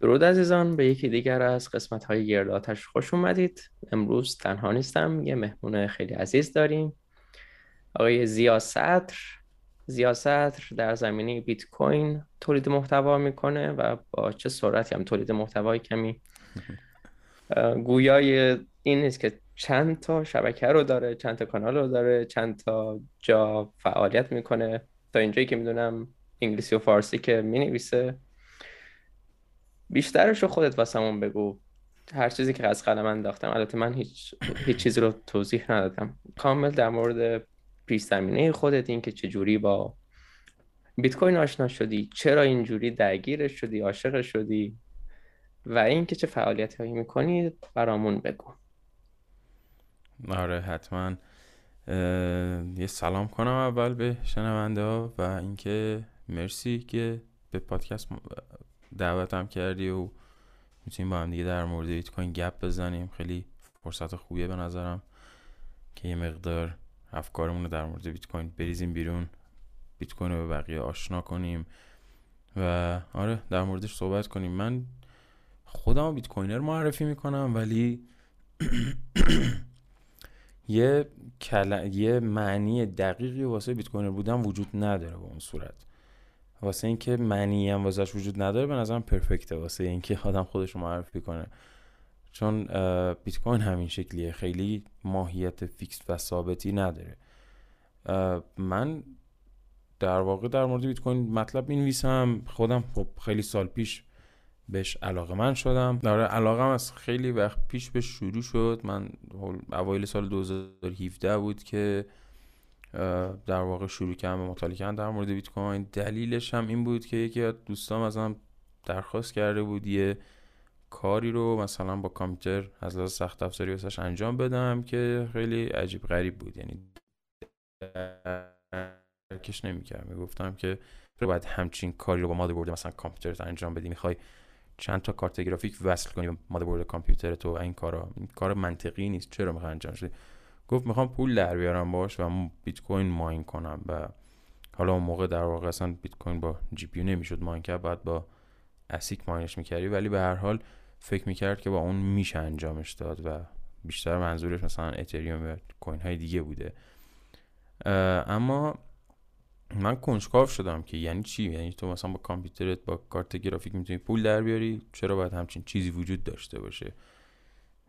درود عزیزان به یکی دیگر از قسمت های گرداتش خوش اومدید. امروز تنها نیستم یه مهمون خیلی عزیز داریم. آقای زیا صدر. در زمینه بیت کوین تولید محتوا می‌کنه و با چه سرعتی هم تولید محتوای کمی گویای این نیست که چند تا شبکه رو داره چند تا کانال رو داره چند تا جا فعالیت می‌کنه. تا اینجایی که می‌دونم انگلیسی و فارسی که می‌نویسه. بیشترش رو خودت واسمون بگو. هر چیزی که از قلم انداختم. البته من هیچ هیچ چیزی رو توضیح ندادم. کامل در مورد پیش زمینه خودت این که چجوری با بیت کوین آشنا شدی چرا اینجوری درگیرش شدی عاشق شدی و اینکه چه فعالیت هایی می‌کنی برامون بگو. آره حتما. یه سلام کنم اول به شنونده ها و اینکه مرسی که به پادکست دعوتم کردی و می‌تونیم با هم دیگه در مورد بیت کوین گپ بزنیم. خیلی فرصت خوبیه به نظرم که یه مقدار افکارمون رو در مورد بیت کوین بریزیم بیرون بیت کوین رو به بقیه آشنا کنیم و آره در موردش صحبت کنیم. من خودم Bitcoiner معرفی می‌کنم ولی یه کل... یه معنی دقیقی واسه Bitcoiner بودن وجود نداره به اون صورت. واسه اینکه معنی هم واسش وجود نداره به نظرم perfect ه واسه اینکه آدم خودش رو معرفی کنه. چون بیت کوین همین شکلیه. خیلی ماهیت fix و ثابتی نداره. من در واقع در مورد بیت کوین مطلب می نویسم خودم خب خیلی سال پیش بهش علاقه من شدم. داره علاقه از خیلی وقت پیش به شروع شد. من اوایل سال 2017 بود که در واقع شروع کردم به مطالعه کردن در مورد بیت کوین. دلیلش هم این بود که یکی از دوستام ازم درخواست کرده بود یه کاری رو مثلا با کامپیوتر از لحاظ سخت افزاری واسش انجام بدم که خیلی عجیب غریب بود. یعنی درکش نمی‌کرد می‌گفتم که باید همچین کاری رو با مادربرد مثلا کامپیوتر انجام بدی. می‌خوای چند تا کارت گرافیک وصل کنی به مادربرد کامپیوتر تو این کارا. این کار منطقی نیست. چرا می‌خوای انجامش بدی گفت می‌خوام پول در بیارم باش و بیت کوین mine کنم و حالا اون موقع در واقع اصلا بیت کوین با GPU نمی‌شد mine کرد. بعد با ASIC mine ش می‌کردی. ولی به هر حال فکر می‌کرد که با اون میشه انجامش داد و بیشتر منظورش مثلا اتریوم و coin های دیگه بوده. اما من کنجکاو شدم که یعنی چی؟ یعنی تو مثلا با کامپیوترت با کارت گرافیک می‌تونی پول در بیاری؟ چرا باید همچین چیزی وجود داشته باشه؟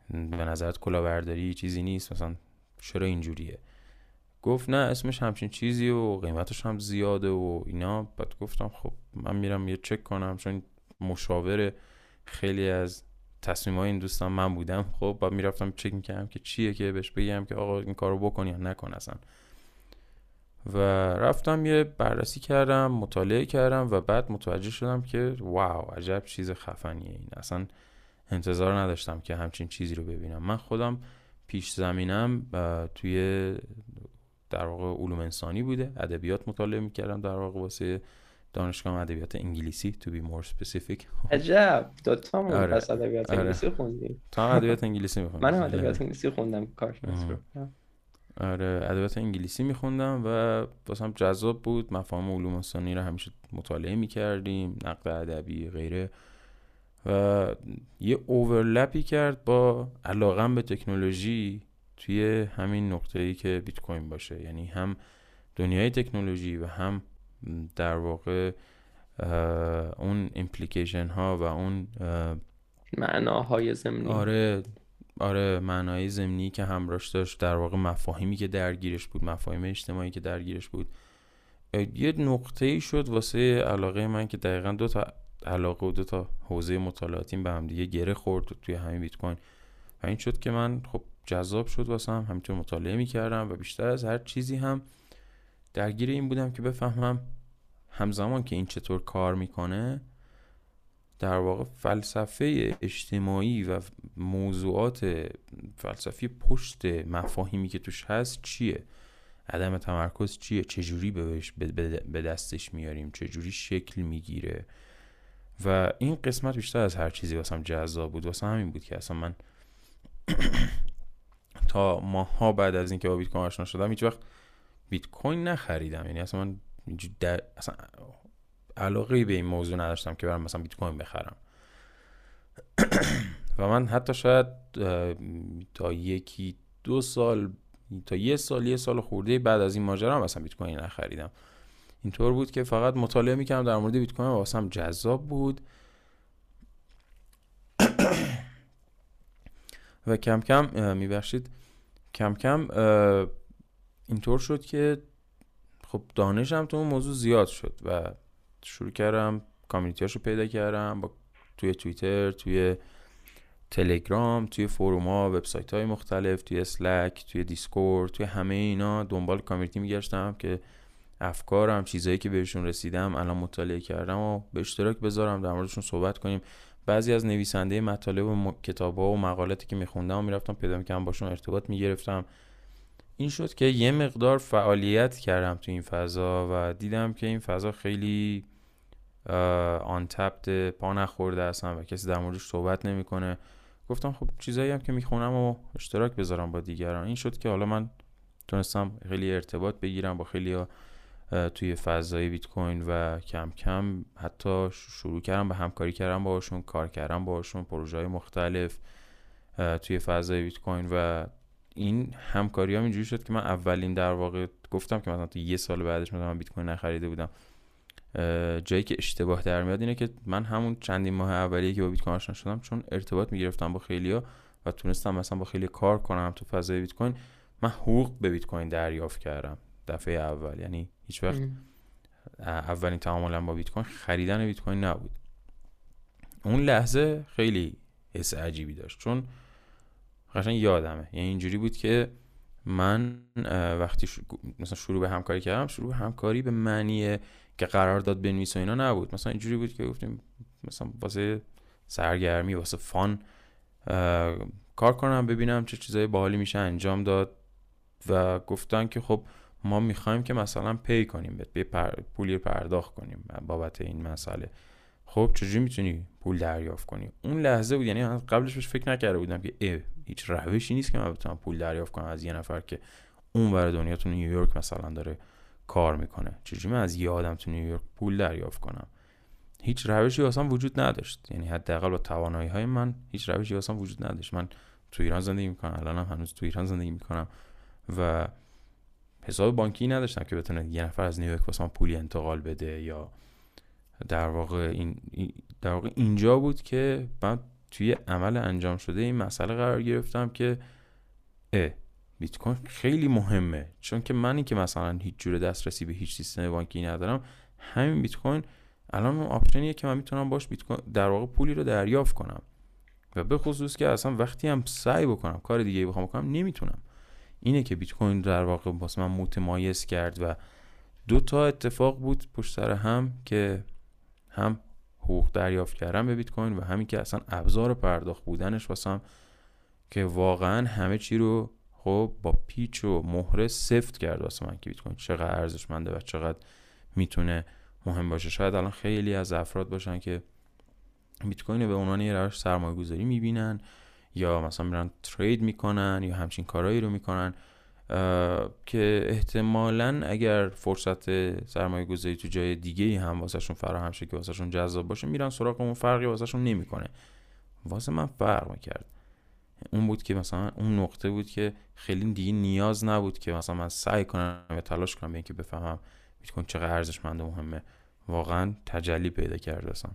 به نظرت کلاهبرداری چیزی نیست؟ مثلا چرا اینجوریه؟ گفت نه اسمش همچین چیزی و قیمتش هم زیاده و اینا. بعد گفتم خب من میرم یه چک کنم چون مشاور خیلی از تصمیم های این دوستان من بودم. خب بعد می‌رفتم چک می‌کردم که چیه که بهش بگم که آقا این کارو بکن یا نکن اصلا. و رفتم یه بررسی کردم مطالعه کردم و بعد متوجه شدم که wow عجب چیز خفنیه این. اصلا انتظار نداشتم که همچین چیزی رو ببینم. من خودم پیش زمینم توی در واقع علوم انسانی بوده. ادبیات مطالعه می‌کردم در واقع واسه دانشگاه ادبیات انگلیسی to be more specific عجب. دو تا آره. پس ادبیات آره. انگلیسی خوندیم. تا ادبیات انگلیسی میخوندم. من ادبیات انگلیسی خوندم کارشناس رو آره ادبیات انگلیسی میخوندم و واسم جذاب بود. مفاهیم علوم انسانی رو همیشه مطالعه می‌کردیم نقد ادبی غیره. و یه اوورلپی کرد با علاقم به تکنولوژی توی همین نقطه ای که بیت کوین باشه. یعنی هم دنیای تکنولوژی و هم در واقع اون ایمپلیکیشن ها و اون معناهای زمینی. آره آره معنای زمینی که همراش داشت در واقع مفاهیمی که درگیرش بود مفاهیم اجتماعی که درگیرش بود. یه نقطه ای شد واسه علاقه من که دقیقا دو تا علاقه و دو تا حوزه مطالعاتیم به هم دیگه گره خورد توی همین بیت کوین. و این شد که من خب جذاب شد واسه هم همینطور مطالعه می‌کردم و بیشتر از هر چیزی هم درگیر این بودم که بفهمم همزمان که این چطور کار می‌کنه در واقع فلسفه اجتماعی و موضوعات فلسفی پشت مفاهیمی که توش هست چیه؟ عدم تمرکز چیه؟ چجوری بهش به دستش میاریم؟ چجوری شکل می‌گیره؟ و این قسمت بیشتر از هر چیزی واسم جذاب بود. واسه همین بود که اصلا من تا ماها بعد از اینکه با بیت کوین آشنا شدم هیچ وقت بیت کوین نخریدم. یعنی اصلا من در... اصلا علاقه به این موضوع نداشتم که برم مثلا بیت کوین بخرم. و من حتی شاید تا یکی دو سال تا یه سال یه سال خورده بعد از این ماجرا هم اصلا بیت کوین نخریدم. اینطور بود که فقط مطالعه می‌کردم در مورد بیت کوین واسم جذاب بود. و کم کم میبخشید کم کم اینطور شد که خب دانشم تو اون موضوع زیاد شد و شروع کردم کامیونیتی پیدا کردم با توی توییتر توی تلگرام توی فروم ها وبسایت های مختلف توی اسلک توی دیسکورد توی همه اینا دنبال کامیونیتی میگشتم که افکارم چیزایی که بهشون رسیدم الان مطالعه کردم و به اشتراک بذارم در موردشون صحبت کنیم. بعضی از نویسنده مطالب و کتاب ها و مقالاتی که میخوندم و می‌رفتم پیدا می‌کردم باشون ارتباط می‌گرفتم. این شد که یه مقدار فعالیت کردم تو این فضا و دیدم که این فضا خیلی آن تپت پا نخورده هستم و کسی در موردش صحبت نمی‌کنه. گفتم خب چیزایی هم که می‌خونم و اشتراک بذارم با دیگران. این شد که حالا من تونستم خیلی ارتباط بگیرم با خیلی توی فضای بیت کوین و کم کم حتی شروع کردم به همکاری کردم باشون کار کردم باشون پروژه های مختلف توی فضای بیت کوین و این همکاری هم اینجوری شد که من اولین در واقع گفتم که مثلا تو یه سال بعدش مثلا بیت کوین نخریده بودم. جایی که اشتباه در میاد اینه که من همون چندین ماه اولیه که با بیت کوین آشنا شدم چون ارتباط می‌گرفتم با خیلیا و تونستم مثلا با خیلی کار کنم تو فضای بیت کوین من حقوق به بیت کوین دریافت کردم دفعه اول. یعنی هیچ وقت اولین تعاملم با بیت کوین خریدن بیت کوین نبود. اون لحظه خیلی حس عجیبی داشت چون قشنگ یادمه. یعنی اینجوری بود که من وقتی مثلا شروع به همکاری کردم شروع به همکاری به معنی که قرار داد بنویس و اینا نبود. مثلا اینجوری بود که گفتیم مثلا واسه سرگرمی واسه فان کار کنم ببینم چه چیزای باحالی میشه انجام داد و گفتن که خب ما می‌خوایم که مثلا پی کنیم به پر... پولی پرداخت کنیم بابت این مسئله. خب چجوری می‌تونی پول دریافت کنی؟ اون لحظه بود یعنی قبلش بهش فکر نکرده بودم که اه هیچ روشی نیست که من بتونم پول دریافت کنم از یه نفر که اون ور دنیا تو نیویورک مثلا داره کار می‌کنه. چجوری من از یه آدم تو نیویورک پول دریافت کنم؟ هیچ روشی اصلا وجود نداشت. یعنی حداقل با توانایی های من هیچ روشی اصلا وجود نداشت. من تو ایران زندگی می‌کنم الان هم هنوز تو ایران زندگی می‌کنم و حساب بانکی نداشتم که بتونه یه نفر از نیویورک واسم پولی انتقال بده یا در واقع این در واقع اینجا بود که من توی عمل انجام شده این مسئله قرار گرفتم که بیت کوین خیلی مهمه. چون که منی که مثلا هیچ جور دسترسی به هیچ سیستم بانکی ندارم همین بیت کوین الان اون option یه که من می‌تونم باش بیت کوین در واقع پولی رو دریافت کنم. و به خصوص که اصلا وقتی هم سعی بکنم کار دیگه بخوام بکنم نمی‌تونم. اینه که بیت کوین در واقع واسه من متمایز کرد و دو تا اتفاق بود پشت سر هم که هم حقوق دریافت کردم به بیت کوین و همین که اصلا ابزار پرداخت بودنش واسم که واقعا همه چی رو خب با پیچ و مهره سفت کرد واسه من که بیت کوین چقدر ارزشمنده و چقدر می‌تونه مهم باشه. شاید الان خیلی از افراد باشن که بیت کوین به عنوان یه روش سرمایه گذاری می‌بینن یا مثلا میرن ترید می‌کنن یا همچین کارهایی رو می‌کنن که احتمالا اگر فرصت سرمایه گذاری تو جای دیگه هم واسهشون فراهم شه که واسهشون جذاب باشه میرن سراغ اون فرقی واسهشون نمی‌کنه. واسه من فرق می‌کرد. اون بود که مثلا اون نقطه بود که خیلی دیگه نیاز نبود که مثلا من سعی کنم یا تلاش کنم به اینکه بفهمم بیت کوین چقدر ارزشمند و مهمه. واقعا تجلی پیدا کرده اصلا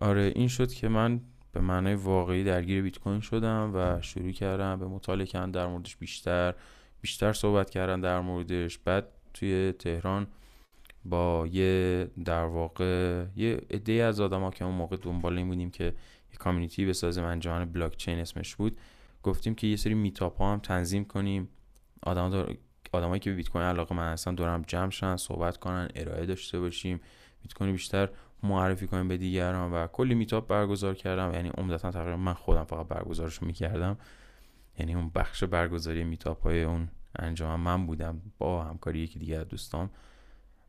آره این شد که من به معنای واقعی درگیر بیت کوین شدم و شروع کردم به مطالعه کردن در موردش بیشتر بیشتر صحبت کردن در موردش. بعد توی تهران با یه در واقع یه عده از آدما که اون موقع دنبال این بودیم که کامیونیتی بسازیم انجمن بلاک چین اسمش بود. گفتیم که یه سری میتاپ ها هم تنظیم کنیم. آدم دار... آدمایی که به بیت کوین علاقه من هستن دورم جمع شن صحبت کنن ارائه داشته باشیم. بیت کوین بیشتر معرفی کنیم به دیگران و کلی میتاپ برگزار کردم. یعنی عمدتا تقریبا من خودم فقط برگزارش می‌کردم. یعنی اون بخش برگزاری میتاپ های اون انجام من بودم با همکاری یکی دیگه از دوستام.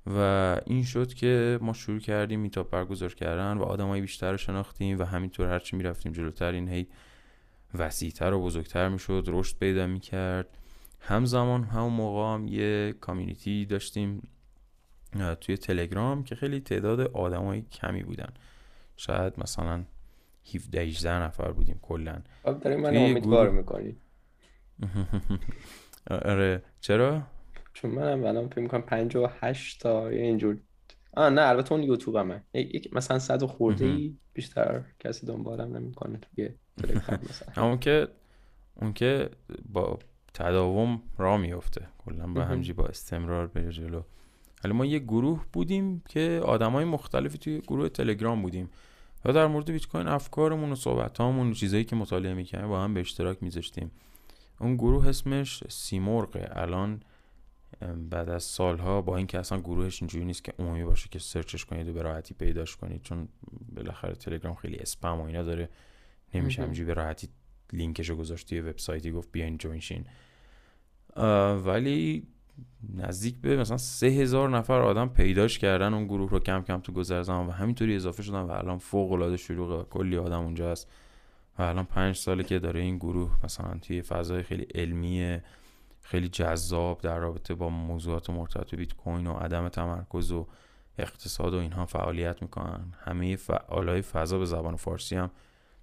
و این شد که ما شروع کردیم میتاپ برگزار کردن و آدمای بیشتر رو شناختیم و همینطور هرچی می‌رفتیم جلوتر این هی وسیعتر و بزرگتر می‌شد رشد پیدا می‌کرد. همزمان همون موقع هم یه کامیونیتی داشتیم توی تلگرام که خیلی تعداد آدمای کمی بودن. شاید مثلا 17 18 نفر بودیم کلا. خب داریم من امیدوار می‌کنی آره. چرا؟ چون منم الان فکر می‌کنم 58 تا یا اینجور. آه نه البته اون یوتیوب همه مثلا صد و خورده ای بیشتر کسی دنبالم نمی‌کنه توی تلگرام مثلا. اون که اون که با تداوم را میفته کلا با همجی با استمرار بره جلو. حالا ما یه گروه بودیم که آدمای مختلفی توی گروه تلگرام بودیم. و در مورد بیت کوین افکارمون و صحبتامون و چیزایی که مطالعه می‌کنیم با هم به اشتراک میذاشتیم. اون گروه اسمش سیمرغه الان بعد از سالها با اینکه اصلا گروهش اینجوری نیست که عمومی باشه که سرچش کنید و به راحتی پیداش کنید چون بالاخره تلگرام خیلی اسپم و اینا داره نمیشه همینجوری به راحتی لینکشو گذاشت توی وبسایتی گفت بیاین جوین شین ولی نزدیک به مثلا سه هزار نفر آدم پیداش کردن اون گروه رو کم کم تو گذر زمان و همینطوری اضافه شدن و الان فوق العاده شلوغه کلی آدم اونجا هست. و الان پنج ساله که داره این گروه مثلا توی فضای خیلی علمی خیلی جذاب در رابطه با موضوعات مرتبط بیت کوین و عدم تمرکز و اقتصاد و اینها فعالیت می‌کنن. همه فعالای فضا به زبان فارسی هم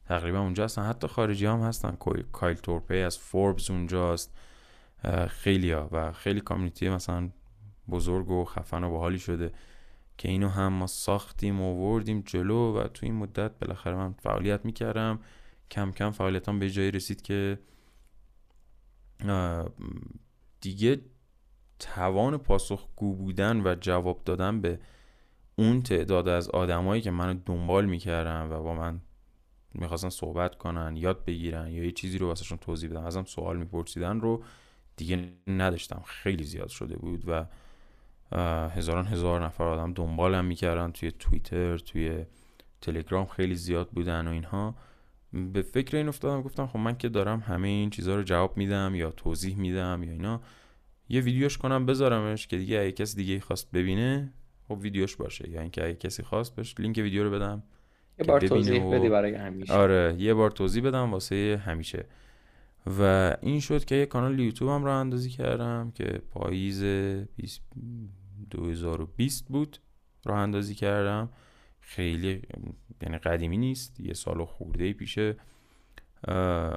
تقریبا اونجا هستن. حتی خارجی هم هستن. کایل تورپی از فوربس اونجاست. خیلی و خیلی کامیونیتی مثلا بزرگ و خفن و باحالی شده که اینو هم ما ساختیم و وردیم جلو و تو این مدت بالاخره من فعالیت می‌کردم. کم کم فعالیتام به جایی رسید که دیگه توان پاسخگو بودن و جواب دادن به اون تعداد از آدمایی که منو دنبال می‌کردن و با من می‌خواستن صحبت کنن یاد بگیرن یا یه چیزی رو واسهشون توضیح بدم ازم سوال میپرسیدن رو دیگه نداشتم. خیلی زیاد شده بود و هزاران هزار نفر آدم دنبالم می‌کردن. توی توییتر توی تلگرام خیلی زیاد بودن و اینها. به فکر این افتادم گفتم خب من که دارم همه این چیزها رو جواب میدم یا توضیح میدم یا اینا یه ویدیوش کنم بذارمش که دیگه اگه کسی دیگه خواست ببینه خب ویدیوش باشه. یا اینکه اگه کسی خواست بهش لینک ویدیو رو بدم یه بار توضیح بدی برای همیشه. آره یه بار توضیح بدم واسه همیشه. و این شد که یه کانال یوتیوب هم راه اندازی کردم که پاییز 2020 بود. راه اندازی کردم. خیلی یعنی قدیمی نیست یه سال و خورده پیشه.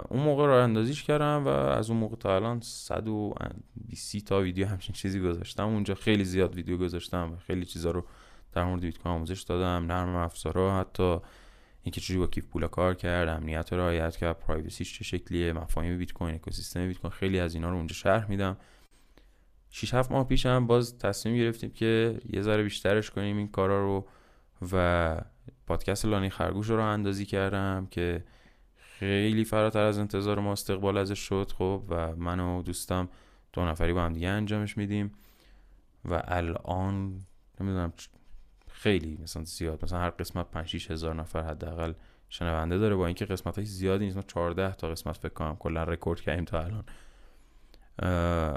اون موقع راه اندازیش کردم و از اون موقع تا الان 120 تا ویدیو همچین چیزی گذاشتم. اونجا خیلی زیاد ویدیو گذاشتم خیلی چیزا رو در مورد بیت کوین آموزش دادم. نرم افزارا حتی اینکه چجوری با کیف پولا کار کرد امنیت رو رعایت کرد پرایوسیش چه شکلیه مفاهیم بیت کوین اکوسیستم بیت کوین خیلی از اینا رو اونجا شرح میدم. 6 7 ماه پیش هم باز تصمیم گرفتیم که یه ذره بیشترش کنیم این کارا رو. و پادکست لانی خرگوش رو اندازی کردم که خیلی فراتر از انتظار ما استقبال ازش شد خب و من و دوستم دو نفری با هم دیگه انجامش میدیم و الان نمی‌دونم خیلی مثلا زیاد مثلا هر قسمت 5 6 هزار نفر حداقل شنونده داره با اینکه قسمت های زیادی نیست ما 14 تا قسمت فکر کنم کلا رکورد کردیم تا الان.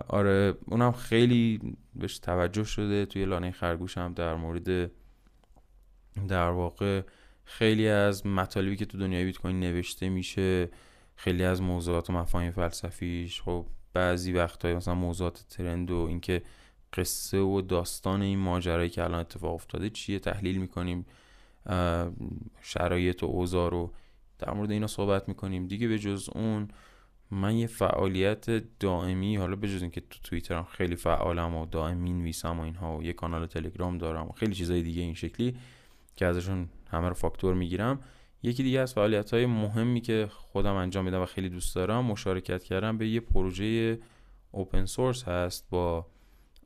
آره اونم خیلی بهش توجه شده توی لانه خرگوش هم در مورد در واقع خیلی از مطالبی که تو دنیای بیت کوین نوشته میشه خیلی از موضوعات و مفاهیم فلسفیش خب بعضی وقتهای مثلا موضوعات ترند و اینکه قصه و داستان این ماجرایی که الان اتفاق افتاده چیه تحلیل می‌کنیم شرایط و اوضاع رو در مورد اینا صحبت می‌کنیم. دیگه به جز اون من یه فعالیت دائمی حالا به جز اینکه تو توییترم خیلی فعالم و دائمی نویسم و اینها و یه کانال تلگرام دارم و خیلی چیزای دیگه این شکلی که ازشون همه رو فاکتور می‌گیرم یکی دیگه از فعالیت های مهمی که خودم انجام میدم و خیلی دوست دارم مشارکت کردم به یه پروژه اوپن سورس هست با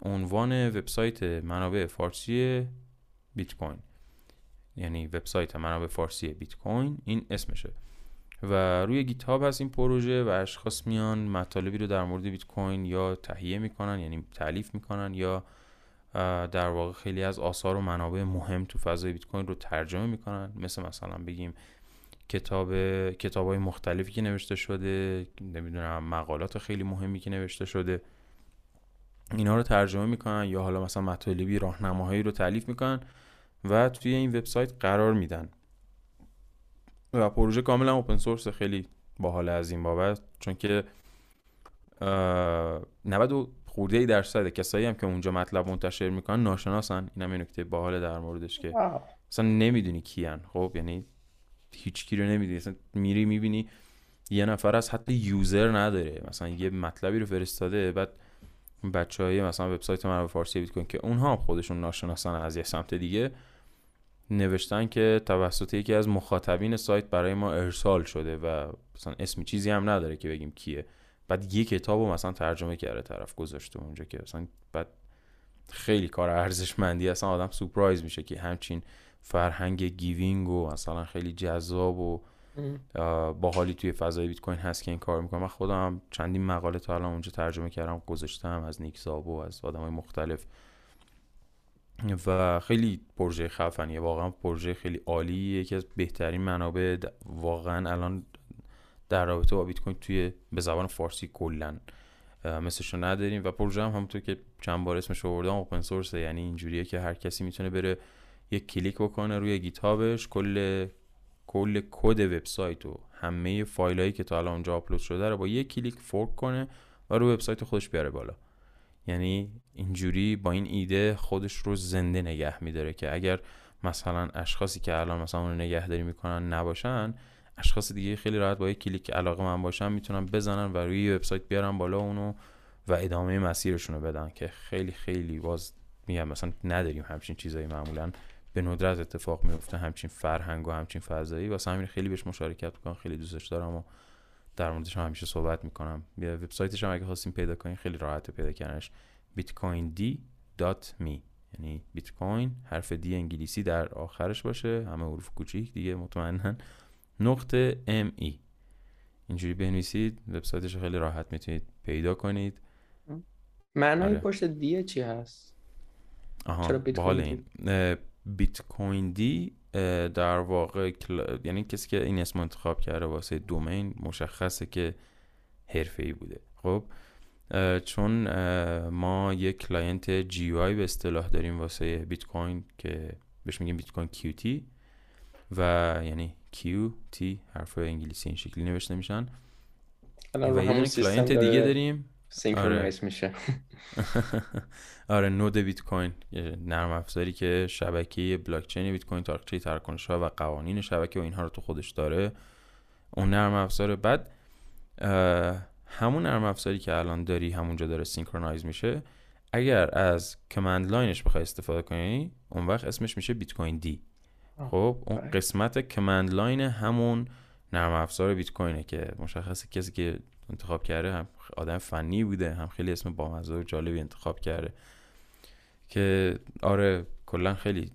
عنوان وبسایت منابع فارسی بیت کوین یعنی وبسایت منابع فارسی بیت کوین این اسمشه. و روی گیت هاب هست این پروژه و اشخاص میان مطالبی رو در مورد بیت کوین یا تهیه می‌کنن یعنی تعلیف می‌کنن یا در واقع خیلی از آثار و منابع مهم تو فضای بیت کوین رو ترجمه می‌کنن. مثل مثلا بگیم کتاب کتاب های مختلفی که نوشته شده نمی‌دونم مقالات خیلی مهمی که نوشته شده. اینا رو ترجمه می‌کنن یا حالا مثلا مطالبی راهنماهایی رو تعلیف می‌کنن و توی این وبسایت قرار میدن. و پروژه کاملا اوپن سورس خیلی باحال از این بابت. چون که 90 خورده ای درصد کسایی هم که اونجا مطلب منتشر می‌کنن ناشناسن. اینم یه نکته باحال در موردش که اصلا نمی‌دونی کیان خب؟ یعنی هیچ کی رو نمی‌دونی. اصلا میری می‌بینی یه نفر از حتی یوزر نداره. مثلا یه مطلبی رو فرستاده بعد بچه های مثلا وبسایت من فارسی بیت که اونها هم خودشون ناشناسن از یه سمت دیگه نوشتن که توسط یکی از مخاطبین سایت برای ما ارسال شده و مثلا اسمی چیزی هم نداره که بگیم کیه. بعد یه کتاب رو مثلا ترجمه کرده طرف گذاشته اونجا که مثلا بعد خیلی کار ارزشمندی اصلا آدم سورپرایز میشه که همچین فرهنگ giving و مثلا خیلی جذاب و باحالی توی فضای بیت کوین هست که این کار می‌کنم من خودم چندین مقاله تا الان اونجا ترجمه کردم گذاشتم از نیک و از آدمای مختلف. و خیلی پروژه خفنیه واقعا پروژه خیلی عالی یکی از بهترین منابع واقعا الان در رابطه با بیت کوین توی به زبان فارسی کلا مثلشو نداریم. و پروژه هم همونطور که چند بار اسمش آوردم open source یعنی اینجوریه که هر کسی می‌تونه بره یک کلیک بکنه روی GitHub ش. کل کل کد وبسایت و همه فایلایی که تا الان اونجا آپلود شده رو با یک کلیک fork کنه و روی وبسایت خودش بیاره بالا. یعنی اینجوری با این ایده خودش رو زنده نگه میداره که اگر مثلا اشخاصی که الان مثلا اون نگهداری می‌کنن نباشن اشخاص دیگه خیلی راحت با یک کلیک علاقه من باشن می‌تونن بزنن و روی وبسایت بیارن بالا اونو و ادامه مسیرشون رو بدن که خیلی خیلی باز میگم مثلا نداریم همچین چیزایی معمولا. به ندرت اتفاق میفته همچین فرهنگ و همچین فضایی. واسه همین خیلی بهش مشارکت می‌کنم خیلی دوستش دارم و در موردش هم همیشه صحبت می‌کنم. وبسایتش هم اگه خواستیم پیدا کنین خیلی راحت پیدا کردنش. bitcoind.me یعنی بیت کوین حرف دی انگلیسی در آخرش باشه. همه حروف کوچیک دیگه مطمئنا. نقطه ام ای اینجوری بنویسید وبسایتش خیلی راحت می‌تونید پیدا کنید. معنای آره. پشت دی چی هست؟ آها چرا بیت این. بیت کوین دی در واقع یعنی کسی که این اسم انتخاب کرده واسه domain مشخصه که کی بوده. خب چون ما یک client جی به اصطلاح داریم واسه بیت کوین که بهش میگیم Bitcoin Qt و یعنی QT حرف انگلیسی این شکلی نوشته میشن. و یه client دیگه داریم. synchronize آره. میشه. آره node بیت کوین نرم افزاری که شبکه بلاک چین بیت کوین تاریخچه تراکنش و قوانین شبکه و اینها رو تو خودش داره. اون نرم افزار بعد همون نرم افزاری که الان داری همونجا داره synchronize میشه. اگر از command line ش بخوای استفاده کنی اون وقت اسمش میشه bitcoind خب اون قسمت command line همون نرم افزار بیت کوینه که مشخصه کسی که انتخاب کرده هم آدم فنی بوده هم خیلی اسم بامزه و جالبی انتخاب کرده که آره کلا خیلی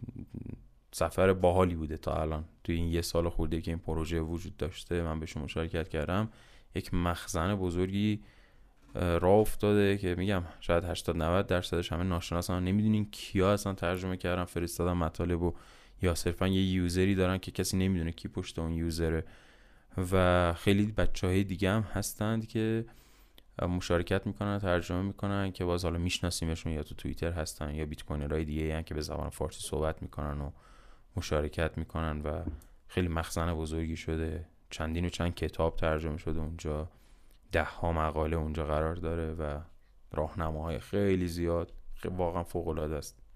سفر باحالی بوده تا الان. توی این یه سال خورده که این پروژه وجود داشته من بهشون مشارکت کردم یک مخزن بزرگی راه افتاده که میگم شاید 80 90 درصدش همه ناشناسن نمی‌دونین کیا اصلا ترجمه کردن فرستادن مطالب و یا صرفا یه یوزری دارن که کسی نمی‌دونه کی پشت اون یوزره و خیلی بچه های دیگه هم هستند که مشارکت می‌کنن ترجمه می‌کنن که باز حالا میشناسیمشون یا تو توییتر هستن یا بیت کوینرهای دیگه هن که به زبان فارسی صحبت می‌کنن و مشارکت می‌کنن و خیلی مخزن بزرگی شده. چندین و چند کتاب ترجمه شده اونجا. ده ها مقاله اونجا قرار داره و راهنماهای خیلی زیاد. واقعا فوق العاده است.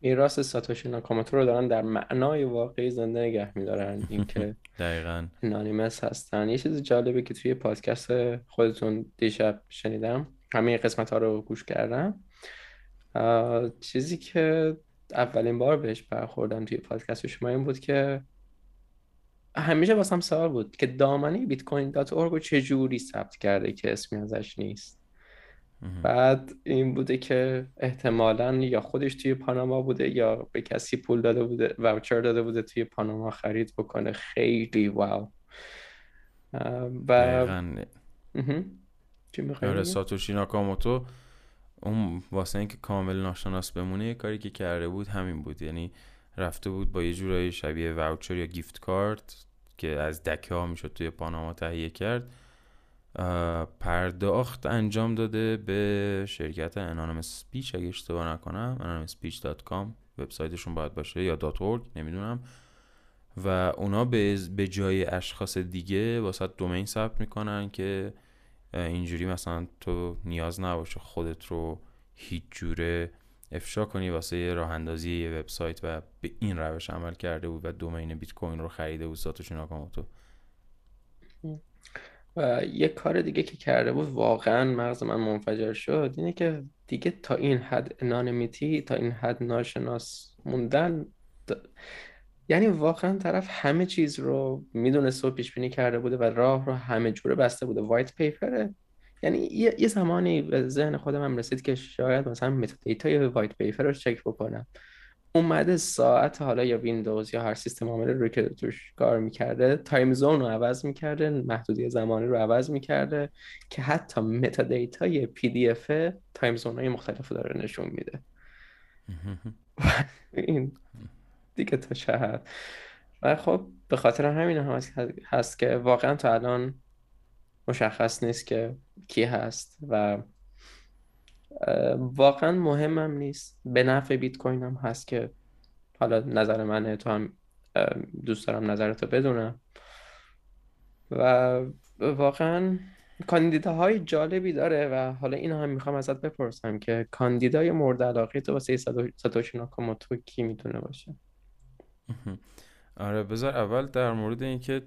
میراث ساتوشی ناکاموتو رو دارن در معنای واقعی زنده نگه میدارن. اینکه دقیقا. نانیمس هستن. یه چیز جالبه که توی پادکست خودتون دیشب شنیدم. همه قسمت ها رو گوش کردم. چیزی که اولین بار بهش برخوردم توی پادکست شما این بود که همیشه واسم سوال بود که دامنه بیت کوین دات رو چجوری ثبت کرده که اسمی ازش نیست؟ بعد این بوده که احتمالا یا خودش توی پاناما بوده یا به کسی پول داده بوده واوچر داده بوده توی پاناما خرید بکنه. خیلی واو. و آره ساتوشی ناکاموتو اون واسه اینکه کامل ناشناس بمونه یه کاری که کرده بود همین بود. یعنی رفته بود با یه جورایی شبیه واوچر یا گیفت کارت که از دکه ها می‌شد توی پاناما تهیه کرد. پرداخت انجام داده به شرکت انانوم سپیچ اگه اشتباه نکنم انانوم سپیچ وبسایتشون باید باشه یا دات نمی‌دونم. و اونا به جای اشخاص دیگه واسه دومین ثبت می‌کنن که اینجوری مثلا تو نیاز نباشه خودت رو هیچ جوره افشا کنی واسه راه اندازی یه وبسایت و به این روش عمل کرده بود و دومین بیت کوین رو خریده بود ساتوشی ناکاموتو و یه کار دیگه که کرده بود واقعا مغز من منفجر شد اینه که دیگه تا این حد انانمیتی تا این حد ناشناس موندن یعنی واقعا طرف همه چیز رو می‌دونست و پیش بینی کرده بوده و راه رو همه جوره بسته بوده. white paper ه یعنی یه, یه زمانی به ذهن خودم هم رسید که شاید مثلا metadata ی white paper رو چک بکنم. اومده ساعت حالا یا ویندوز یا هر سیستم عامل رو که توش کار می‌کرده time zone رو عوض می‌کرده محدوده‌ی زمانی رو عوض می‌کرده که حتی metadata ی PDF time zone های مختلف داره نشون میده. این دیگه تا چه و خب به خاطر همین هم هست که واقعا تا الان مشخص نیست که کی هست و واقعا مهمم نیست. به نفع بیت کوین هم هست که حالا نظر منه تو هم دوست دارم نظرتو بدونم. و واقعا کاندیداهای جالبی داره و حالا این هم می‌خوام ازت بپرسم که کاندیدای مورد علاقه تو واسه ساتوشی ناکاموتو کی می‌تونه باشه؟ آره بذار اول در مورد اینکه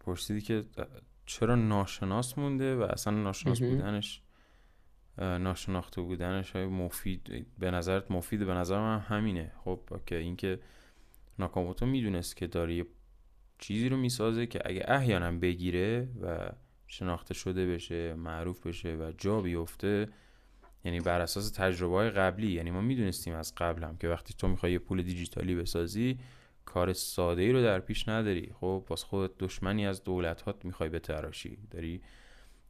پرسیدی که چرا ناشناس مونده و اصلا ناشناس بودنش ناشناخته بودنش های مفید به نظرت مفید به نظر من همینه. خب که اینکه ناکاموتو می‌دونست که داره یه چیزی رو می‌سازه که اگه احیانا بگیره و شناخته شده بشه معروف بشه و جا بیفته یعنی بر اساس تجربه های قبلی یعنی ما می‌دونستیم از قبل هم که وقتی تو می‌خوای یه پول دیجیتالی بسازی کار ساده ای رو در پیش نداری. خب باز خودت دشمنی از دولت هات می‌خوای بتراشی. داری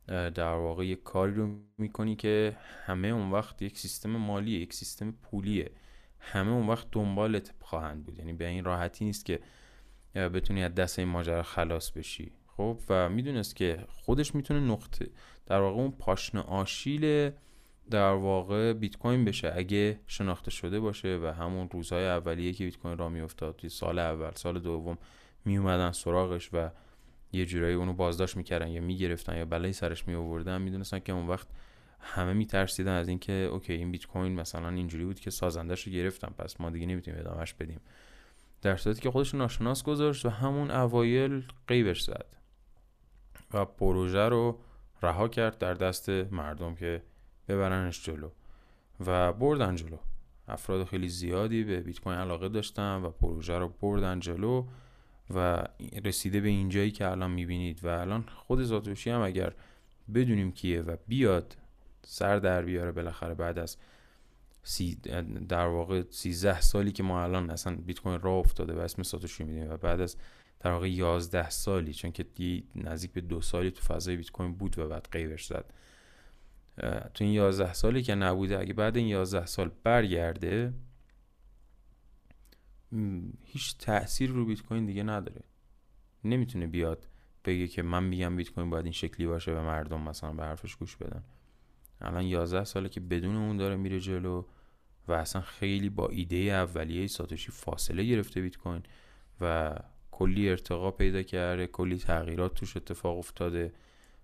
در واقع یک کاری رو می‌کنی که همه اون وقت یک سیستم مالی یک سیستم پولیه. همه اون وقت دنبالت خواهند بود. یعنی به این راحتی نیست که بتونی از دست این ماجرا خلاص بشی. خب و می‌دونست که خودش می‌تونه نقطه در واقع اون پاشنه آشیل در واقع بیت کوین بشه. اگه شناخته شده باشه و همون روزهای اولیه که بیت کوین را میافتاد توی سال اول سال دوم میومدن سراغش و یه جورایی اونو بازداشت می‌کردن یا می‌گرفتن یا بلایی سرش می آوردن می‌دونستن که اون وقت همه میترسیدن از اینکه okay این بیت کوین مثلا اینجوری بود که سازندش رو گرفتن پس ما دیگه نمی‌تونیم ادامهش بدیم. در صورتی که خودش ناشناس گذاشت و همون اوایل غیبش زد و پروژه رو رها کرد در دست مردم که ببرنش جلو. و بردن جلو. افراد خیلی زیادی به بیت کوین علاقه داشتن و پروژه رو بردن جلو و رسیده به اینجایی که الان می‌بینید. و الان خود زاتوشی هم اگر بدونیم کیه و بیاد سر در بیاره بالاخره بعد از در واقع 13 سالی که ما الان اصلا بیت کوین راه افتاده و اسم ساتوشی میدیم و بعد از در واقع 11 سالی چون که نزدیک به دو سالی تو فضای بیت کوین بود و بعد قیبش زد. تو این 11 سالی که نبوده اگه بعد این 11 سال برگرده هیچ تاثیر رو بیت کوین دیگه نداره. نمی‌تونه بیاد بگه که من میگم بیت کوین باید این شکلی باشه و مردم مثلا به حرفش گوش بدن. الان 11 ساله که بدون اون داره میره جلو و اصلا خیلی با ایده اولیه ساتوشی فاصله گرفته بیت کوین و کلی ارتقا پیدا کرده کلی تغییرات توش اتفاق افتاده.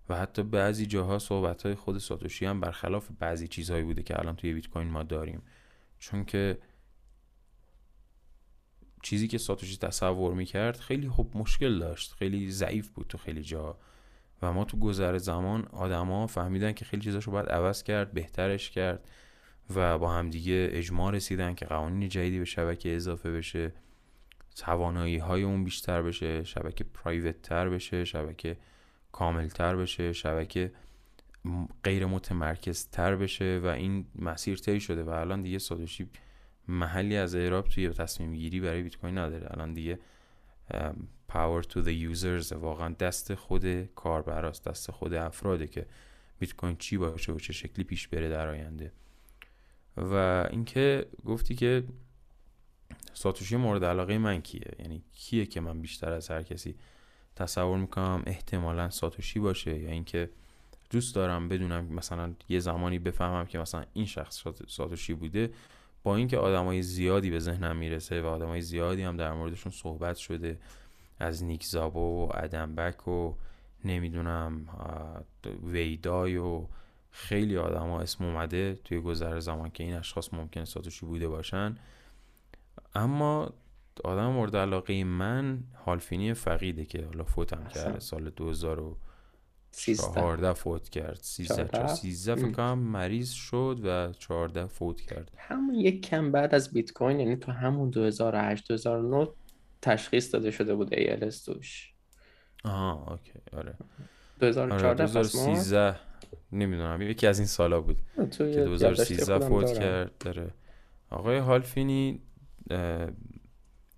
و حتی بعضی جاها صحبت های خود ساتوشی هم برخلاف بعضی چیزهایی بوده که الان توی بیت کوین ما داریم. چون که چیزی که ساتوشی تصور می‌کرد خیلی خوب مشکل داشت خیلی ضعیف بود تو خیلی جا. و ما تو گذر زمان آدما فهمیدن که خیلی چیزاشو باید عوض کرد بهترش کرد و با همدیگه اجماع رسیدن که قوانین جدیدی به شبکه اضافه بشه توانایی های اون بیشتر بشه شبکه پرایوت تر بشه شبکه کامل تر بشه شبکه غیر متمرکز تر بشه و این مسیر طی شده و الان دیگه ساتوشی محلی از اعراب توی تصمیم گیری برای بیت کوین نداره. الان دیگه power to the users واقعا دست خود کاربراست دست خود افراده که بیت کوین چی باشه و چه شکلی پیش بره در آینده. و اینکه گفتی که ساتوشی مورد علاقه من کیه؟ یعنی کیه که من بیشتر از هر کسی تصور می‌کنم احتمالا ساتوشی باشه یا اینکه دوست دارم بدونم مثلا یه زمانی بفهمم که مثلا این شخص ساتوشی بوده با اینکه آدمای زیادی به ذهنم می‌رسه و آدمای زیادی هم در موردشون صحبت شده از نیک زابو و ادمبک و نمی‌دونم ویدای و خیلی آدم اسم اومده توی گذر زمان که این اشخاص ممکنه ساتوشی بوده باشن. اما آدم مورد علاقه من هالفینی فقیده که حالا فوتم کرده سال 2014 فوت کرد. 13 13 فکر کنم مریض شد و 14 فوت کرد. همون یک کم بعد از بیت کوین یعنی تو همون 2008 2009 تشخیص داده شده بود ALS توش آها اوکی آره. 2014 آره 2013 نمی‌دونم یکی از این سالا بود که 2013 فوت کرد. داره آقای هالفینی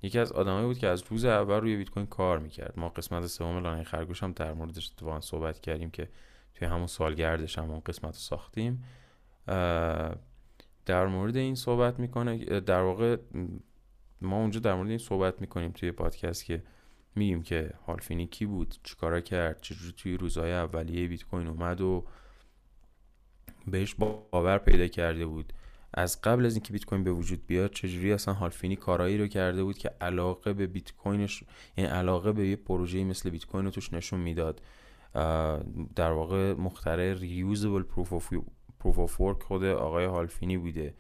یکی از آدمایی بود که از روز اول روی بیت کوین کار می‌کرد. ما قسمت سوم لانه خرگوش هم در موردش اتفاقا صحبت کردیم که توی همون سالگردش هم اون قسمت رو ساختیم. در مورد این صحبت می‌کنه در واقع ما اونجا در مورد این صحبت می‌کنیم توی پادکست که میگیم که هال فینی کی بود چیکارا کرد چجوری توی روزهای اولیه بیت کوین اومد و بهش باور پیدا کرده بود. از قبل از اینکه بیت کوین به وجود بیاد چجوری اصلا هال فینی کارایی رو کرده بود که علاقه به بیت کوینش یعنی علاقه به یه پروژه مثل بیت کوین رو توش نشون می‌داد. در واقع مخترع reusable proof of work خود آقای هال فینی بوده.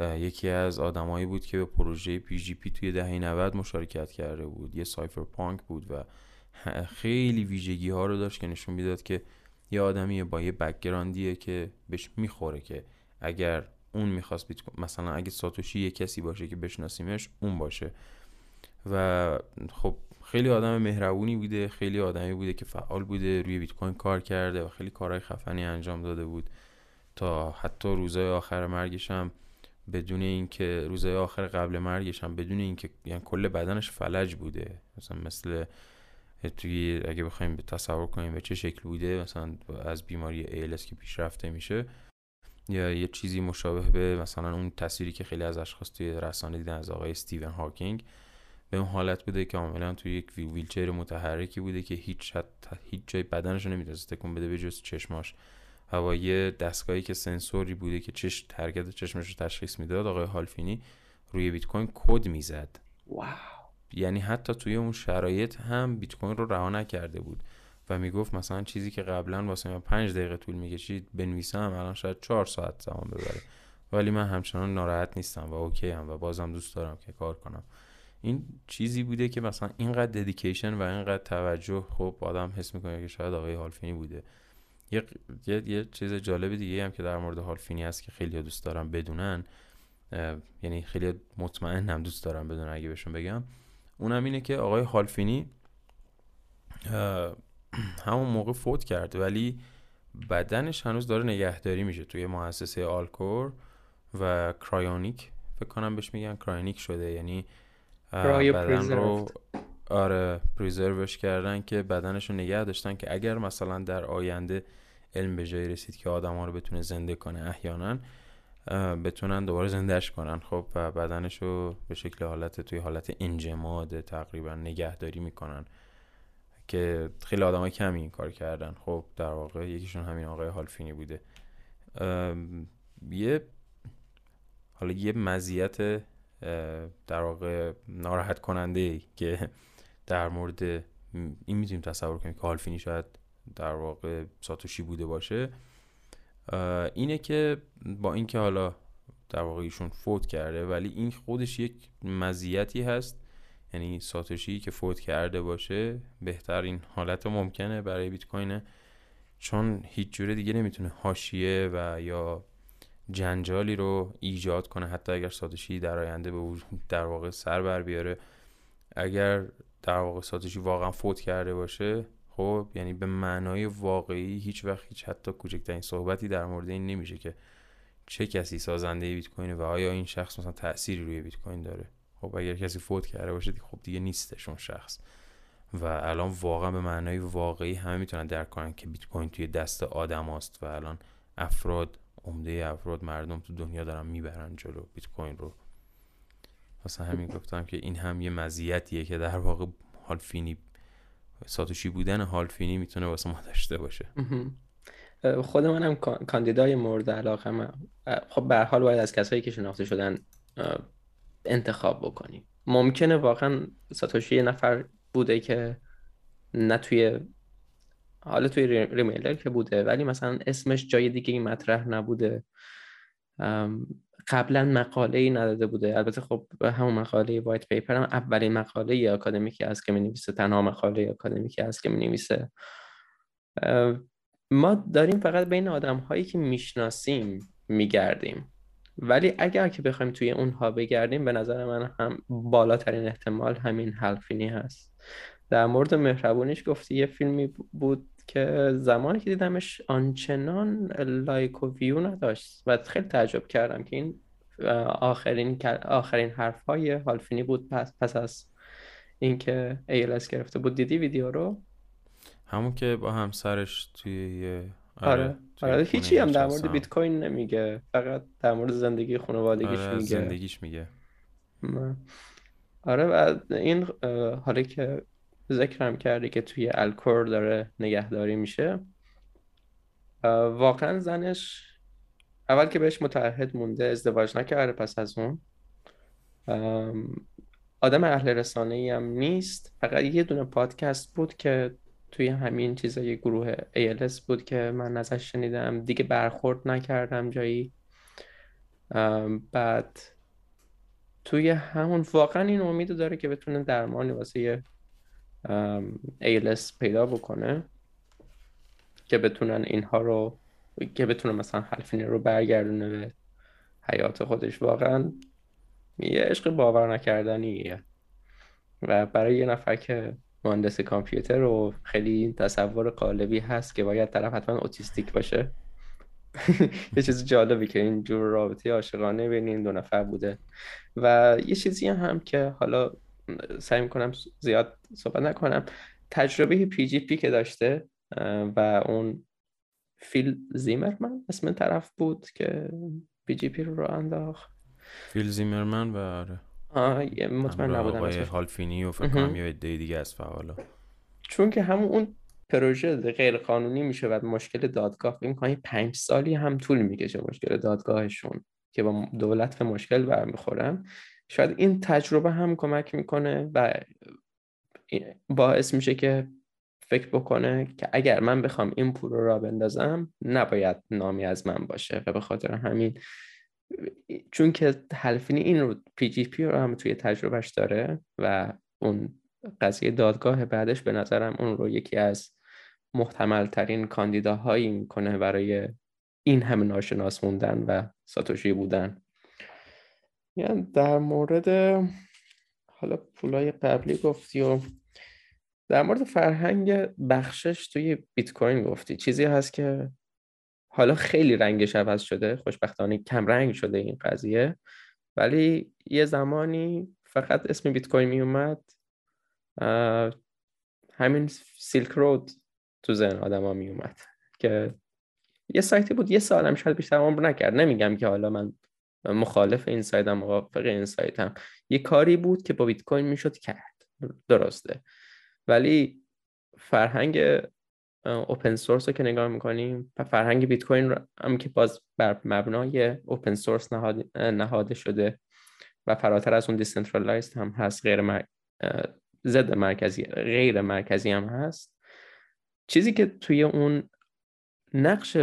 یکی از آدمایی بود که به پروژه PGP توی دهه 90 مشارکت کرده بود. یه cypherpunk بود و خیلی ویژگی ها رو داشت که نشون می‌داد که یه آدمی با یه background یه که بهش می‌خوره که اگر اون می‌خواست بیت مثلا اگه ساتوشی یه کسی باشه که بشناسیمش اون باشه. و خب خیلی آدم مهربونی بوده خیلی آدمی بوده که فعال بوده روی بیت کوین کار کرده و خیلی کارهای خفنی انجام داده بود. تا حتی روزهای آخر مرگش هم بدون اینکه روزهای آخر قبل مرگش هم بدون اینکه یعنی کل بدنش فلج بوده. مثلا مثل توی اگه بخوایم تصور کنیم به چه شکل بوده مثلا از بیماری ALS که پیشرفته میشه یا یه چیزی مشابه به مثلا اون تصویری که خیلی از اشخاص توی رسانه دیدن از آقای استیون هاکینگ. به اون حالت بوده که کاملا توی یک ویلچر متحرکی بوده که هیچ هیچ جای بدنش رو نمی‌تونست تکون بده به جز چشماش. و یه دستگاهی که سنسوری بوده که چش حرکت چشمش رو تشخیص می‌داد آقای هال فینی روی بیت کوین کد می‌زد. wow. یعنی حتی توی اون شرایط هم بیت کوین رو رها نکرده بود. و می‌گفت مثلا چیزی که قبلا واسه من پنج دقیقه طول می‌کشید بنویسم الان شاید چهار ساعت زمان ببره. ولی من همچنان ناراحت نیستم و okay م و بازم دوست دارم که کار کنم. این چیزی بوده که مثلا اینقدر ددیکیشن و اینقدر توجه خب آدم حس می‌کنه که شاید آقای هالفینی بوده. یه, یه،, یه چیز جالب دیگه هم که در مورد هالفینی هست که خیلی دوست دارم بدونن یعنی خیلی مطمئن هم دوست دارم بدونن اگه بهشون بگم. اونم اینه که آقای هالفینی همون موقع فوت کرد ولی بدنش هنوز داره نگهداری میشه توی مؤسسه آلکور و cryonic. فکر کنم بهش میگن cryonic شده یعنی بدن رو آره preserve ش کردن که بدنش رو نگه داشتن که اگر مثلا در آینده علم به جایی رسید که آدم ها رو بتونه زنده کنه احیانا بتونن دوباره زندهش کنن. خب و بدنش رو به شکل حالت توی حالت انجماد تقریبا نگهداری می‌کنن. که خیلی آدمای کمی این کار کردن. خب در واقع یکیشون همین آقای هال فینی بوده. یه حالا یه مزیت در واقع ناراحت کننده که در مورد این می‌تونیم تصور کنیم که هالفینی شاید در واقع ساتوشی بوده باشه. اینه که با اینکه حالا در واقع ایشون فوت کرده ولی این خودش یک مزیتی هست یعنی ساتوشی که فوت کرده باشه بهترین حالت ممکنه برای بیت کوینه. چون هیچ جوره دیگه نمی‌تونه حاشیه و یا جنجالی رو ایجاد کنه. حتی اگر ساتوشی در آینده به در واقع سر بر بیاره. اگر در واقع ساتوشی واقعا فوت کرده باشه خب یعنی به معنای واقعی هیچ وقت هیچ حتی کوچکترین صحبتی در مورد این نمیشه که چه کسی سازنده بیت کوین و آیا این شخص مثلا تأثیری روی بیت کوین داره. خب اگر کسی فوت کرده باشه خب دیگه نیستش اون شخص. و الان واقعا به معنای واقعی همه می‌تونن درک کنن که بیت کوین توی دست آدم است و الان افراد عمده افراد مردم تو دنیا دارن می‌برن جلو بیت کوین رو. واسه همین گفتم که این هم یه مزیتیه که در واقع هالفینی ساتوشی بودن هالفینی می‌تونه واسه ما داشته باشه. خود منم کاندیدای مورد علاقه من. خب به حال باید از کسایی که شناخته شدن انتخاب بکنیم. ممکنه واقعا ساتوشی یه نفر بوده که نه توی حالا توی ریمیلر که بوده ولی مثلا اسمش جای دیگه این مطرح نبوده. قبلا مقاله ای نداده بوده. البته خب همون مقاله وایت پیپر هم اولین مقاله آکادمیکی است که می نویسه تنها مقاله آکادمیکی است که می نویسه ما داریم فقط بین آدم هایی که می‌شناسیم میگردیم. ولی اگر که بخوایم توی اونها بگردیم به نظر من هم بالاترین احتمال همین حلفینی هست. در مورد مهربونیش گفتی یه فیلمی بود که زمانی که دیدمش آنچنان لایک و ویو نداشت و خیلی تعجب کردم که این آخرین آخرین حرف های هالفینی بود. پس, پس از اینکه ایلس گرفته بود دیدی ویدیو رو؟ همون که با همسرش توی یه آره. آره, آره. هیچی هم در مورد بیت کوین نمیگه. فقط در مورد زندگی خانوادگیش آره میگه. زندگیش میگه. آره و این حالا که ذکرم کردی که توی الکور داره نگهداری میشه واقعا زنش اول که بهش متعهد مونده ازدواج نکرده پس از اون. آدم اهل رسانه ای هم نیست. فقط یه دونه پادکست بود که توی همین چیزای گروه ALS بود که من ازش شنیدم. دیگه برخورد نکردم جایی. بعد توی همون واقعا این امید داره که بتونه درمانی واسه ALS پیدا بکنه که بتونن اینها رو که بتونه مثلا حلفینه رو برگردونه به حیات خودش. واقعا یه عشق باور نکردنیه و برای یه نفر که مهندس کامپیوتر و خیلی تصور قالبی هست که باید طرف حتما autistic باشه. یه چیز جالبی که این جور رابطه عاشقانه بین این دو نفر بوده. و یه چیزی هم که حالا سعی می‌کنم زیاد صحبت نکنم تجربه PGP که داشته و اون فیل زیمرمن اسم طرف بود که PGP رو راه انداخت. فیل زیمرمن؟ و آره. آه مطمئن نبودم آقای هالفینی و فکر کنم یه عده دیگه از فعالا. چون که همون اون پروژه غیر قانونی میشه و مشکل دادگاه. فکر کنم پنج سالی هم طول می‌کشه مشکل دادگاهشون که با دولت به مشکل برمیخورن. شاید این تجربه هم کمک می‌کنه و باعث میشه که فکر بکنه که اگر من بخوام این پول رو را بندازم نباید نامی از من باشه و به خاطر همین چون که حلفینی این رو پی جی پی رو هم توی تجربهش داره و اون قضیه دادگاه بعدش به نظرم اون رو یکی از محتمل ترین کاندیداهایی می‌کنه برای این همه ناشناس موندن و ساتوشی بودن. یعنی در مورد حالا پولای قبلی گفتی و در مورد فرهنگ بخشش توی بیت کوین گفتی. چیزی هست که حالا خیلی رنگش عوض شده. خوشبختانه کم رنگ شده این قضیه. ولی یه زمانی فقط اسم بیت کوین می اومد. همین سیلک رود تو ذهن آدما می اومد که یه سایتی بود. یه سالم شاید بیشتر عمر نکرد. نمیگم که حالا من مخالف این سایتم موافق این سایتم. یه کاری بود که با بیت کوین می‌شد کرد. درسته. ولی فرهنگ open source رو که نگاه می‌کنیم فرهنگ بیت کوین هم که باز بر مبنای open source نهاده شده و فراتر از اون decentralized هم هست غیر مر... ضد مرکزی غیر مرکزی هم هست. چیزی که توی اون نقش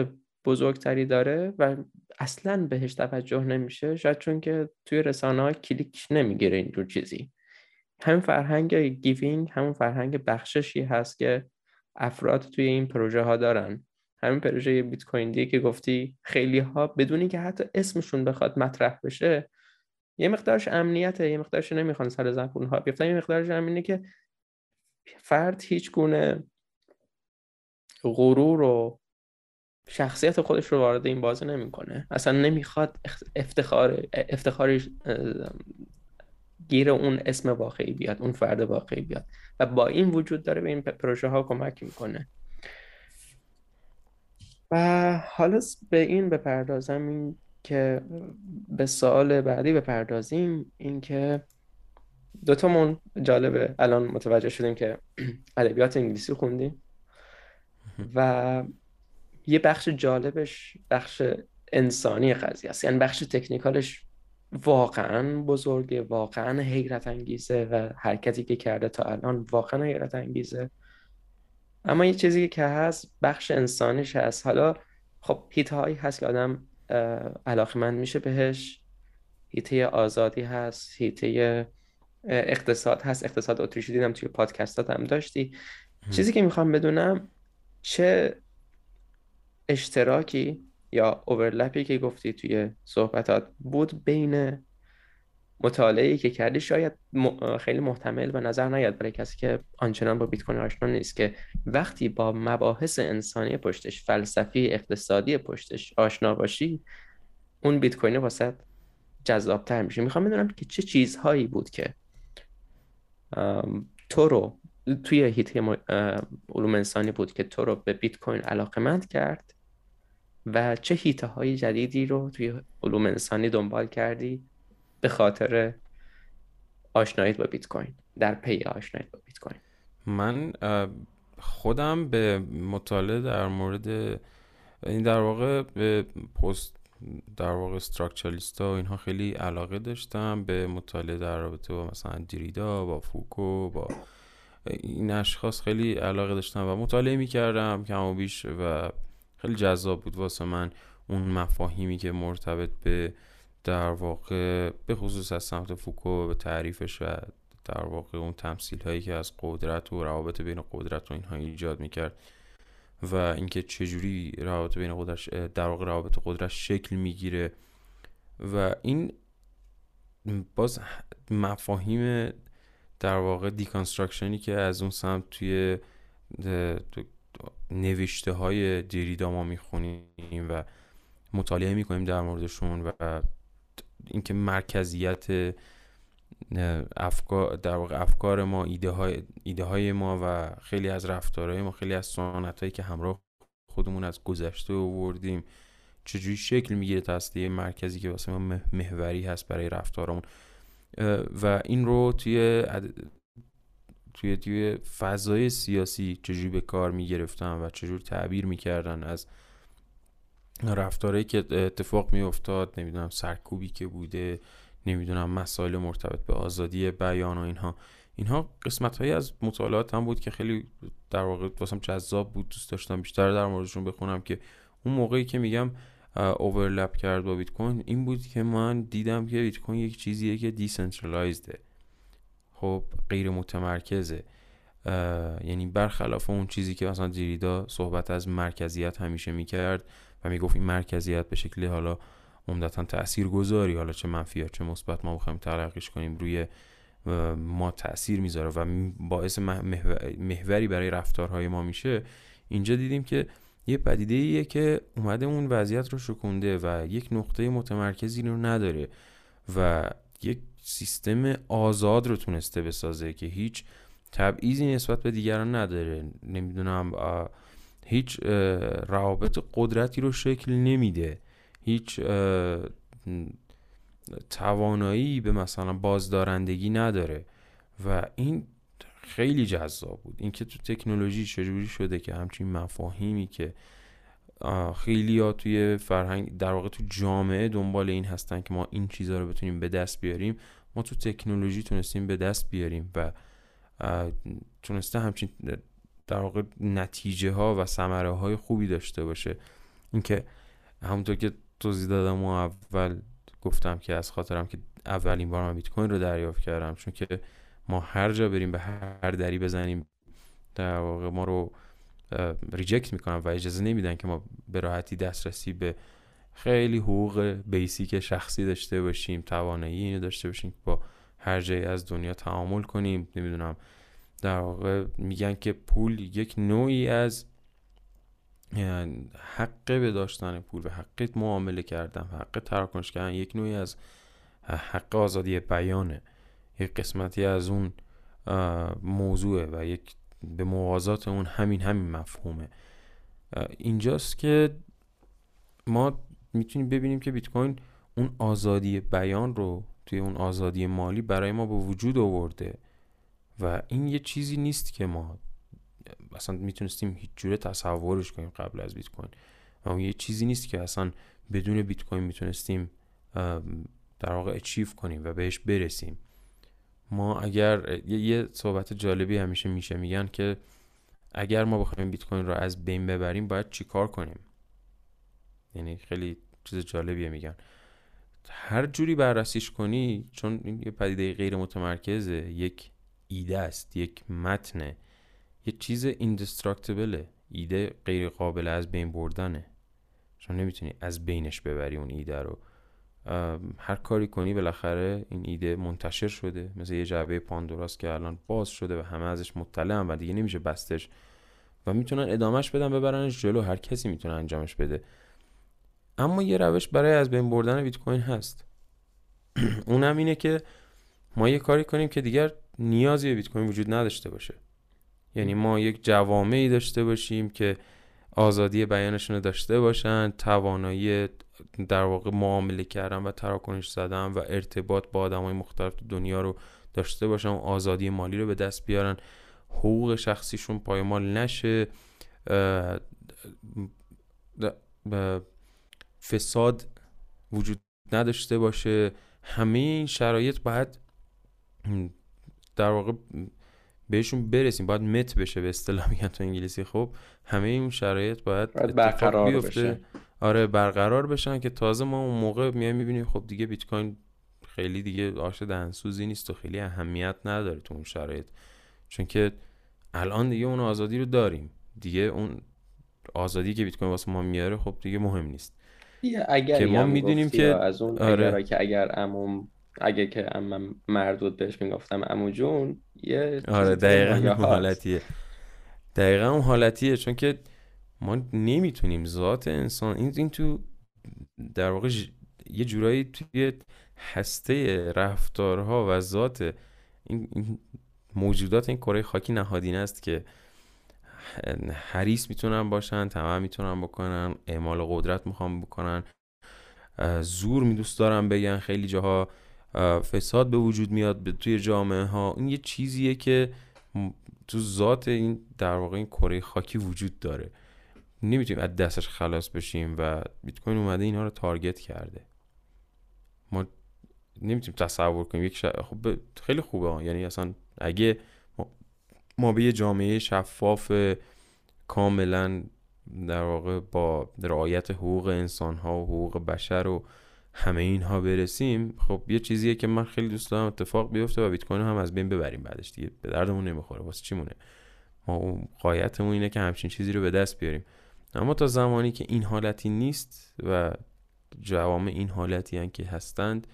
بزرگتری داره و اصلا بهش توجه نمیشه شاید چون که توی رسانه ها کلیک نمی‌گیره اینجور چیزی. همین فرهنگ giving همون فرهنگ بخششی هست که افراد توی این پروژه ها دارن. همین پروژه bitcoind که گفتی خیلی ها بدون اینکه حتی اسمشون بخواد مطرح بشه یه مقدارش امنیته یه مقدارش نمی‌خوان سر زبون ها بیفتن. یه مقدارش اینه که فرد هیچ گونه غرور و شخصیت خودش رو وارد این بازی نمی‌کنه. اصلا نمی‌خواد افتخار افتخارش گیر اون اسم واقعی بیاد اون فرد واقعی بیاد. و با این وجود داره به این پروژه ها کمک می‌کنه. و حالا به این بپردازم این که به سوال بعدی بپردازیم این که دوتامون جالبه. الان متوجه شدیم که ادبیات انگلیسی خوندیم. و یه بخش جالبش بخش انسانی قضیه است. یعنی بخش تکنیکالش واقعا بزرگه واقعا حیرت انگیزه و حرکتی که کرده تا الان واقعا حیرت انگیزه. اما یه چیزی که هست بخش انسانیش هست. حالا خب هیت هایی هست که آدم علاقه من میشه بهش. هیته آزادی هست هیته اقتصاد هست. اقتصاد اتریشی دیدم توی پادکستات هم داشتی. چیزی که می‌خوام بدونم چه اشتراکی یا اوورلپی که گفتی توی صحبتات بود بین مطالعه که کردی شاید خیلی محتمل به نظر نیاد برای کسی که آنچنان با بیت کوین آشنا نیست که وقتی با مباحث انسانی پشتش فلسفی اقتصادی پشتش آشنا باشی اون بیت کوین واسه جذابتر میشه. می‌خوام بدونم که چه چیزهایی بود که تو رو توی حیطه علوم انسانی بود که تو رو به بیت کوین علاقمند کرد و چه حیطه های جدیدی رو توی علوم انسانی دنبال کردی به خاطر آشناییت با بیت کوین در پی آشناییت با بیت کوین من خودم به مطالعه در مورد این در واقع به پست در واقع structuralist ها و اینها خیلی علاقه داشتم به مطالعه در رابطه با مثلا دریدا با فوکو با این اشخاص خیلی علاقه داشتم و مطالعه می‌کردم کم و بیش و خیلی جذاب بود واسه من اون مفاهیمی که مرتبط به در واقع به خصوص از سمت فوکو به تعریفش و در واقع اون تمثیل هایی که از قدرت و روابط بین قدرت و اینها ایجاد می‌کرد و اینکه چجوری روابط بین قدرت در واقع روابط قدرت شکل می‌گیره و این باز مفاهیم در واقع دیکانسترکشنی که از اون سمت توی نوشته های دریدا ما می‌خونیم و مطالعه می‌کنیم در موردشون و اینکه مرکزیت افکار در واقع افکار ما ایده های, ایده های ما و خیلی از رفتارهای ما خیلی از سنت هایی که همراه خودمون از گذشته آوردیم چجوری شکل می‌گیره تا مرکزی که واسه ما محوری هست برای رفتارمون. و این رو توی توی توی فضای سیاسی چجوری به کار می‌گرفتن و چجور تعبیر می‌کردن از رفتارهایی که اتفاق میافتاد نمی‌دونم سرکوبی که بوده نمی‌دونم مسائل مرتبط به آزادی بیان و اینها. اینها قسمت هایی از مطالعات هم بود که خیلی در واقع واسم جذاب بود دوست داشتم بیشتر در موردشون بخونم که اون موقعی که میگم اوورلپ کرد با بیت کوین این بود که من دیدم که بیت کوین یک چیزیه که دیسنترالایزده خب غیر متمرکزه. یعنی برخلاف اون چیزی که مثلا دیریدا صحبت از مرکزیت همیشه می‌کرد و می‌گفت این مرکزیت به شکل حالا عمدتا تأثیر گذاری حالا چه منفی چه مثبت ما بخوایم تلقیش کنیم روی ما تاثیر می‌ذاره و باعث محوری برای رفتارهای ما میشه. اینجا دیدیم که یه پدیده ایه که اومده اون وضعیت رو شکونده و یک نقطه متمرکزی رو نداره و یک سیستم آزاد رو تونسته بسازه که هیچ تبعیضی نسبت به دیگران نداره. نمی‌دونم هیچ روابط قدرتی رو شکل نمیده. هیچ توانایی به مثلا بازدارندگی نداره. و این خیلی جذاب بود. اینکه تو تکنولوژی چجوری شده که همچین مفاهیمی که خیلی ها توی فرهنگ در واقع تو جامعه دنبال این هستن که ما این چیزها رو بتونیم به دست بیاریم ما تو تکنولوژی تونستیم به دست بیاریم و تونسته همچین در واقع نتیجه ها و ثمره های خوبی داشته باشه. اینکه همونطور که توضیح دادم و اول گفتم که از خاطرم که اولین بار من بیت کوین رو دریافت کردم چون که ما هر جا بریم به هر دری بزنیم در واقع ما رو ریجکت می‌کنن و اجازه نمیدن که ما به راحتی دسترسی به خیلی حقوق بیسیک شخصی داشته باشیم توانایی اینو داشته باشیم با هر جایی از دنیا تعامل کنیم. نمی‌دونم در واقع میگن که پول یک نوعی از یعنی حق به داشتن پول و حق معامله کردن حق تراکنش کردن یک نوعی از حق آزادی بیانه. یک قسمتی از اون موضوعه و یک به موازات اون همین همین مفهومه. اینجاست که ما می‌تونیم ببینیم که بیت کوین اون آزادی بیان رو توی اون آزادی مالی برای ما به وجود آورده و این یه چیزی نیست که ما اصلا می‌تونستیم هیچ جوره تصورش کنیم قبل از بیت کوین اون یه چیزی نیست که اصلا بدون بیت کوین می‌تونستیم در واقع اچیو کنیم و بهش برسیم. ما اگر یه صحبت جالبی همیشه میشه میگن که اگر ما بخوایم بیت کوین رو از بین ببریم باید چیکار کنیم؟ یعنی خیلی چیز جالبیه میگن. هر جوری بررسیش کنی چون این یه پدیده غیر متمرکزه یک ایده است یک متنه. یه چیز ایندستراکتبله ایده غیر قابل از بین بردنه. چون نمی‌تونی از بینش ببری اون ایده رو. هر کاری کنی بالاخره این ایده منتشر شده. مثل یه جعبه پاندوراست که الان باز شده و همه ازش مطلع و دیگه نمیشه بستش. و می‌تونن ادامهش بدن ببرنش جلو. هر کسی می‌تونه انجامش بده. اما یه روش برای از بین بردن بیت کوین هست. اونم اینه که ما یه کاری کنیم که دیگر نیازی به بیت کوین وجود نداشته باشه. یعنی ما یک جوامعی داشته باشیم که آزادی بیانشون رو داشته باشن توانایی در واقع معامله کردن و تراکنش زدن و ارتباط با آدمای مختلف دنیا رو داشته باشن و آزادی مالی رو به دست بیارن. حقوق شخصیشون پایمال نشه. فساد وجود نداشته باشه همه این شرایط باید در واقع بهشون برسیم باید مت بشه به اصطلاح میگن تو انگلیسی. خب همه این شرایط باید, باید برقرار بیفته. آره برقرار بشن که تازه ما اون موقع میایم می‌بینیم خب دیگه بیت کوین خیلی دیگه آش دهنسوزی نیست و خیلی اهمیت نداره تو اون شرایط. چون که الان دیگه اون آزادی رو داریم. دیگه اون آزادی که بیت کوین واسه ما میاره خب دیگه مهم نیست. اگر که ما می‌دونیم که از اون آره. اگر که اگر عموم اگه که امم مردود بهش می‌گفتم امو جون یه آره دقیقا اون حالتیه دقیقا اون حالتیه چون که ما نمی‌تونیم ذات انسان این, این تو در واقع یه جورایی توی هسته رفتارها و ذات این, موجودات این کره خاکی نهادینه است که حریص می‌تونن باشن تمام می‌تونن بکنن اعمال قدرت می‌خوام بکنن. زور می دوست دارن بگن خیلی جاها فساد به وجود میاد توی جامعه ها این یه چیزیه که تو ذات این در واقع این کره خاکی وجود داره. نمی‌تونیم از دستش خلاص بشیم و بیت کوین اومده اینها رو تارگت کرده. ما نمی‌تونیم تصور کنیم. یک خب خیلی خوبه یعنی اصلا اگه ما به یه جامعه شفاف کاملا در واقع با رعایت حقوق انسان ها و حقوق بشر و همه اینها برسیم خب یه چیزیه که من خیلی دوست دارم اتفاق بیفته و بیت کوین هم از بین ببریم بعدش دیگه. به دردمون نمی‌خوره. واسه چی مونه؟ ما قایتمون اینه که همچین چیزی رو به دست بیاریم. اما تا زمانی که این حالتی نیست و جوامع این حالتی هن که هستند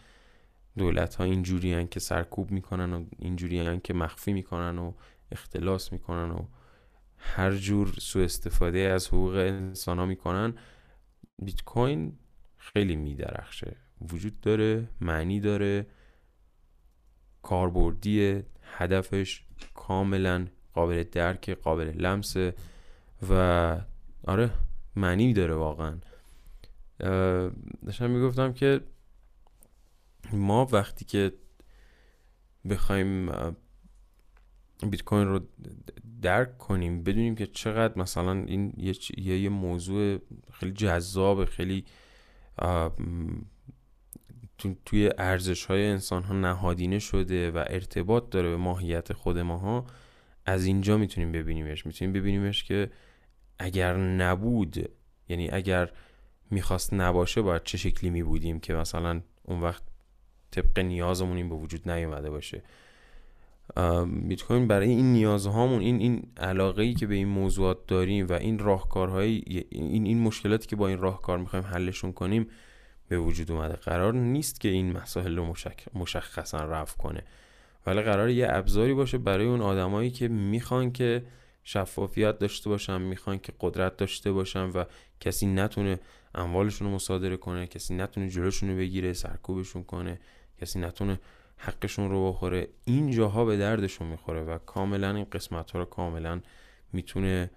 دولت ها اینجوری هن که سرکوب می‌کنن و اینجوری هن که مخفی می‌کنن و اختلاس می‌کنن و هر جور سوء استفاده از حقوق انسان ها می‌کنن بیت کوین خیلی میدرخشه. وجود داره معنی داره کاربردی هدفش کاملا قابل درک قابل لمسه و آره معنی داره واقعا. داشتم می‌گفتم که ما وقتی که بخوایم بیت کوین رو درک کنیم بدونیم که چقدر مثلا این یه, یه موضوع خیلی جذاب خیلی توی ارزش های انسان ها نهادینه شده و ارتباط داره به ماهیت خود ماها. از اینجا می‌تونیم ببینیمش. می‌تونیم ببینیمش که اگر نبود یعنی اگر می‌خواست نباشه باید چه شکلی میبودیم که مثلا اون وقت طبق نیازمون این به وجود نیومده باشه. بیت کوین برای این نیازهامون این این علاقه ای که به این موضوعات داریم و این راهکارهای این این مشکلاتی که با این راهکار می‌خوایم حلشون کنیم به وجود اومده. قرار نیست که این مسائل رو مشخصا رفع کنه. ولی قرار یه ابزاری باشه برای اون آدمایی که می‌خوان که شفافیت داشته باشن می‌خوان که قدرت داشته باشن و کسی نتونه اموالشون رو مصادره کنه کسی نتونه جلوشون رو بگیره سرکوبشون کنه کسی نتونه حقشون رو بخوره. این جاها به دردشون می‌خوره و کاملا این قسمت ها رو کاملا می‌تونه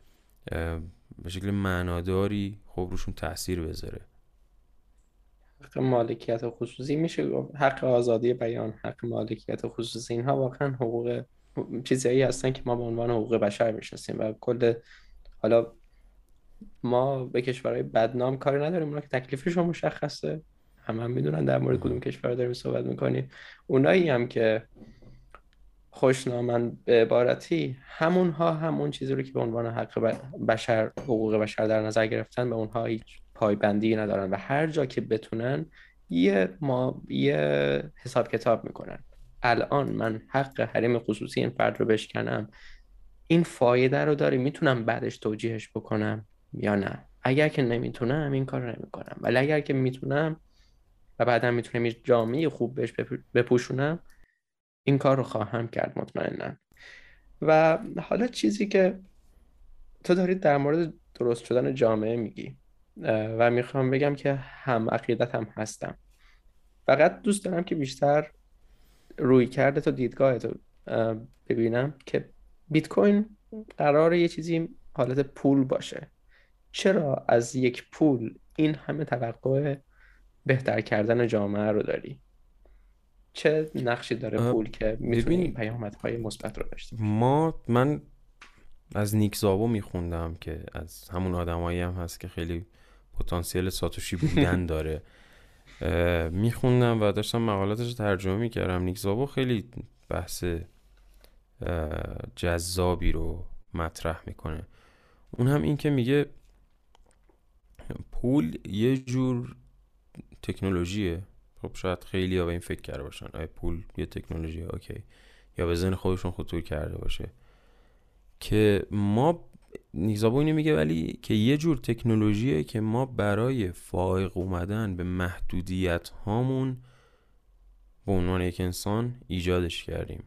به شکل معناداری خب روشون تاثیر بذاره. حق مالکیت خصوصی میشه حق آزادی بیان حق مالکیت خصوصی. اینها واقعا حقوق چیزایی هستن که ما به عنوان حقوق بشر می‌شناسیم و کل حالا ما به کشورهای بدنام کاری نداریم اونا که تکلیفشون مشخصه. همه هم می‌دونن در مورد کدوم کشور داریم صحبت می‌کنیم. اونایی هم که خوشنامن به عبارتی همونها همون چیزی رو که به عنوان حق بشر حقوق بشر در نظر گرفتن به اونها هیچ پایبندی ندارن و هر جا که بتونن یه ما یه حساب کتاب می‌کنن. الان من حق حریم خصوصی این فرد رو بشکنم این فایده رو داره می‌تونم بعدش توجیهش بکنم یا نه؟ اگر که نمی‌تونم این کار رو نمی‌کنم. ولی اگر که می‌تونم و بعدا می‌تونم یه جامعه خوب بهش بپوشونم این کار رو خواهم کرد مطمئنا. و حالا چیزی که تو دارید در مورد درست شدن جامعه میگی و می‌خوام بگم که هم عقیدت هم هستم. فقط دوست دارم که بیشتر روی کرده تو دیدگاه تو ببینم که بیت کوین قرار یه چیزی حالت پول باشه. چرا از یک پول این همه توقع بهتر کردن جامعه رو داری. چه نقشی داره پول که می‌تونه این پیامدهای مثبت رو داشته ما من از نیک زابو میخوندم که از همون آدمایی هم هست که خیلی پتانسیل ساتوشی بودن داره. میخوندم و داشتم مقالاتش ترجمه می‌کردم. نیک زابو خیلی بحث جذابی رو مطرح می‌کنه. اون هم این که میگه پول یه جور تکنولوژیه؟ خب شاید خیلی ها به این فکر کرده باشن. آیا پول یه تکنولوژی؟ اوکی. یا به ذهن خودشون خطور کرده باشه. که ما نیزابو اینو میگه ولی که یه جور تکنولوژیه که ما برای فائق اومدن به محدودیت هامون به عنوان یک انسان ایجادش کردیم.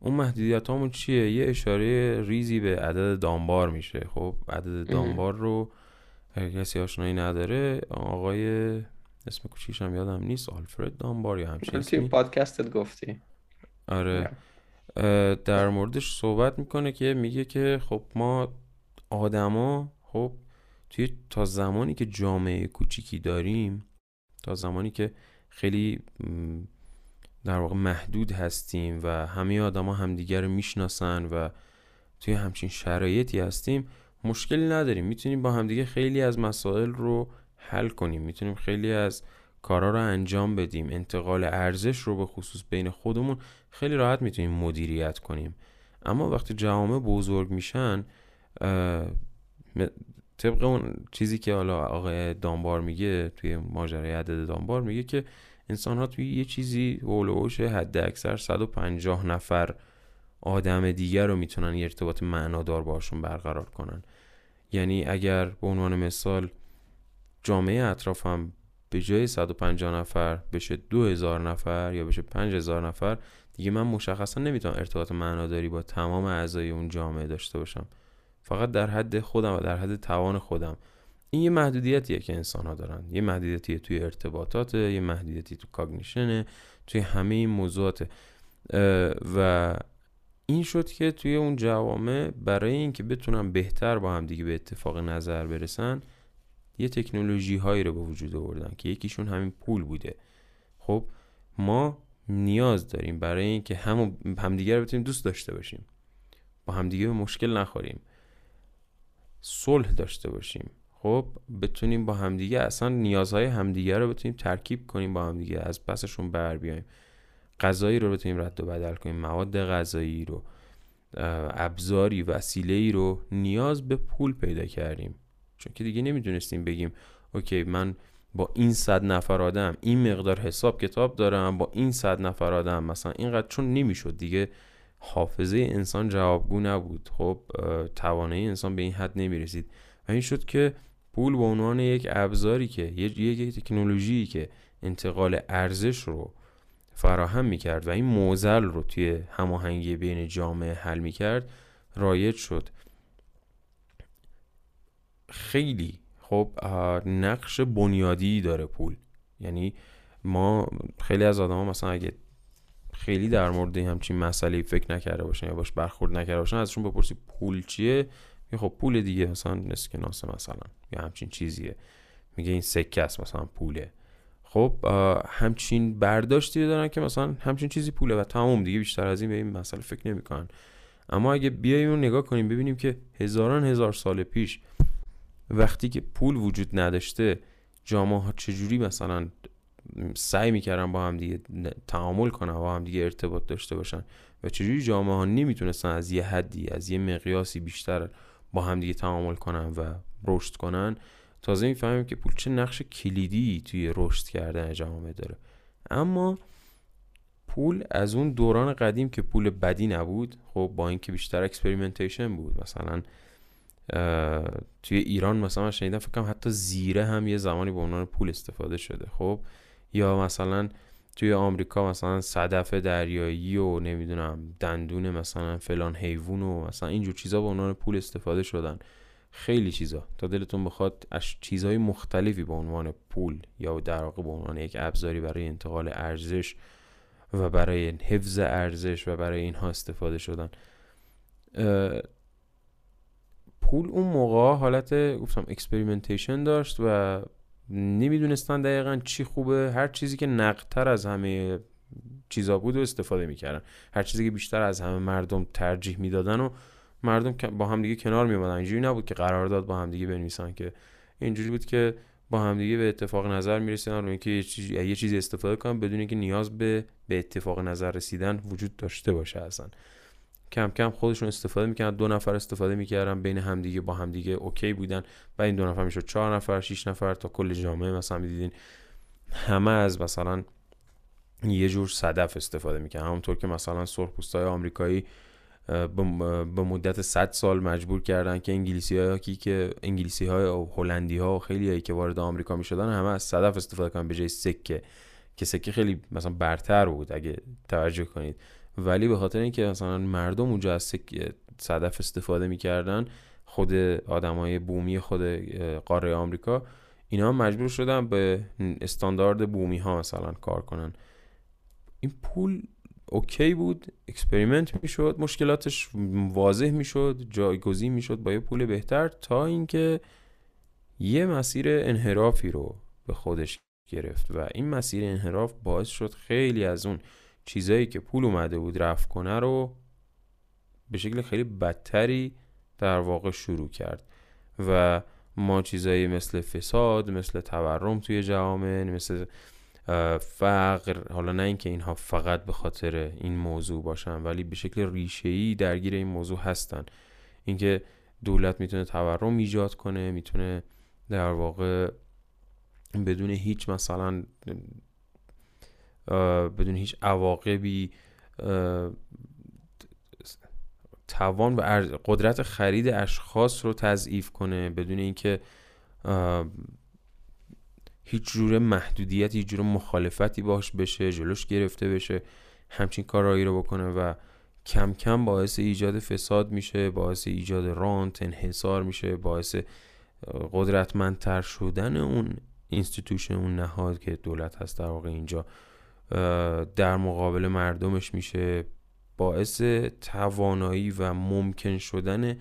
اون محدودیت هامون چیه؟ یه اشاره ریزی به عدد دانبار میشه. خب عدد دانبار رو اگر کسی آشنایی نداره آقای اسم کوچیش هم یادم نیست. آلفرد دانبار یا همچین توی پادکستت گفتی. آره. در موردش صحبت می‌کنه که میگه که خب ما آدما خب توی تا زمانی که جامعه کوچیکی داریم تا زمانی که خیلی در واقع محدود هستیم و همه آدما همدیگر رو می‌شناسن و توی همچین شرایطی هستیم مشکلی نداریم. می‌تونیم با همدیگه خیلی از مسائل رو حل کنیم. می‌تونیم خیلی از کارا رو انجام بدیم. انتقال ارزش رو به خصوص بین خودمون خیلی راحت می‌تونیم مدیریت کنیم. اما وقتی جوامع بزرگ میشن طبق اون چیزی که حالا آقای دانبار میگه توی ماجرای عدد دانبار میگه که انسان ها توی یه چیزی هولوش حد اکثر 150 نفر آدم دیگر رو می‌تونن یه ارتباط معنادار باشون برقرار کنن. یعنی اگر به عنوان مثال جامعه اطرافم به جای 150 نفر بشه 2000 نفر یا بشه 5000 نفر دیگه من مشخصا نمی‌تونم ارتباط معناداری با تمام اعضای اون جامعه داشته باشم. فقط در حد خودم و در حد توان خودم. این یه محدودیتیه که انسان ها دارن. یه محدودیتیه توی ارتباطات یه محدودیتی تو کاگنیشنه توی همه این موضوعات و این شد که توی اون جوامع برای اینکه بتونن بهتر با هم دیگه به اتفاق نظر برسن یه تکنولوژی هایی رو به وجود آوردن که یکیشون همین پول بوده. خب ما نیاز داریم برای اینکه هم همدیگه رو بتونیم دوست داشته باشیم. با همدیگه به مشکل نخوریم. صلح داشته باشیم. خب بتونیم با همدیگه اصلا نیازهای همدیگه رو بتونیم ترکیب کنیم با همدیگه از پسشون بر بیایم. غذایی رو بتونیم رد و بدل کنیم. مواد غذایی رو ابزاری وسیله ای رو نیاز به پول پیدا کردیم. چون که دیگه نمی‌دونستیم بگیم اوکی من با این صد نفر آدم این مقدار حساب کتاب دارم با این صد نفر آدم مثلا اینقدر چون نمی‌شد دیگه. حافظه انسان جوابگو نبود. خب توانایی انسان به این حد نمی‌رسید. و این شد که پول به عنوان یک ابزاری که یک یک تکنولوژی که انتقال ارزش رو فراهم می‌کرد و این موزل رو توی هماهنگی بین جامعه حل می‌کرد رایج شد. خیلی. خب نقش بنیادی داره پول. یعنی ما خیلی از آدم ها مثلا اگه خیلی در مورد همچین مسئله فکر نکرده باشن یا باش برخورد نکرده باشن ازشون بپرسی پول چیه؟ خب پول دیگه مثلا ناسه مثلا یا همچین چیزیه. میگه این سکه است مثلا پوله. خب همچین برداشتی دارن که مثلا همچین چیزی پوله و تمام دیگه بیشتر از این به این مسئله فکر نمی‌کنن. اما اگه بیایم نگاه کنیم ببینیم که هزاران هزار سال پیش وقتی که پول وجود نداشته جامعه ها چجوری مثلا سعی می‌کردن با هم دیگه تعامل کنن با هم دیگه ارتباط داشته باشن؟ و چجوری جامعه ها نمی‌تونستن از یه حدی از یه مقیاسی بیشتر با هم دیگه تعامل کنن و رشد کنن؟ تازه می‌فهمیم که پول چه نقش کلیدی توی رشد کردن جامعه داره. اما پول از اون دوران قدیم که پول بدی نبود خب با اینکه بیشتر experimentation بود مثلا توی ایران مثلا شنیدم فکر حتی زیره هم یه زمانی به عنوان پول استفاده شده خب؟ یا مثلا توی آمریکا مثلا صدف دریایی و نمی‌دونم دندون مثلا فلان حیوان و مثلا اینجور چیزا به عنوان پول استفاده شدن. خیلی چیزا. تا دلتون بخواد چیزهای مختلفی به عنوان پول یا در واقع به عنوان یک ابزاری برای انتقال ارزش و برای حفظ ارزش و برای اینها استفاده شدن. پول اون موقع حالت گفتم experimentation داشت و نمی‌دونستن دقیقا چی خوبه. هر چیزی که نقدتر از همه چیزا بود و استفاده می‌کردن. هر چیزی که بیشتر از همه مردم ترجیح می‌دادن و مردم با هم دیگه کنار میومدن اینجوری نبود که قرارداد با هم دیگه بنویسن که. اینجوری بود که با هم دیگه به اتفاق نظر می‌رسیدن. رو اینکه یه چیزی یه چیزی استفاده کنن بدون اینکه نیاز به به اتفاق نظر رسیدن وجود داشته باشه اصلا. کم کم خودشون استفاده می‌کنن دو نفر استفاده می‌کردن بین همدیگه با همدیگه اوکی بودن و این دو نفر می‌شد. چهار نفر شیش نفر تا کل جامعه مثلا می‌دیدین همه از مثلا یه جور صدف استفاده می‌کنن همونطور که مثلا سرخپوستای آمریکایی به مدت 100 سال مجبور کردن که انگلیسی های که انگلیسی های و هلندی ها و خیلی هایی که وارد آمریکا می شدن همه از صدف استفاده کنن به جای سکه. که سکه خیلی مثلا برتر بود اگه توجه کنید. ولی به خاطر اینکه مثلا مردم اونجا از صدف استفاده می‌کردن خود آدمای بومی خود قاره آمریکا اینا مجبور شدن به استاندارد بومی ها مثلا کار کنن. این پول okay بود experiment می‌شد مشکلاتش واضح می‌شد جایگزین می‌شد با یه پول بهتر تا اینکه یه مسیر انحرافی رو به خودش گرفت و این مسیر انحراف باعث شد خیلی از اون چیزایی که پول اومده بود رفع کنه رو به شکل خیلی بدتری در واقع شروع کرد. و ما چیزایی مثل فساد مثل تورم توی جامعه مثل فقر حالا نه اینکه اینها فقط به خاطر این موضوع باشن ولی به شکل ریشه‌ای درگیر این موضوع هستن. اینکه دولت می‌تونه تورم ایجاد کنه می‌تونه در واقع بدون هیچ مثلا بدون هیچ عواقبی توان و قدرت خرید اشخاص رو تضعیف کنه بدون اینکه هیچ جور محدودیت هیچ جور مخالفتی باش بشه جلوش گرفته بشه همچین کارهایی رو بکنه و کم کم باعث ایجاد فساد میشه باعث ایجاد رانت انحصار میشه باعث قدرتمندتر شدن اون institution اون نهاد که دولت هست در واقع اینجا. در مقابل مردمش میشه باعث توانایی و ممکن شدن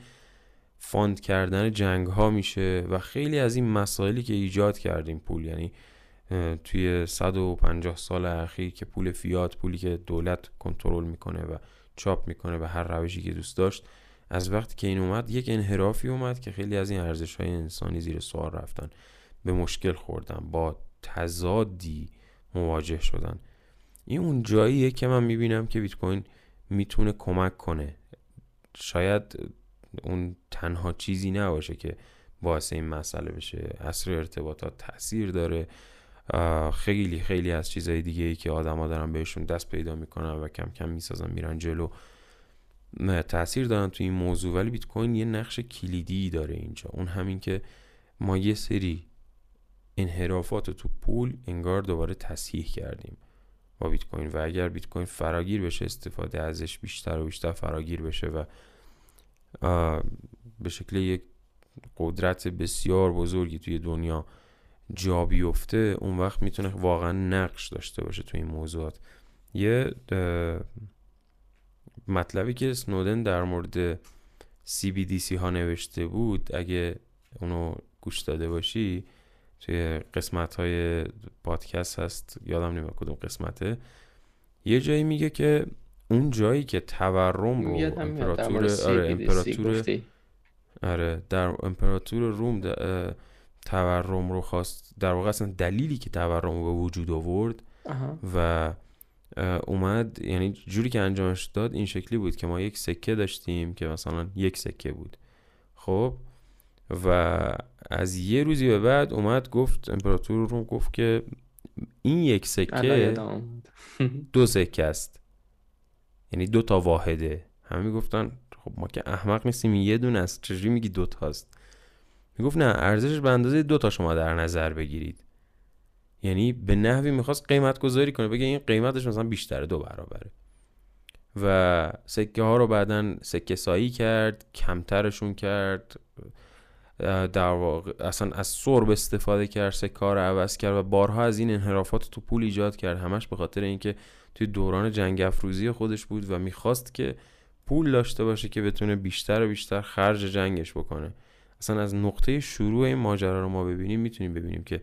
fund کردن جنگ ها میشه و خیلی از این مسائلی که ایجاد کردیم پول. یعنی توی 150 سال اخیر که پول فیات پولی که دولت کنترل می‌کنه و چاپ می‌کنه به هر روشی که دوست داشت از وقتی که این اومد یک انحرافی اومد که خیلی از این ارزش های انسانی زیر سوال رفتن. به مشکل خوردن با تضادی مواجه شدن. این اون جاییه که من می‌بینم که بیت کوین می‌تونه کمک کنه. شاید اون تنها چیزی نباشه که باعث این مسئله بشه. اصر ارتباطات تاثیر داره. خیلی خیلی از چیزهای دیگه ای که آدما دارن بهشون دست پیدا می‌کنن و کم کم می‌سازن میرن جلو تاثیر دارن تو این موضوع. ولی بیت کوین یه نقش کلیدی داره اینجا. اون همین که ما یه سری انحرافات تو پول انگار دوباره تصحیح کردیم. با بیت کوین و اگر بیت کوین فراگیر بشه استفاده ازش بیشتر و بیشتر فراگیر بشه و به شکل یک قدرت بسیار بزرگی توی دنیا جا بیفته اون وقت می‌تونه واقعا نقش داشته باشه توی این موضوعات. یه مطلبی که سنودن در مورد CBDC ها نوشته بود اگه اونو گوش داده باشی توی قسمت های پادکست هست. یادم نمیاد کدوم قسمته. یه جایی میگه که اون جایی که تورم رو امپراتور آره امپراتور آره در امپراتور روم تورم رو خواست در واقع اصلا دلیلی که تورم رو به وجود آورد و اومد یعنی جوری که انجامش داد این شکلی بود که ما یک سکه داشتیم که مثلا یک سکه بود. خب؟ و از یه روزی به بعد اومد گفت امپراتور رو گفت که این یک سکه دو سکه است. یعنی دو تا واحده. همه گفتن خب ما که احمق نیستیم یه دونه است. چجوری میگی دو تاست می‌گفت نه ارزشش به اندازه دو تا شما در نظر بگیرید. یعنی به نحوی می‌خواست قیمت گذاری کنه بگه این قیمتش مثلا بیشتره دو برابره. و سکه ها رو بعدا سکه سایی کرد کمترشون کرد. در واقع اصلا از سرب استفاده کرد سکه ها رو عوض کرد و بارها از این انحرافات تو پول ایجاد کرد. همش به خاطر اینکه توی دوران جنگ افروزی خودش بود و می‌خواست که پول داشته باشه که بتونه بیشتر و بیشتر خرج جنگش بکنه. اصلا از نقطه شروع این ماجرا رو ما ببینیم می‌تونیم ببینیم که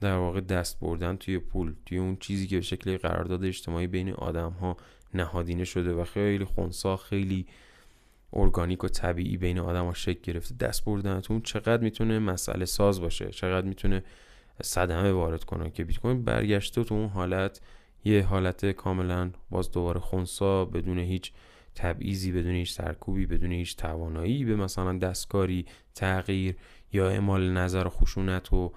در واقع دست بردن توی پول توی اون چیزی که به شکل قرارداد اجتماعی بین آدم ها نهادینه شده و خیلی خونسا خیلی ارگانیک و طبیعی بین آدم ها شکل گرفته. دست بردن تو اون چقدر می‌تونه مسئله ساز باشه چقدر می‌تونه صدمه وارد کنه که بیت کوین برگشته تو اون حالت یه حالت کاملا باز دوباره خونسا بدون هیچ تبعیضی بدون هیچ سرکوبی بدون هیچ توانایی به مثلا دستکاری تغییر یا اعمال نظر و خشونت و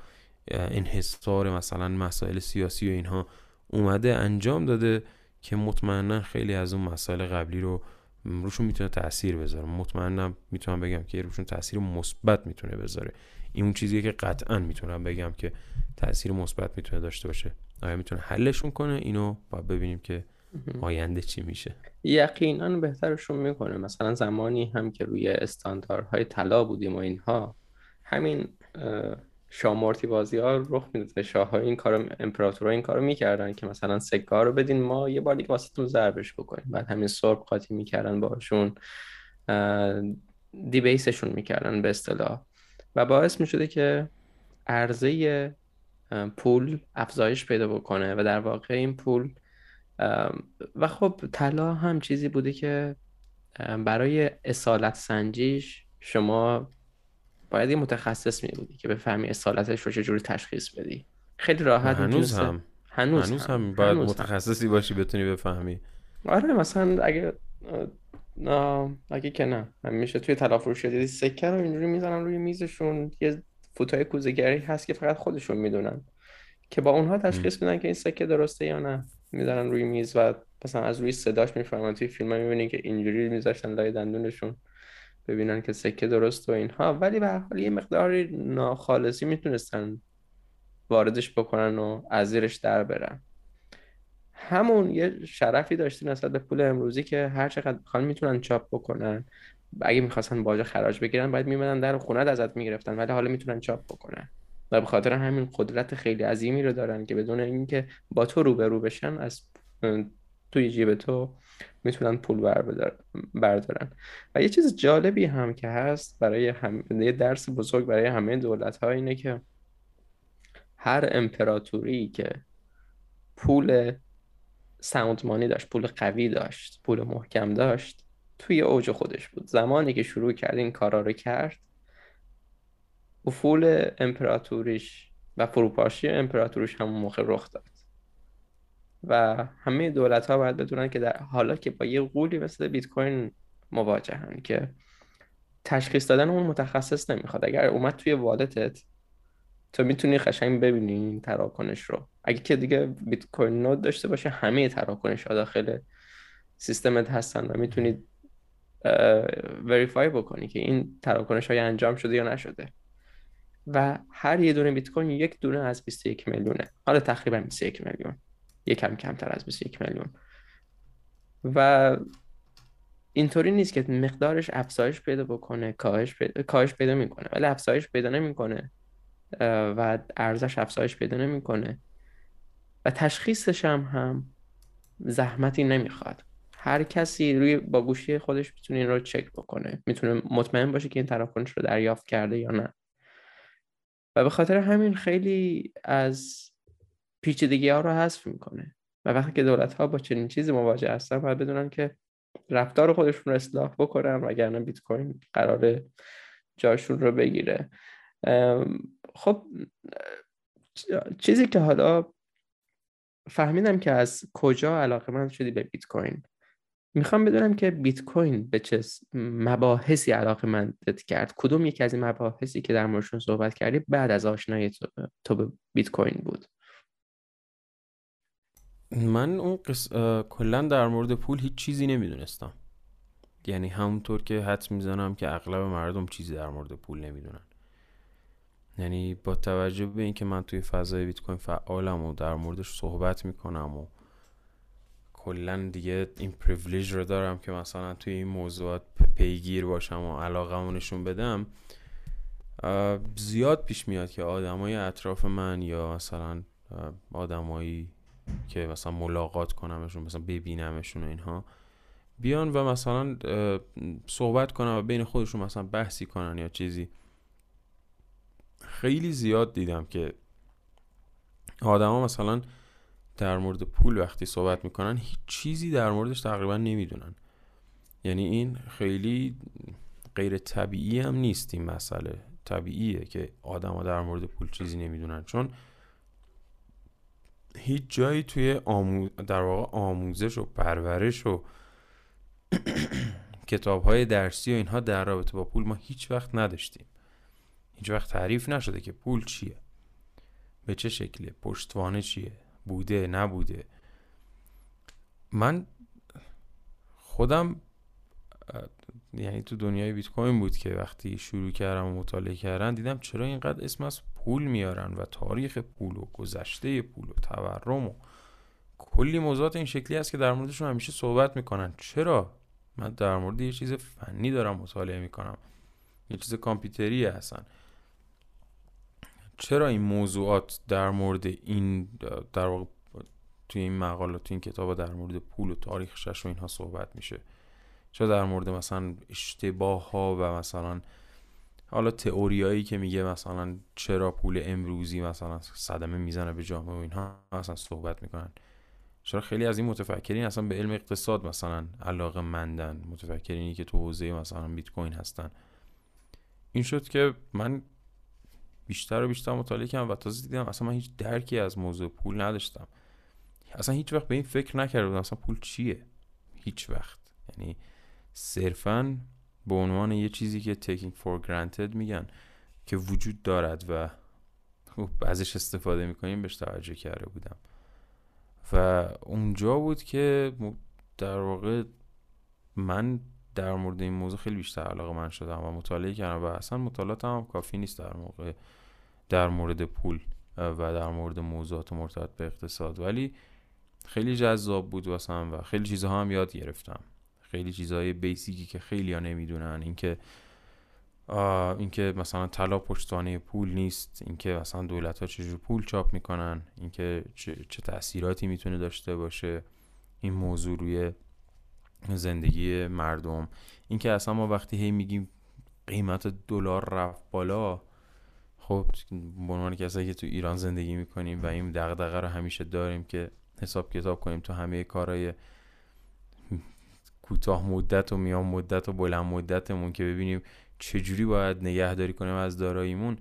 انحصار مثلا مسائل سیاسی و اینها اومده انجام داده که مطمئنا خیلی از اون مسائل قبلی رو روشون می‌تونه تاثیر بذاره. مطمئنا می‌تونم بگم که روشون تاثیر مثبت می‌تونه بذاره. این اون چیزیه که قطعا می‌تونم بگم که تاثیر مثبت می‌تونه داشته باشه. آیا می‌تونه حلشون کنه؟ اینو باید ببینیم که آینده چی میشه. یقینا بهترشون می‌کنه. مثلا زمانی هم که روی استانداردهای طلا بودیم و اینها همین شامورتی بازی ها رخ می‌داد شاه های این کارو امپراتورها این کارو می‌کردن که مثلا سکه رو بدین ما یه بار دیگه واسهتون ضربش بکنیم. بعد همین سرب قاطی می‌کردن باشون دیبیسشون می‌کردن به اصطلاح. و باعث می‌شده که عرضه پول افزایش پیدا بکنه و در واقع این پول و خب طلا هم چیزی بوده که برای اصالت سنجیش شما باید یه متخصص می بودی که بفهمی اصالتش رو چجوری تشخیص بدی. خیلی راحت هنوز هم. هنوز, هنوز هم, باید متخصصی باشی بتونی بفهمی. آره مثلا اگه نه اگه که نه. میشه توی طلا فروشی دیدی سکه رو اینجوری می‌زنن روی میزشون. یه فوتای کوزگری هست که فقط خودشون می‌دونن که با اونها تشخیص میدن که این سکه درسته یا نه. می‌ذارن روی میز و مثلا از روی صداش می‌فهمن. توی فیلم می‌بینی که اینجوری میذاشتن لای دندونشون. ببینن که سکه درست و اینها. ولی به حال یه مقداری ناخالصی می‌تونستن واردش بکنن و از زیرش در برن. همون یه شرفی داشتی نسبت به پول امروزی که هر چقدر بخوان می‌تونن چاپ بکنن. اگه می‌خواستن باجا خراج بگیرن باید میمدن در خونه ازت می‌گرفتن ولی حالا می‌تونن چاپ بکنن. و به خاطر همین قدرت خیلی عظیمی رو دارن که بدون اینکه با تو روبرو بشن از توی جیب تو می‌تونن پول بردارن. و یه چیز جالبی هم که هست برای هم... یه درس بزرگ برای همه دولت ها اینه که هر امپراتوری که پول ساوندمانی داشت پول قوی داشت پول محکم داشت توی اوج خودش بود. زمانی که شروع کرد این کارا رو کرد افول امپراتوریش و فروپاشی امپراتوریش همون موقع رخ داد. و همه دولت ها باید بدونن که در حالا که با یه قولی مثل بیت کوین مواجهن که تشخیص دادن اون متخصص نمی‌خواد. اگر اومد توی والتت تو می‌تونی قشنگ ببینی این تراکنش رو. اگه که دیگه بیت کوین نود داشته باشه همه تراکنش ها داخل سیستمت هستن و می‌تونی وریفای بکنی که این تراکنش های انجام شده یا نشده. و هر یه دونه بیت کوین یک دونه از 21 میلیونه. حالا تقریبا 21 میلیون. یکم کمتر از 21 میلیون. و اینطوری نیست که مقدارش افزایش پیدا بکنه کاهش پیدا, کاهش پیدا می‌کنه. ولی افزایش پیدا نمی‌کنه و ارزش افزایش پیدا نمی‌کنه. و تشخیصش هم هم زحمتی نمی‌خواد. هر کسی روی با گوشی خودش می‌تونه این رو چک بکنه. می‌تونه مطمئن باشه که این تراکنش رو دریافت کرده یا نه. و به خاطر همین خیلی از پیچیدگی ها رو حذف می‌کنه. و وقتی که دولت ها با چنین چیزی مواجه هستن باید بدونن که رفتار خودشون رو اصلاح بکنن وگرنه بیت کوین قرار جاشون رو بگیره. خب چیزی که حالا فهمیدم که از کجا علاقه من شدی به بیت کوین. می‌خوام بدونم که بیت کوین به چه مباحثی علاقه من کرد. کدوم یکی از این مباحثی که در موردشون صحبت کردی بعد از آشنایی تو به بیت کوین بود؟ من اون قص... کلا در مورد پول هیچ چیزی نمی‌دونستم. یعنی همونطور که حد می‌زنم که اغلب مردم چیزی در مورد پول نمی‌دونن. یعنی با توجه به اینکه من توی فضای بیت کوین فعالم و در موردش صحبت می‌کنم و کلا دیگه این پریویلیج رو دارم که مثلا توی این موضوعات پیگیر باشم و علاقه نشون بدم زیاد پیش میاد که آدمای اطراف من یا مثلا آدمایی که مثلا ملاقات کنمشون مثلا ببینمشون و اینها بیان و مثلا صحبت کنم و بین خودشون مثلا بحثی کنن یا چیزی. خیلی زیاد دیدم که آدما مثلا در مورد پول وقتی صحبت می‌کنن هیچ چیزی در موردش تقریبا نمی‌دونن. یعنی این خیلی غیر طبیعی هم نیست این مسئله. طبیعیه که آدما در مورد پول چیزی نمی‌دونن. چون هیچ جایی توی آمو... در واقع آموزش و پرورش و کتاب های درسی و اینها در رابطه با پول ما هیچ وقت نداشتیم. هیچ وقت تعریف نشده که پول چیه؟ به چه شکله؟ پشتوانه چیه؟ بوده؟ نبوده؟ من خودم یعنی تو دنیای بیت کوین بود که وقتی شروع کردم و مطالعه کردن دیدم چرا اینقدر اسم از پول میارن و تاریخ پول و گذشته پول و تورم و کلی موضوعات این شکلی هست که در موردشون همیشه صحبت می‌کنن. چرا؟ من در مورد یه چیز فنی دارم مطالعه می‌کنم. یه چیز کامپیوتری هستن. چرا این موضوعات در مورد این در واقع توی این مقالات توی این کتاب در مورد پول و تاریخش و اینها صحبت میشه؟ چرا در مورد مثلا اشتباه ها و مثلا حالا تئوریایی که میگه مثلا چرا پول امروزی مثلا صدمه می‌زنه به جامعه و اینها اصلا صحبت می‌کنن. چرا خیلی از این متفکرین اصلا به علم اقتصاد مثلا علاقه مندن متفکرینی که تو حوزه مثلا بیت کوین هستن. این شد که من بیشتر و بیشتر مطالعه کردم و تازه دیدم اصلا من هیچ درکی از موضوع پول نداشتم. اصلا هیچ وقت به این فکر نکرده بودم اصلا پول چیه. هیچ وقت. یعنی صرفا به عنوان یه چیزی که taking for granted میگن که وجود دارد و خب ازش استفاده می‌کنیم بهش توجه کرده بودم. و اونجا بود که در واقع من در مورد این موضوع خیلی بیشتر علاقه من شدم و مطالعه کردم و اصلا مطالعات هم کافی نیست در موقع در مورد پول و در مورد موضوعات مرتبط به اقتصاد. ولی خیلی جذاب بود واسم و خیلی چیزها هم یاد گرفتم. خیلی چیزهای بیسیکی که خیلی ها نمی‌دونن. اینکه اینکه مثلا طلا پشتوانه پول نیست. اینکه مثلا دولت ها چجور پول چاپ می‌کنن. اینکه چه, چه تاثیراتی می‌تونه داشته باشه. این موضوع روی زندگی مردم. اینکه اصلا ما وقتی هی میگیم قیمت دلار رفت بالا خب به عنوان کسایی که تو ایران زندگی می‌کنیم و این دغدغه رو همیشه داریم که حساب کتاب کنیم تو همه کارهای کوتاه مدت و میان مدت و بلند مدتمون که ببینیم چجوری باید نگهداری کنیم از داراییمون.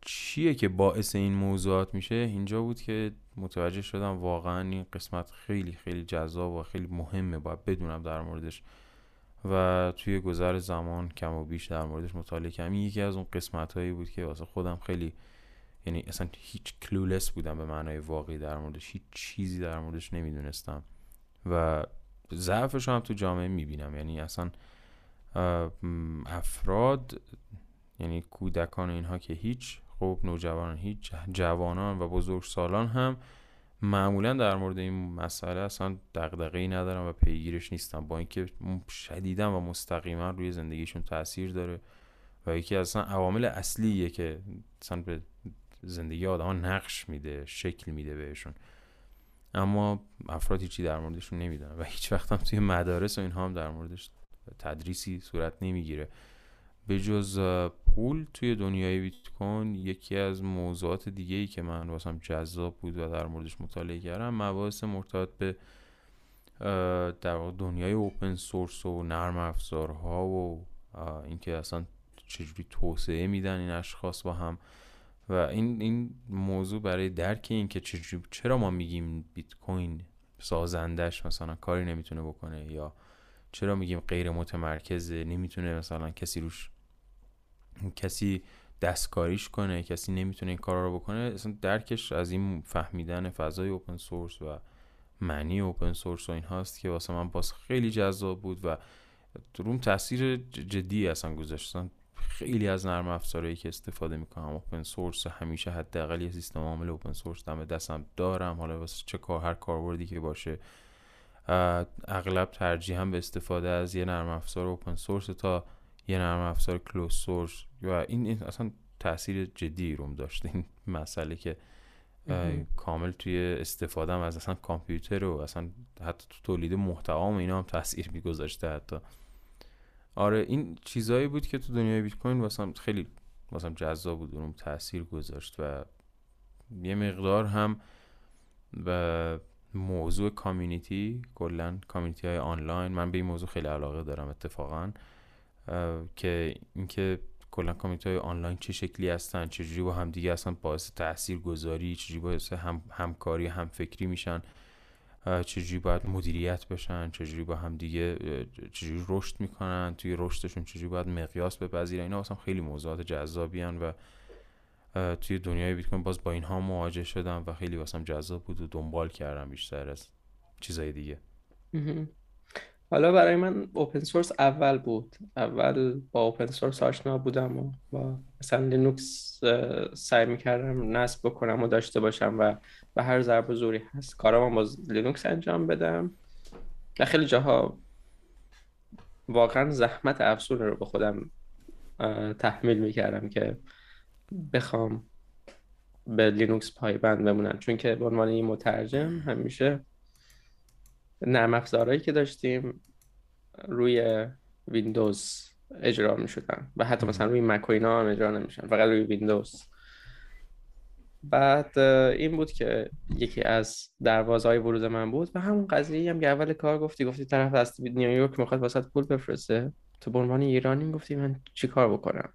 چیه که باعث این موضوعات میشه؟ اینجا بود که متوجه شدم واقعا این قسمت خیلی خیلی جذاب و خیلی مهمه باید بدونم در موردش. و توی گذر زمان کم و بیش در موردش مطالعه کردم. یکی از اون قسمت هایی بود که واسه خودم خیلی یعنی اصلا هیچ کلولس بودم به معنای واقعی در موردش. هیچ چیزی در موردش نمی‌دونستم. و ضعفش هم تو جامعه می‌بینم. یعنی اصلا افراد یعنی کودکان اینها که هیچ خب نوجوانان هیچ جوانان و بزرگ سالان هم معمولا در مورد این مسئله اصلا دغدغه ای ندارم و پیگیرش نیستم با اینکه شدیدا و مستقیما روی زندگیشون تاثیر داره و یکی اصلا عوامل اصلیه که اصلا به زندگی آدم نقش میده شکل میده بهشون. اما افراد هیچی در موردشون نمی‌دونن و هیچ وقت هم توی مدارس و اینها هم در موردش تدریسی صورت نمی‌گیره. به جز پول توی دنیای بیت کوین یکی از موضوعات دیگه ای که من واسم جذاب بود و در موردش مطالعه کردم مباحث مرتبط به در دنیای اوپن سورس و نرم افزارها و اینکه اصلا چجوری توسعه میدن این اشخاص با هم. و این این موضوع برای درک این که چرا ما میگیم بیت کوین سازندش مثلا کاری نمی‌تونه بکنه یا چرا میگیم غیر متمرکزه نمی‌تونه مثلا کسی روش کسی دستکاریش کنه کسی نمی‌تونه این کارا رو بکنه. اصلا درکش از این فهمیدن فضای اوپن سورس و معنی اوپن سورس و این هاست که واسه من باز خیلی جذاب بود و روم تاثیر جدی اصلا گذاشتن خیلی از نرم افزارهایی که استفاده می‌کنم. اوپن سورس همیشه حداقل یه سیستم عامل اوپن سورس دم دستم دارم. حالا واسه چه کار هر کاربردی که باشه اغلب ترجیح هم به استفاده از یه نرم افزار اوپن سورس تا یه نرم افزار کلوز سورس و این, اصلا تاثیر جدی روم داشت. این مسئله که کامل توی استفاده هم از اصلا کامپیوتر و اصلا حتی تو تولید محتوا و اینا هم تاثیر میگذاشته حتی. آره این چیزایی بود که تو دنیای بیت کوین واسم خیلی واسم جذاب بود اونم تاثیر گذاشت و یه مقدار هم به موضوع کامیونیتی کلا کامیونیتی های آنلاین من به این موضوع خیلی علاقه دارم اتفاقا که اینکه کلا کامیونیتی های آنلاین چه شکلی هستن چجوری با هم دیگه اصلا باعث تاثیر گذاری چجوری باعث هم همکاری هم فکری میشن. چجوری باید مدیریت بشن چجوری با هم دیگه چجوری رشد می‌کنن توی رشدشون چجوری باید مقیاس بپذیرن؟ اینا واسم خیلی موضوعات جذابی و توی دنیای بیت کوین باز با اینها مواجه شدم و خیلی واسم جذاب بود و دنبال کردم بیشتر از چیزای دیگه. حالا برای من اوپن سورس اول بود. اول با اوپن سورس آشنا بودم و با مثلا لینوکس سعی می‌کردم نصب بکنم و داشته باشم و به هر ضرب و زوری هست. کارام با لینوکس انجام بدم. و خیلی جاها واقعا زحمت افزون رو به خودم تحمیل می‌کردم که بخوام به لینوکس پایبند بمونم. چون که به عنوان این مترجم همیشه نرم افزارهایی که داشتیم روی ویندوز اجرا می شدن و حتی مثلا روی مک و اینا هم اجرا نمیشن فقط روی ویندوز. بعد این بود که یکی از دروازه های ورود من بود و همون قضیه هم که اول کار گفتی گفتی طرف از نیویورک می‌خواد واسه پول بفرسته. تو به عنوان ایرانی گفتی من چی کار بکنم؟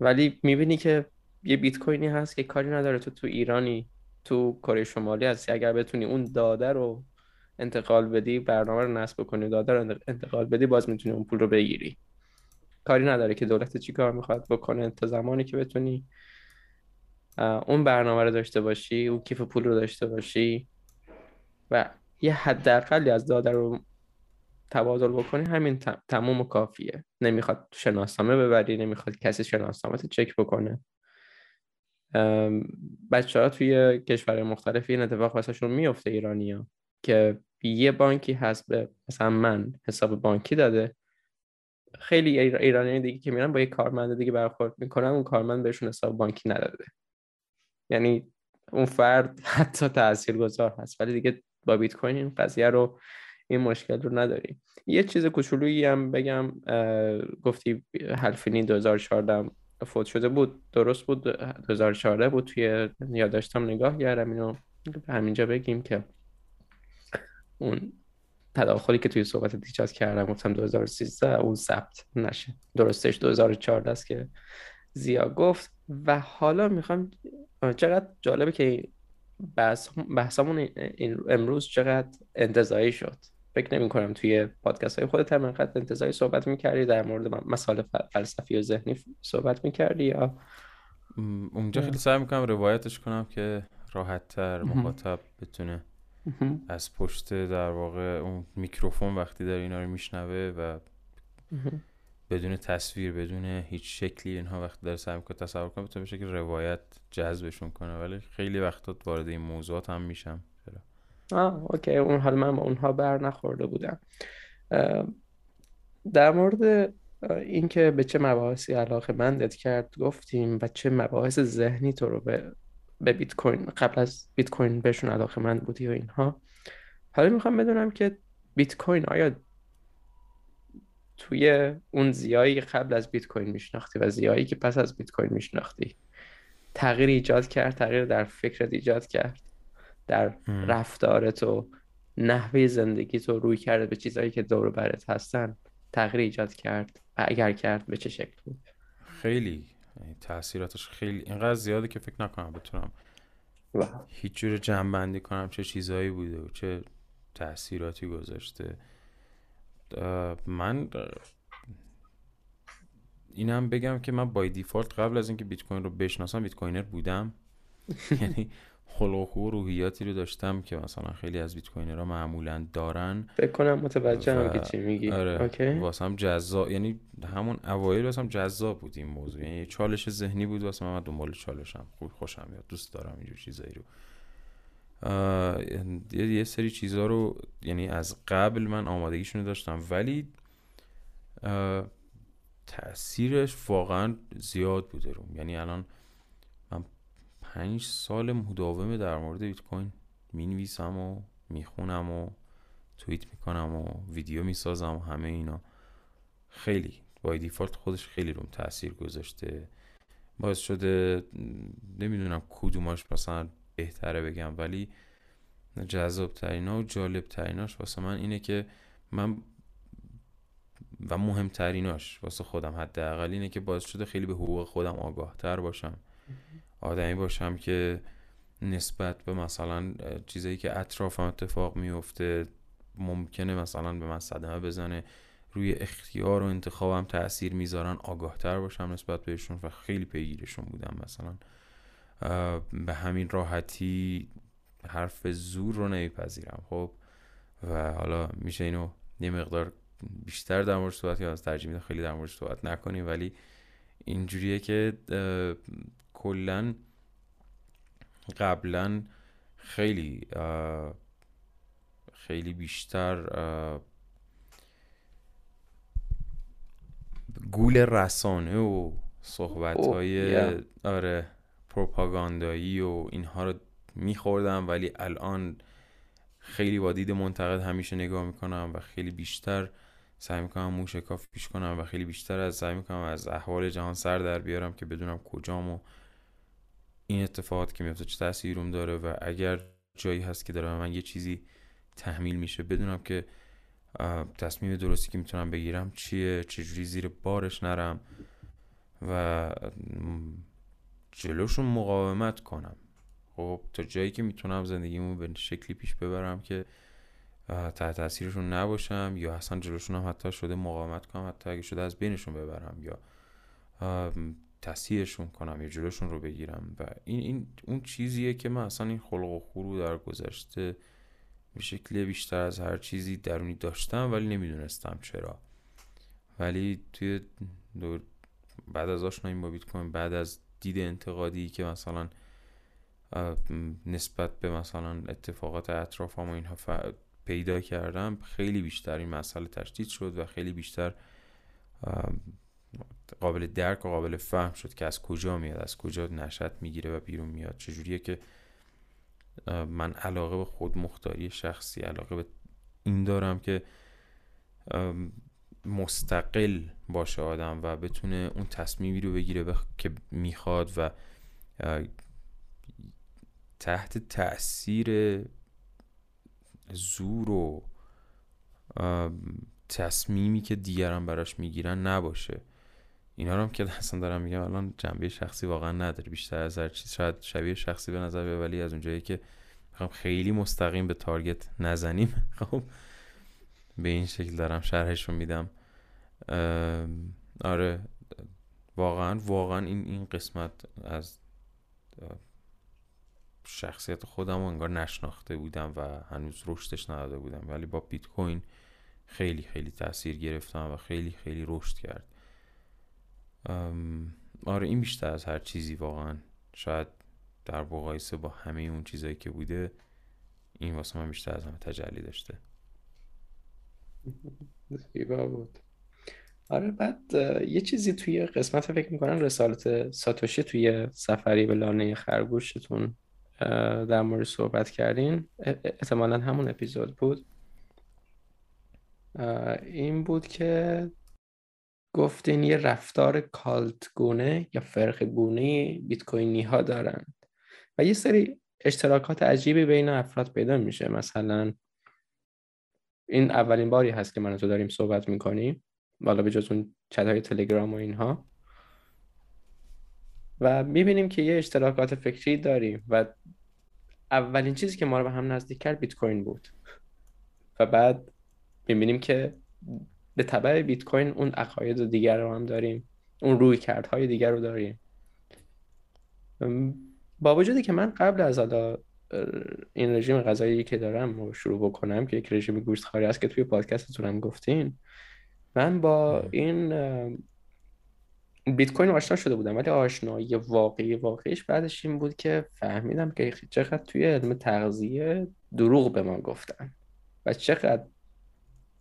ولی می‌بینی که یه بیت کوینی هست که کاری نداره. تو تو ایرانی تو کره شمالی هستی. اگر بتونی اون داده رو انتقال بدی برنامه رو نصب کنی داده رو انتقال بدی باز می‌تونی اون پول رو بگیری. کاری نداره که دولت چی کار می‌خواد بکنه. تا زمانی که بتونی اون برنامه رو داشته باشی اون کیف پول رو داشته باشی و یه حداقلی از داده رو تبادل بکنی همین تموم و کافیه. نمی‌خواد شناسنامه ببری نمی‌خواد کسی شناسنامه چک بکنه. بچه ها توی کشور مختلف این اتفاق واسهشون میفته ایرانی که یه بانکی هست به مثلا من حساب بانکی داده. خیلی ایرانی دیگه که میرن با یه کارمند دیگه برخورد می‌کنن اون کارمند بهشون حساب بانکی نداده. یعنی اون فرد حتی تأثیر گذار هست. ولی دیگه با بیت کوین این قضیه رو این مشکل رو نداریم یه چیز کوچولویی هم بگم گفتی حلفینی 2014 فوت شده بود. درست بود؟ 2014 بود توی یادداشتم نگاه کردم. اینو همینجا بگیم که اون تداخلی که توی صحبت دیجاز کردم گفتم 2013 اون ثبت نشه. درستش 2014 است که زیا گفت. و حالا می‌خوام چقدر جالبه که بحث بحثمون امروز چقدر انتظایی شد. فکر نمی کنم توی پادکست های خودت هم انقدر انتظایی صحبت می‌کردی در مورد مسائل فلسفی و ذهنی صحبت می‌کردی یا؟ اونجا خیلی سعی می‌کنم روایتش کنم که راحت تر مخاطب بتونه از پشت در واقع اون میکروفون وقتی داره اینا رو میشنوه و بدون تصویر بدون هیچ شکلی اینها وقتی داره سعی می‌کنه تصور کنه بتونه بشه که روایت جذبشون کنه. ولی خیلی وقتا وارد این موضوعات هم میشم. آه اوکی. اون حال من با اونها بر نخورده بودم. در مورد اینکه به چه مباحثی علاقه مندت کرد گفتیم و چه مباحث ذهنی تو رو به به بیت کوین قبل از بیت کوین بهشون علاقه من بودی و اینها. حالا می‌خوام بدونم که بیت کوین آیا توی اون زیایی قبل از بیت کوین میشناختی و زیایی که پس از بیت کوین میشناختی. تغییر ایجاد کرد تغییر در فکرت ایجاد کرد در رفتارت و نحوه زندگی تو روی کرده به چیزهایی که دور برت هستن تغییر ایجاد کرد و اگر کرد به چه شکل بود خیلی. یعنی تاثیراتش خیلی اینقدر زیاده که فکر نکنم بتونم هیچ جور جمع کنم چه چیزهایی بوده و چه تاثیراتی گذاشته. من اینم بگم که من بای دیفالت قبل از اینکه بیت کوین رو بشناسم بیت کوینر بودم. یعنی خلق و روحیاتی رو داشتم که مثلا خیلی از بیت کوینرها معمولا دارن. فکر کنم متوجه هم که چی میگی. آره اوکی. واسم جذاب یعنی همون اوایل واسم جذاب بود این موضوع. یعنی چالش ذهنی بود واسه من دنبال چالشم. خوب خوشم میاد. دوست دارم اینجور چیزایی رو یه سری چیزها رو یعنی از قبل من آمادگیشون داشتم ولی تاثیرش واقعا زیاد بوده روم یعنی الان من پنج سال مداومه در مورد بیت کوین می نویسم و می‌خونم و توییت می‌کنم و ویدیو می‌سازم و همه اینا. خیلی بای دیفالت خودش خیلی روم تاثیر گذاشته. باعث شده نمی‌دونم کدوماش مثلا بهتره بگم. ولی جذاب ترینا و جالب تریناش واسه من اینه که من و مهمتریناش واسه خودم حداقل اینه که باعث شده خیلی به حقوق خودم آگاه تر باشم آدمی باشم که نسبت به مثلا چیزایی که اطرافم اتفاق میفته ممکنه مثلا به من صدمه بزنه روی اختیار و انتخابم تاثیر می‌ذارن آگاه تر باشم نسبت بهشون و خیلی پیگیرشون بودم مثلا. به همین راحتی حرف زور رو نمیپذیرم. خب و حالا میشه اینو یه مقدار بیشتر در مورد صحبت یا از میدم خیلی در مورد صحبت نکنیم ولی اینجوریه که کلا قبلا خیلی خیلی بیشتر گول رسانه و صحبت های آره. پروپاگاندایی و اینها رو میخوردم ولی الان خیلی با دید منتقد همیشه نگاه می‌کنم و خیلی بیشتر سعی می‌کنم موشکاف پیش کنم و خیلی بیشتر از سعی می‌کنم از احوال جهان سر در بیارم که بدونم کجام و این اتفاقات که میفته چه تاثیرم داره و اگر جایی هست که داره من یه چیزی تحمیل میشه بدونم که تصمیم درستی که می‌تونم بگیرم چیه چجوری زیر بارش نرم و جلوشون مقاومت کنم. خب تا جایی که می‌تونم زندگیمو به شکلی پیش ببرم که تحت تاثیرشون نباشم یا اصلا جلوشون هم حتی شده مقاومت کنم حتی اگه شده از بینشون ببرم یا تصحیحشون کنم یا جلوشون رو بگیرم. و این, این اون چیزیه که من اصلا این خلق و خورو در گذشته به شکل بیشتر از هر چیزی درونی داشتم ولی نمی‌دونستم چرا. ولی توی دور بعد از آشنایی با بیت کوین بعد از دید انتقادی که مثلا نسبت به مثلا اتفاقات اطرافم و اینها پیدا کردم خیلی بیشتر این مسئله تشدید شد و خیلی بیشتر قابل درک و قابل فهم شد که از کجا میاد از کجا نشد می‌گیره و بیرون میاد. چجوریه که من علاقه به خود مختاری شخصی علاقه به این دارم که مستقل باشه آدم و بتونه اون تصمیمی رو بگیره که می‌خواد و تحت تاثیر زور و تصمیمی که دیگران براش می‌گیرن نباشه. اینا رو هم که اصلا دارم میگم الان جنبه شخصی واقعا نداره. بیشتر از هر چیز شاید شبیه شخصی به نظر بیاد ولی از اونجایی که خیلی مستقیم به تارگت نزنیم خب به این شکل دارم شرحش رو میدم. آره واقعا واقعا این این قسمت از شخصیت خودم انگار نشناخته بودم و هنوز رشدش نداده بودم. ولی با بیت کوین خیلی خیلی تاثیر گرفتم و خیلی خیلی رشد کرد. آره این بیشتر از هر چیزی واقعا. شاید در مقایسه با همه اون چیزایی که بوده این واسه من بیشتر از همه تجلی داشته. زیبا بود. آره بعد یه چیزی توی قسمت فکر می‌کنم رسالت ساتوشی توی سفری به لانه خرگوشتون در مورد صحبت کردین. احتمالا همون اپیزود بود. این بود که گفتین یه رفتار کالت گونه یا فرق گونه بیت کوینی ها دارن. و یه سری اشتراکات عجیبی بین افراد پیدا میشه. مثلا این اولین باری هست که من تو داریم صحبت می‌کنیم والا به جز اون چت های تلگرام و اینها. و می‌بینیم که یه اشتراکات فکری داریم و اولین چیزی که ما رو به هم نزدیک کرد بیت کوین بود. و بعد می‌بینیم که به طبع بیت کوین اون عقاید دیگر رو هم داریم اون روی کردهای دیگر رو داریم. با وجودی که من قبل از حالا این رژیم غذایی که دارم رو شروع بکنم که یک رژیم گوشت خاری است که توی پادکستتون هم گفتین من با این بیت کوین آشنا شده بودم ولی آشنایی واقعی واقعیش بعدش این بود که فهمیدم که چقدر توی علم تغذیه دروغ به ما گفتن و چقدر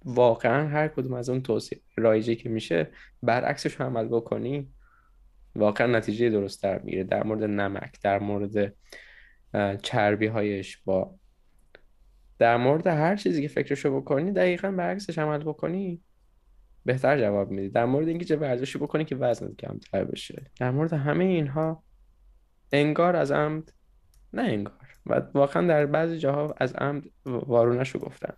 واقعا هر کدوم از اون توصیه رایجی که میشه برعکسش رو عمل بکنی واقعا نتیجه درست در می‌گیره در مورد نمک در مورد چربی هایش با در مورد هر چیزی که فکرشو بکنی دقیقا برعکسش عمل بکنی بهتر جواب میدی. در مورد اینکه چه ورزشی بکنی که وزنت کمتر بشه. در مورد همه اینها انگار از عمد نه انگار. و واقعا در بعضی جاها از عمد وارونشو گفتن.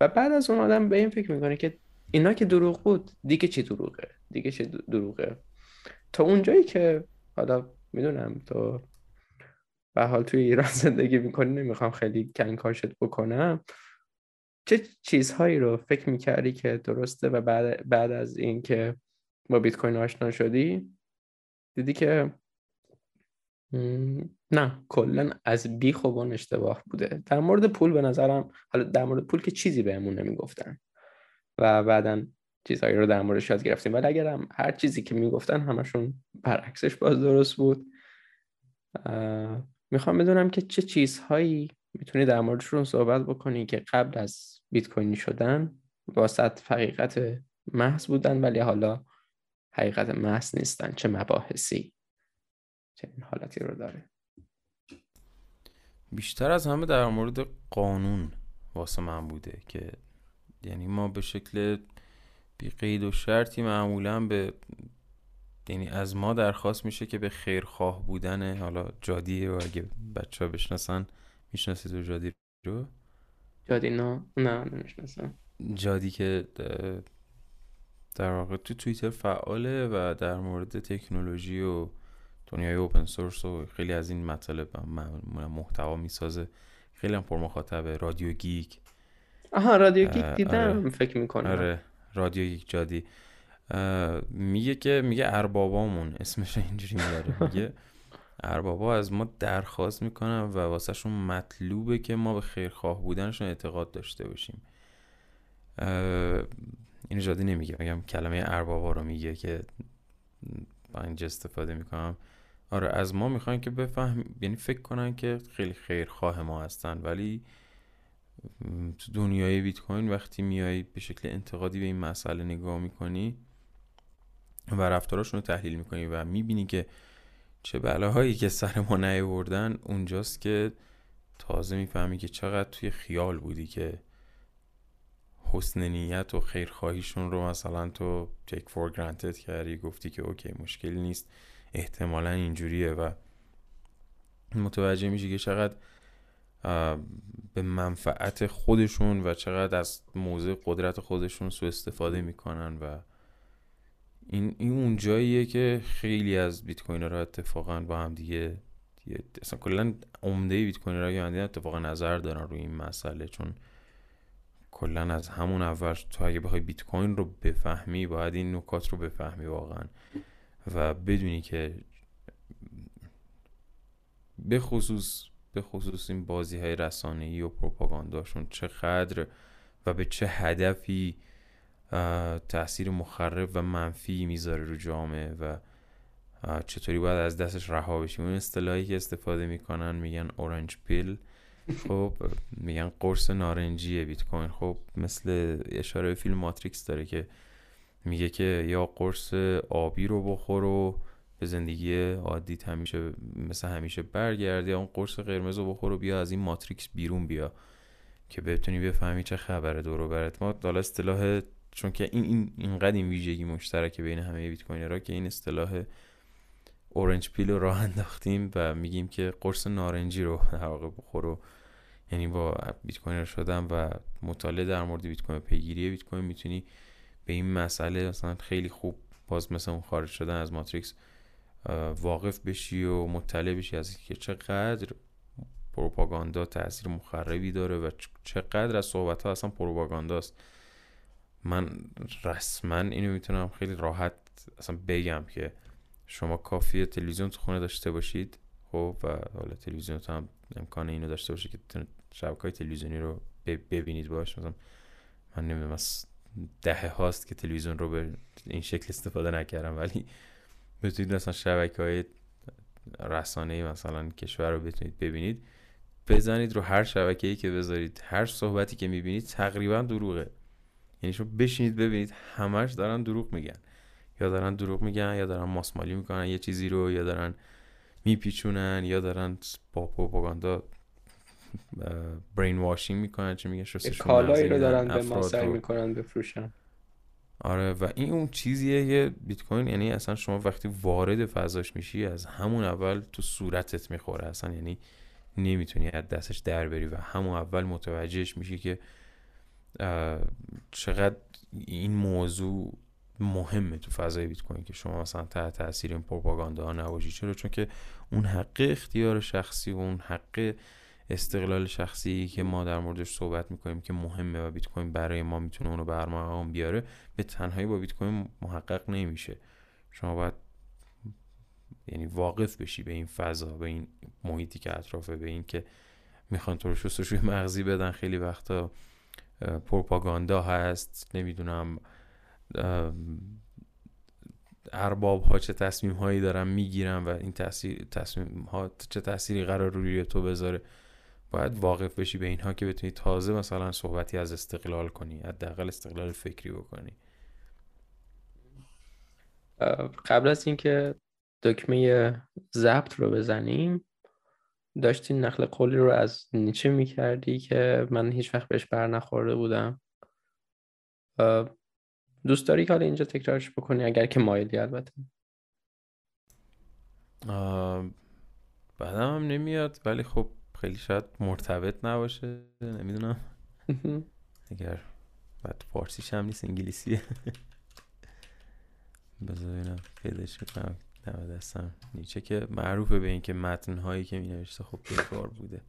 و بعد از اون آدم به این فکر می‌کنه که اینا که دروغ بود دیگه چی دروغه؟ دیگه چی دروغه؟ تا اونجایی که حالا می‌دونم تو به حال توی ایران زندگی می‌کنی نمی‌خوام خیلی کنکاشت بکنم. چه چیزهایی رو فکر می‌کردی که درسته و بعد, بعد از این که با بیت کوین آشنا شدی دیدی که نه کلا از بی خوبان اشتباه بوده. در مورد پول به نظرم حالا در مورد پول که چیزی بهمون نمی‌گفتن و بعدا چیزهایی رو در موردش یاد گرفتیم. ولی اگر هر چیزی که می‌گفتن همشون برعکسش باز درست بود. می‌خوام بدونم که چه چیزهایی می‌تونی در موردشون صحبت بکنی که قبل از بیت کوینی شدن واسط حقیقت محض بودن ولی حالا حقیقت محض نیستن. چه مباحثی چه این حالتی رو داره؟ بیشتر از همه در مورد قانون واسه من بوده که یعنی ما به شکل بی قید و شرطی معمولا به یعنی از ما درخواست میشه که به خیرخواه بودن حالا جادی و اگه بچه ها بشناسن می‌شناسی تو جادی رو؟ جادی نه نه نمی‌شناسم. جادی که در واقع تو توییتر فعاله و در مورد تکنولوژی و دنیای اوپن سورس و خیلی از این مطالب محتوا می‌سازه. خیلی هم پر مخاطبه رادیو گیک آها رادیو گیک دیدم آره. فکر می‌کنم. آره رادیو گیک جادی. میگه که میگه اربابامون اسمش اینجوری میاره میگه اربابا از ما درخواست می‌کنن و واسهشون مطلوبه که ما به خیرخواه بودنشون اعتقاد داشته باشیم. این جادی نمیگه میگم کلمه اربابا رو میگه که با اینجا استفاده می‌کنم. آره از ما می‌خوان که بفهم یعنی فکر کنن که خیلی خیرخواه ما هستن ولی تو دنیای بیت کوین وقتی میای به شکل انتقادی به این مسئله نگاه می‌کنی و رفتاراشون رو تحلیل می‌کنی و می‌بینی که چه بلاهایی که سر ما نیاوردن اونجاست که تازه می‌فهمی که چقدر توی خیال بودی که حسن نیت و خیرخواهیشون رو مثلا تو تیک فور گرانتد کردی گفتی که اوکی مشکلی نیست احتمالا اینجوریه و متوجه میشی که چقدر به منفعت خودشون و چقدر از موضع قدرت خودشون سو استفاده می‌کنن و این, این اون جاییه که خیلی از بیت کوین را اتفاقا با هم دیگه اصلا کلا عمده بیت کوین را که اتفاقا نظر دارن روی این مسئله چون کلا از همون اول تو اگه بخوای بیت کوین رو بفهمی باید این نکات رو بفهمی واقعا. و بدونی که به خصوص به خصوص این بازی های رسانه ای و پروپاگانداشون چقدر و به چه هدفی تاثیر مخرب و منفی می‌ذاره رو جامعه و چطوری باید از دستش رها بشیم؟ اون اصطلاحی که استفاده می‌کنن میگن اورنج پیل خب میگن قرص نارنجی بیت کوین. خب مثل اشاره به فیلم ماتریکس داره که میگه که یا قرص آبی رو بخور و به زندگی عادی همیشه مثل همیشه برگرد یا اون قرص قرمز رو بخور و بیا از این ماتریکس بیرون بیا که بتونی بفهمی چه خبره دورو برات ما حالا اصطلاح چون که این این اینقدر این ویژگی مشترک بین همه بیت کوینرها که این اصطلاح اورنج پیل رو راه انداختیم و میگیم که قرص نارنجی رو در واقع بخور و یعنی با بیت کوینر شدم و مطالعه در مورد بیت کوین پیگیری بیت کوین می‌تونی به این مسئله مثلا خیلی خوب باز مثل اون خارج شدن از ماتریکس واقف بشی و مطلع بشی از که چقدر پروپاگاندا تاثیر مخربی داره و چقدر از صحبت ها اصلا پروپاگانداست من رسما اینو می‌تونم خیلی راحت اصلا بگم که شما کافیه تلویزیون تو خونه داشته باشید خب و حالا تلویزیون هم امکان اینو داشته باشه که شبکه های تلویزیونی رو ببینید باش. مثلا من نمی‌دونم از دهه هاست که تلویزیون رو به این شکل استفاده نکردم ولی بتونید مثلا شبکه های رسانه مثلا کشور رو بتونید ببینید. بزنید رو هر شبکه ای که بذارید هر صحبتی که می‌بینید تقریبا دروغه. یعنی شما بشینید ببینید همش دارن دروغ میگن. یا دارن دروغ میگن یا دارن ماسمالی می‌کنن یه چیزی رو یا دارن میپیچونن یا دارن با پروپاگاندا برین واشینگ می‌کنن چه میگن کالایی رو دارن به ما سعی می‌کنن بفروشن. آره و این اون چیزیه که بیت کوین یعنی اصلا شما وقتی وارد فضاش میشی از همون اول تو صورتت می‌خوره. اصلا یعنی نمی‌تونی از دستش در بری و همون اول متوجهش میشی که چقدر این موضوع مهمه تو فضای بیت کوین که شما مثلا تحت تاثیر این پروپاگاندا ها نباشی. چرا؟ چون که اون حق اختیار شخصی و اون حق استقلال شخصی که ما در موردش صحبت می‌کنیم که مهمه و بیت کوین برای ما می‌تونه اونو به بیاره به تنهایی با بیت کوین محقق نمیشه. شما باید یعنی واقف بشی به این فضا به این محیطی که اطرافه به این که می‌خوان تو رو شستشوی مغزی بدن. خیلی وقتا پروپاگاندا هست نمی‌دونم ارباب ها چه تصمیم هایی دارن می‌گیرن و این تاثیر تصمیم ها چه تأثیری قرار روی تو بذاره. باید واقف بشی به اینها که بتونی تازه مثلا صحبتی از استقلال کنی حداقل استقلال فکری بکنی. قبل از اینکه دکمه ضبط رو بزنیم داشتی نقل قولی رو از نیچه می‌کردی که من هیچ وقت بهش بر نخورده بودم. دوست داری که حالا اینجا تکرارش بکنی؟ اگر که مایلی البته. بعدم هم نمیاد ولی خب خیلی شاید مرتبط نباشه نمی‌دونم. اگر بعد فارسیش هم نیست انگلیسیه. بذار ببینم پیداش کنم. دم دستم نیچه که معروفه به اینکه متن هایی که می نوشته خب بکار بوده.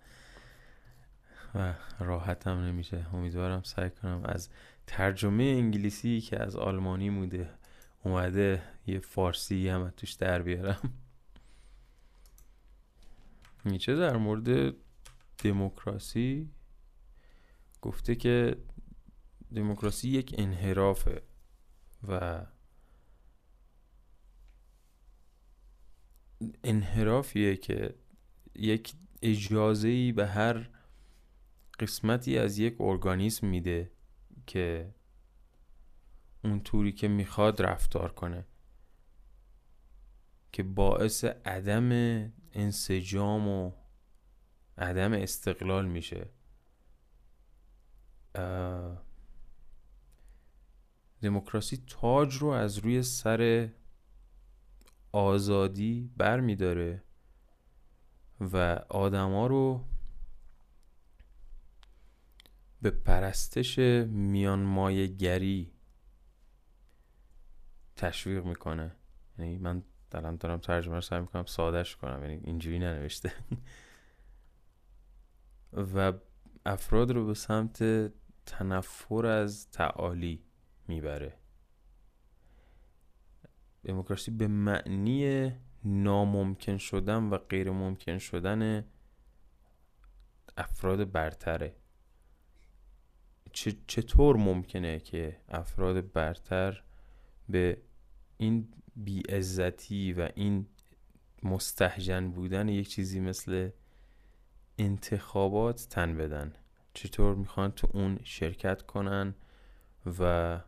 و راحت هم نمیشه. امیدوارم سعی کنم از ترجمه انگلیسی که از آلمانی موده اومده یه فارسی هم توش در بیارم. نیچه در مورد دموکراسی گفته که دموکراسی یک انحرافه و انحرافیه که یک اجازه به هر قسمتی از یک ارگانیسم میده که اون طوری که می‌خواد رفتار کنه. که باعث عدم انسجام و عدم استقلال میشه. دموکراسی تاج رو از روی سر آزادی بر میداره و آدما رو به پرستش میان گری تشویق می‌کنه. یعنی من دارم دارم ترجمه رو سعی می‌کنم سادش کنم یعنی اینجوری ننوشته. و افراد رو به سمت تنفر از تعالی می‌بره. دموکراسی به معنی ناممکن شدن و غیر ممکن شدن افراد برتره. چطور ممکنه که افراد برتر به این بیعزتی و این مستحجن بودن یک چیزی مثل انتخابات تن بدن؟ چطور می‌خوان تو اون شرکت کنن و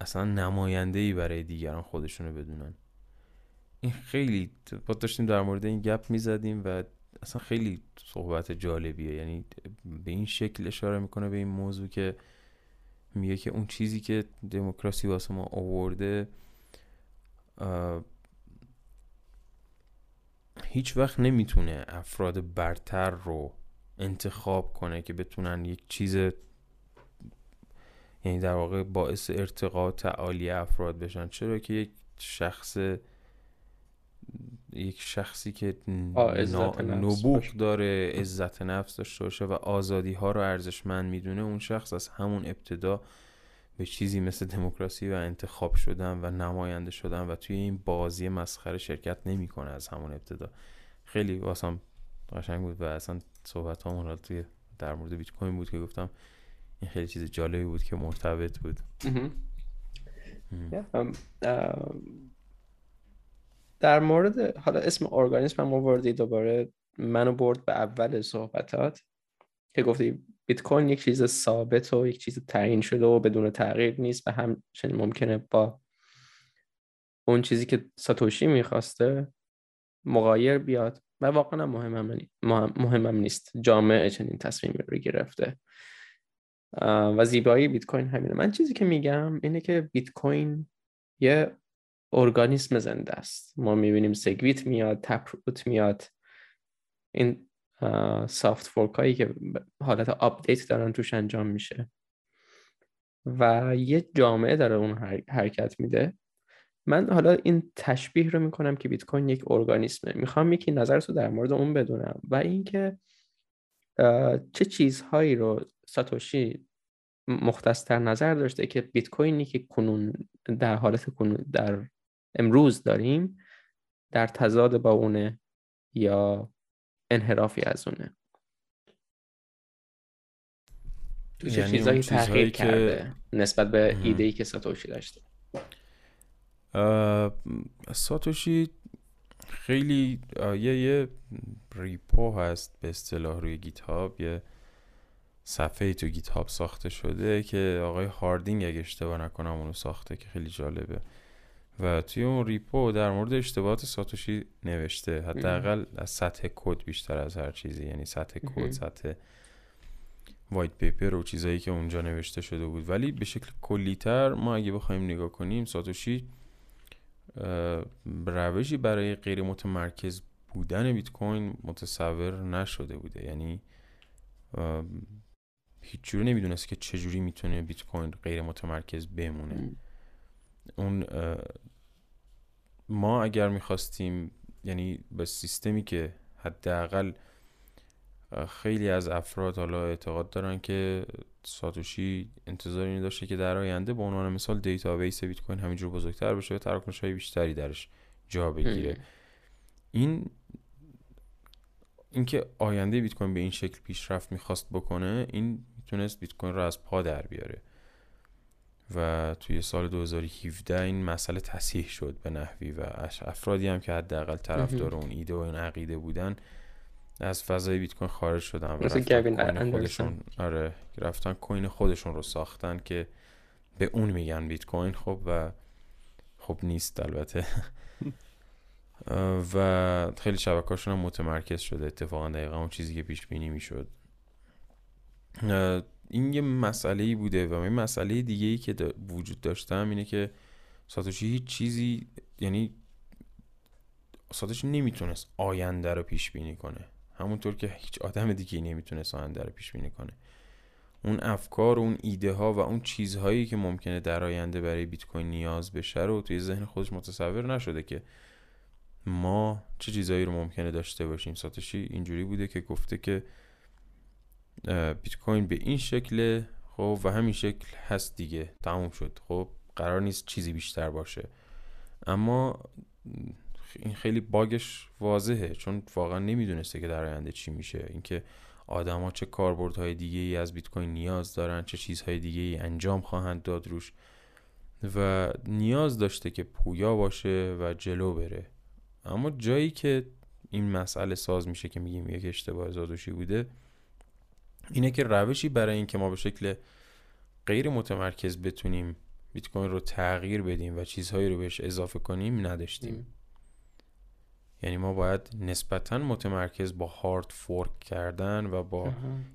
اصلا نماینده ای برای دیگران خودشونو بدونن. این خیلی با داشتیم در مورد این گپ می‌زدیم و اصلا خیلی صحبت جالبیه. یعنی به این شکل اشاره می‌کنه به این موضوع که میگه که اون چیزی که دموکراسی واسه ما آورده هیچ وقت نمی‌تونه افراد برتر رو انتخاب کنه که بتونن یک چیز یعنی در واقع باعث ارتقا تعالی افراد بشن. چرا که یک شخص یک شخصی که نبوغ. داره عزت نفس داشته باشه و آزادی ها رو ارزشمند می‌دونه اون شخص از همون ابتدا به چیزی مثل دموکراسی و انتخاب شدن و نماینده شدن و توی این بازی مسخره شرکت نمی‌کنه از همون ابتدا. خیلی واسم قشنگ بود و اصلا صحبت همون توی در مورد بیت کوین بود که گفتم. این خیلی چیز جالبی بود که مرتبط بود. ام، ام، در مورد حالا اسم ارگانیسم هم آوردی دوباره. منو برد به اول صحبتات که گفتی بیت کوین یک چیز ثابت و یک چیز تعیین شده و بدون تغییر نیست و همچنین ممکنه با اون چیزی که ساتوشی می‌خواسته مغایر بیاد. و واقعا هم مهمم, مهم- نیست. جامعه چنین تصمیمی رو گرفته. و زیبایی بیت کوین همینه. من چیزی که میگم اینه که بیت کوین یه ارگانیسم زنده است. ما می‌بینیم سگویت میاد تپروت میاد. این soft fork هایی که حالت آپدیت دارن توش انجام میشه. و یه جامعه داره اون حر- حرکت میده. من حالا این تشبیه رو می‌کنم که بیت کوین یک ارگانیسمه. می‌خوام یکی نظرتو در مورد اون بدونم. و اینکه چه چیزهایی رو ساتوشی مد نظر داشته که بیت کوینی که کنون در حالت کنون در امروز داریم در تضاد با اونه یا انحرافی از اونه تو چه یعنی چیزهایی تغییر که- کرده نسبت به. ایده ای که ساتوشی داشته ساتوشی خیلی یه یه ریپو هست به اصطلاح روی گیت هاب یه صفحه تو گیت هاب ساخته شده که آقای هاردینگ اگه اشتباه نکنم اونو ساخته که خیلی جالبه. و توی اون repo در مورد اشتباهات ساتوشی نوشته. حداقل از سطح کد بیشتر از هر چیزی. یعنی سطح. کد سطح white paper و چیزایی که اونجا نوشته شده بود. ولی به شکل کلیتر ما اگه بخوایم نگاه کنیم ساتوشی روشی برای غیر متمرکز بودن بیت کوین متصور نشده بوده. یعنی هیچ جوری نمی‌دونست که چجوری می‌تونه بیت کوین غیر متمرکز بمونه. اون ما اگر می‌خواستیم یعنی به سیستمی که حداقل خیلی از افراد حالا اعتقاد دارن که ساتوشی انتظار اینو داشته که در آینده به عنوان مثال database بیت کوین همینجور بزرگتر بشه و تراکنش های بیشتری درش جا بگیره. این اینکه آینده بیت کوین به این شکل پیشرفت می‌خواست بکنه این می‌تونست بیت کوین رو از پا در بیاره. و توی سال 2017 این مسئله تصحیح شد به نحوی و افرادی هم که حداقل طرفدار اون ایده و این عقیده بودن از فضای بیت کوین خارج شدن مثل گوین. خودشون. آره رفتن کوین خودشون رو ساختن که به اون میگن بیت کوین. خب و خب نیست البته. و خیلی شبکه‌هاشون هم متمرکز شده. اتفاقا دقیقا اون چیزی که پیش بینی می‌شد. این یه مسئله ای بوده و یه مسئله دیگه ای که دا- وجود داشتم اینه که ساتوشی هیچ چیزی یعنی ساتوشی نمی‌تونست آینده رو پیش بینی کنه. همونطور که هیچ آدم دیگه نمی‌تونست آینده رو پیش بینی کنه. اون افکار و اون ایده ها و اون چیزهایی که ممکنه در آینده برای بیت کوین نیاز بشه رو توی ذهن خودش متصور نشده که ما چه چیزهایی رو ممکنه داشته باشیم. ساتوشی اینجوری بوده که گفته که بیت کوین به این شکل خب و همین شکل هست دیگه. تموم شد. خب قرار نیست چیزی بیشتر باشه. اما این خیلی باگش واضحه چون واقعا نمی‌دونسته که در آینده چی میشه. اینکه آدما چه کاربردهای دیگه ای از بیت کوین نیاز دارن چه چیزهای دیگه ای انجام خواهند داد روش و نیاز داشته که پویا باشه و جلو بره. اما جایی که این مسئله ساز میشه که میگیم یک اشتباه زادوشی بوده اینه که روشی برای اینکه ما به شکل غیر متمرکز بتونیم بیت کوین رو تغییر بدیم و چیزهایی رو بهش اضافه کنیم نداشتیم. یعنی ما باید نسبتا متمرکز با هارد فورک کردن و با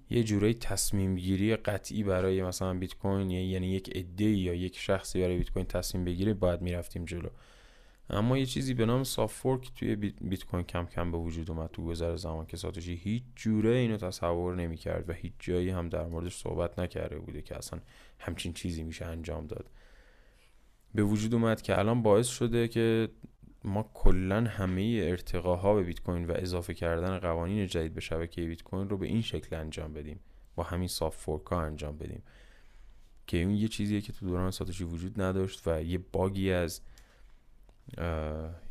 یه جورایی تصمیم گیری قطعی برای مثلا بیت کوین یعنی یک عده یا یک شخصی برای بیت کوین تصمیم بگیره باید می‌رفتیم جلو. اما یه چیزی به نام soft fork توی بیت, بیت کوین کم کم به وجود اومد تو گذر زمان که ساتوشی هیچ جوره اینو تصور نمی‌کرد و هیچ جایی هم در موردش صحبت نکرده بوده که اصلا همچین چیزی میشه انجام داد. به وجود اومد که الان باعث شده که ما کلا همه ارتقاها به بیت کوین و اضافه کردن قوانین جدید به شبکه بیت کوین رو به این شکل انجام بدیم. با همین soft fork انجام بدیم. که این یه چیزیه که تو دوران ساتوشی وجود نداشت و یه باگی از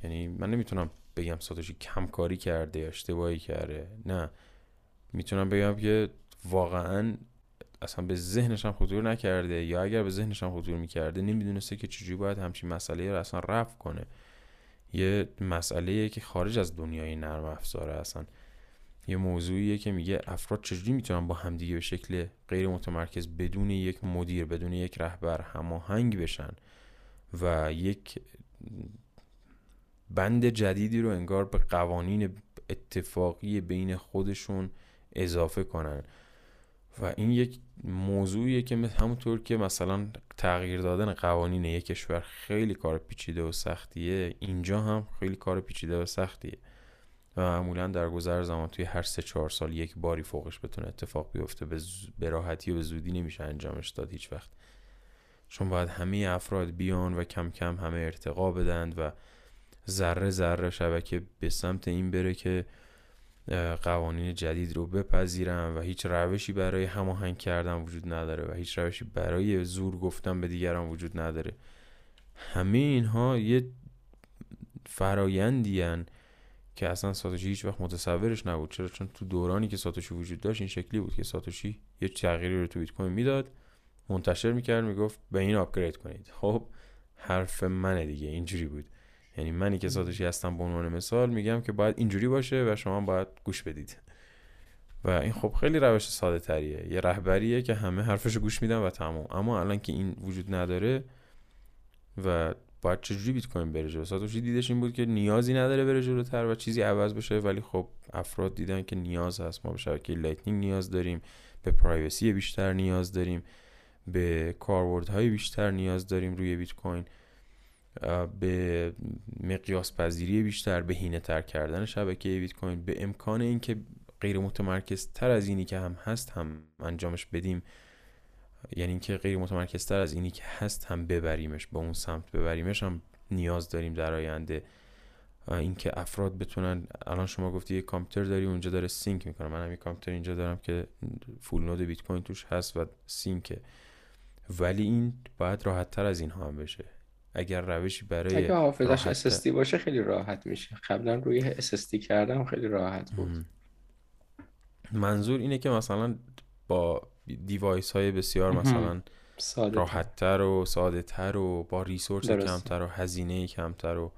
یعنی من نمی‌تونم بگم ساتوشی کمکاری کرده یا اشتباهی کرده. نه. می‌تونم بگم که واقعا اصلا به ذهنش هم خطور نکرده یا اگر به ذهنش هم خطور می‌کرده نمی‌دونسته که چجوری باید همچین مسئله رو اصلا رفع کنه. یه مسئله که خارج از دنیای نرم افزاره اصلا. یه موضوعیه که میگه افراد چجوری می‌تونن با همدیگه به شکل غیر متمرکز بدون یک مدیر بدون یک رهبر هماهنگ بشن و یک بند جدیدی رو انگار به قوانین اتفاقی بین خودشون اضافه کنن. و این یک موضوعیه که همونطور که مثلا تغییر دادن قوانین یک کشور خیلی کار پیچیده و سختیه اینجا هم خیلی کار پیچیده و سختیه. و معمولا در گذر زمان توی هر سه چهار سال یک باری فوقش بتونه اتفاق بیفته به, راحتی و به زودی نمیشه انجامش داد هیچ وقت. چون باید همه افراد بیان و کم کم همه ارتقا بدند و ذره ذره شبکه به سمت این بره که قوانین جدید رو بپذیرم و هیچ روشی برای هماهنگ کردن وجود نداره و هیچ روشی برای زور گفتن به دیگران وجود نداره. همه اینها یه فرایندی که اصلا ساتوشی هیچ وقت متصورش نبود. چرا؟ چون تو دورانی که ساتوشی وجود داشت این شکلی بود که ساتوشی یه تغییری رو تو بیت کوین می‌داد منتشر می‌کرد می‌گفت به این upgrade کنید. خب حرف منه دیگه اینجوری بود. یعنی منی که ساتوشی هستم به عنوان مثال میگم که باید اینجوری باشه و شما باید گوش بدید. و این خب خیلی روش ساده تریه یه رهبریه که همه حرفش گوش میدن و تمام. اما الان که این وجود نداره و باید چجوری بیت کوین بره جلو؟ ساتوشی دیدش این بود که نیازی نداره بره جلوتر و چیزی عوض بشه ولی خب افراد دیدن که نیاز هست. ما به شبکه لایتنینگ نیاز داریم به privacy بیشتر نیاز داریم به کاربردهای بیشتر نیاز داریم روی بیت کوین. به مقیاس پذیری بیشتر بهینه تر کردن شبکه بیت کوین به امکان اینکه غیر متمرکز تر از اینی که هم هست هم انجامش بدیم. یعنی اینکه غیر متمرکز تر از اینی که هست هم ببریمش به اون سمت ببریمش هم نیاز داریم در آینده. اینکه افراد بتونن الان شما گفتی یه کامپیوتر داری اونجا داره sync می‌کنه. من هم یه کامپیوتر اینجا دارم که فول نود بیت کوین توش هست و سینکه. ولی این باید راحت تر از اینها هم بشه. اگر روشی برای اگه حافظش SSD باشه خیلی راحت میشه. قبلا روی SSD کردم خیلی راحت بود. منظور اینه که مثلا با دیوایس های بسیار مثلا راحتتر و ساده تر و با ریسورس کمتر و هزینه کمتر و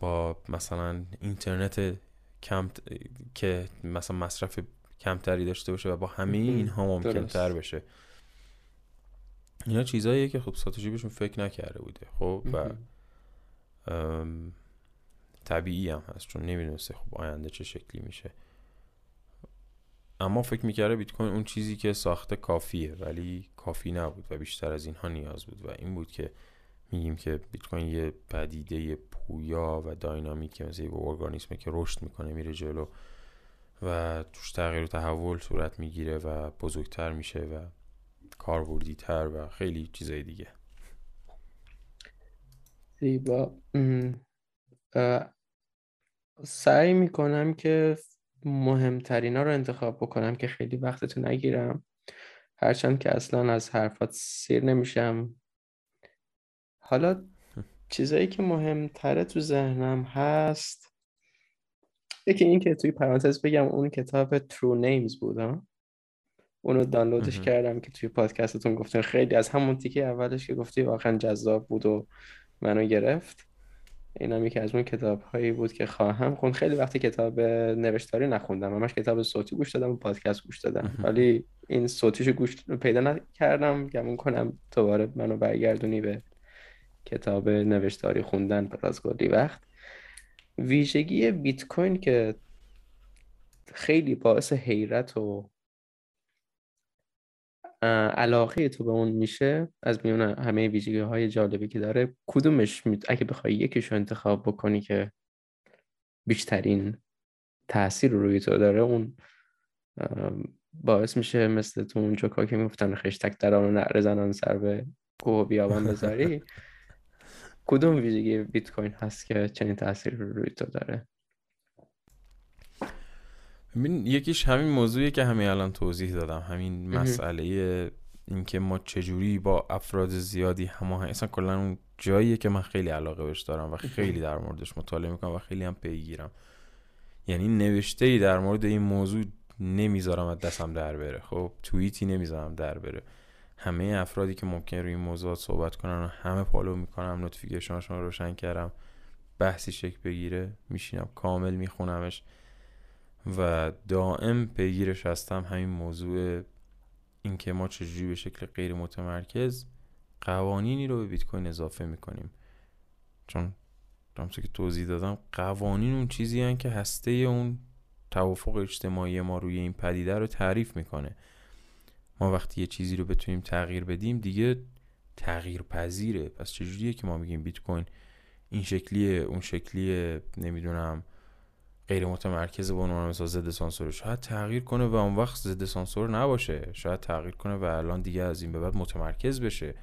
با مثلا اینترنت کم که مثلا مصرف کمتری داشته باشه و با همه اینها ممکن تر بشه. اینا چیزاییه که خب ساتوشی بهشون فکر نکرده بوده. خب و طبیعی هم هست چون نمی‌دونسته خب آینده چه شکلی میشه. اما فکر می‌کرده بیت کوین اون چیزی که ساخته کافیه ولی کافی نبود و بیشتر از اینها نیاز بود. و این بود که میگیم که بیت کوین یه پدیده پویا و داینامیک مثل یه ارگانیسمه که رشد می‌کنه میره جلو و توش تغییر و تحول صورت می‌گیره و بزرگتر میشه و کاربردی تر و خیلی چیزای دیگه. زیبا. سعی می‌کنم که مهمترین ها رو انتخاب بکنم که خیلی وقتتو نگیرم. هرچند که اصلا از حرفات سیر نمیشم. حالا چیزایی که مهمتره تو ذهنم هست. یکی این که توی پرانتز بگم اون کتاب True Names بود اونو دانلودش کردم که توی پادکستتون گفتن خیلی از همون تیکه اولش که گفتی واقعا جذاب بود و منو گرفت. این هم یکی از اون کتاب هایی بود که خواهم خوند. خیلی وقتی کتاب نوشتاری نخوندم. همش کتاب صوتی گوش دادم و پادکست گوش دادم. ولی این صوتیشو گوش پیدا نکردم. گمون کنم دوباره منو برگردونی به کتاب نوشتاری خوندن پر از کلی وقت. ویژگی بیت کوین که خیلی باعث حیرت و علاقه تو به اون میشه از میون همه ویژگی های جالبی که داره کدومش اگه بخوای یکیش رو انتخاب بکنی که بیشترین تاثیر روی تو داره اون باعث میشه مثل تو اون که میفتن خشتک دران و نعره زنان سر به کوه بیابان بذاری کدوم ویژگی بیت کوین هست که چنین تاثیر روی تو داره؟ ببین یکیش همین موضوعی که همین الان توضیح دادم. همین مسئله اینکه ما چجوری با افراد زیادی هماهنگ اصلا کلا اون جاییه که من خیلی علاقه بهش دارم و خیلی در موردش مطالعه می‌کنم و خیلی هم پیگیرم. یعنی نوشته ای در مورد این موضوع نمی‌ذارم از دستم در بره. خب توییتی نمی‌ذارم در بره. همه افرادی که ممکن روی این موضوعات صحبت کنن و همه follow می‌کنم notification شون رو روشن کردم بحثی شکل بگیره میشینم کامل میخونمش. و دائم پیگیرش هستم همین موضوع اینکه ما چجوری به شکل غیر متمرکز قوانینی رو به بیت کوین اضافه می‌کنیم. چون همونطور که توضیح دادم قوانین اون چیزی هن که هسته اون توافق اجتماعی ما روی این پدیده رو تعریف می‌کنه. ما وقتی یه چیزی رو بتونیم تغییر بدیم دیگه تغییر پذیره پس چجوریه که ما میگیم بیت کوین این شکلیه اون شکلیه نمی‌دونم غیر متمرکز به عنوان مثلا ضد سانسور. شاید تغییر کنه و اون وقت ضد سانسور نباشه. شاید تغییر کنه و الان دیگه از این به بعد متمرکز بشه.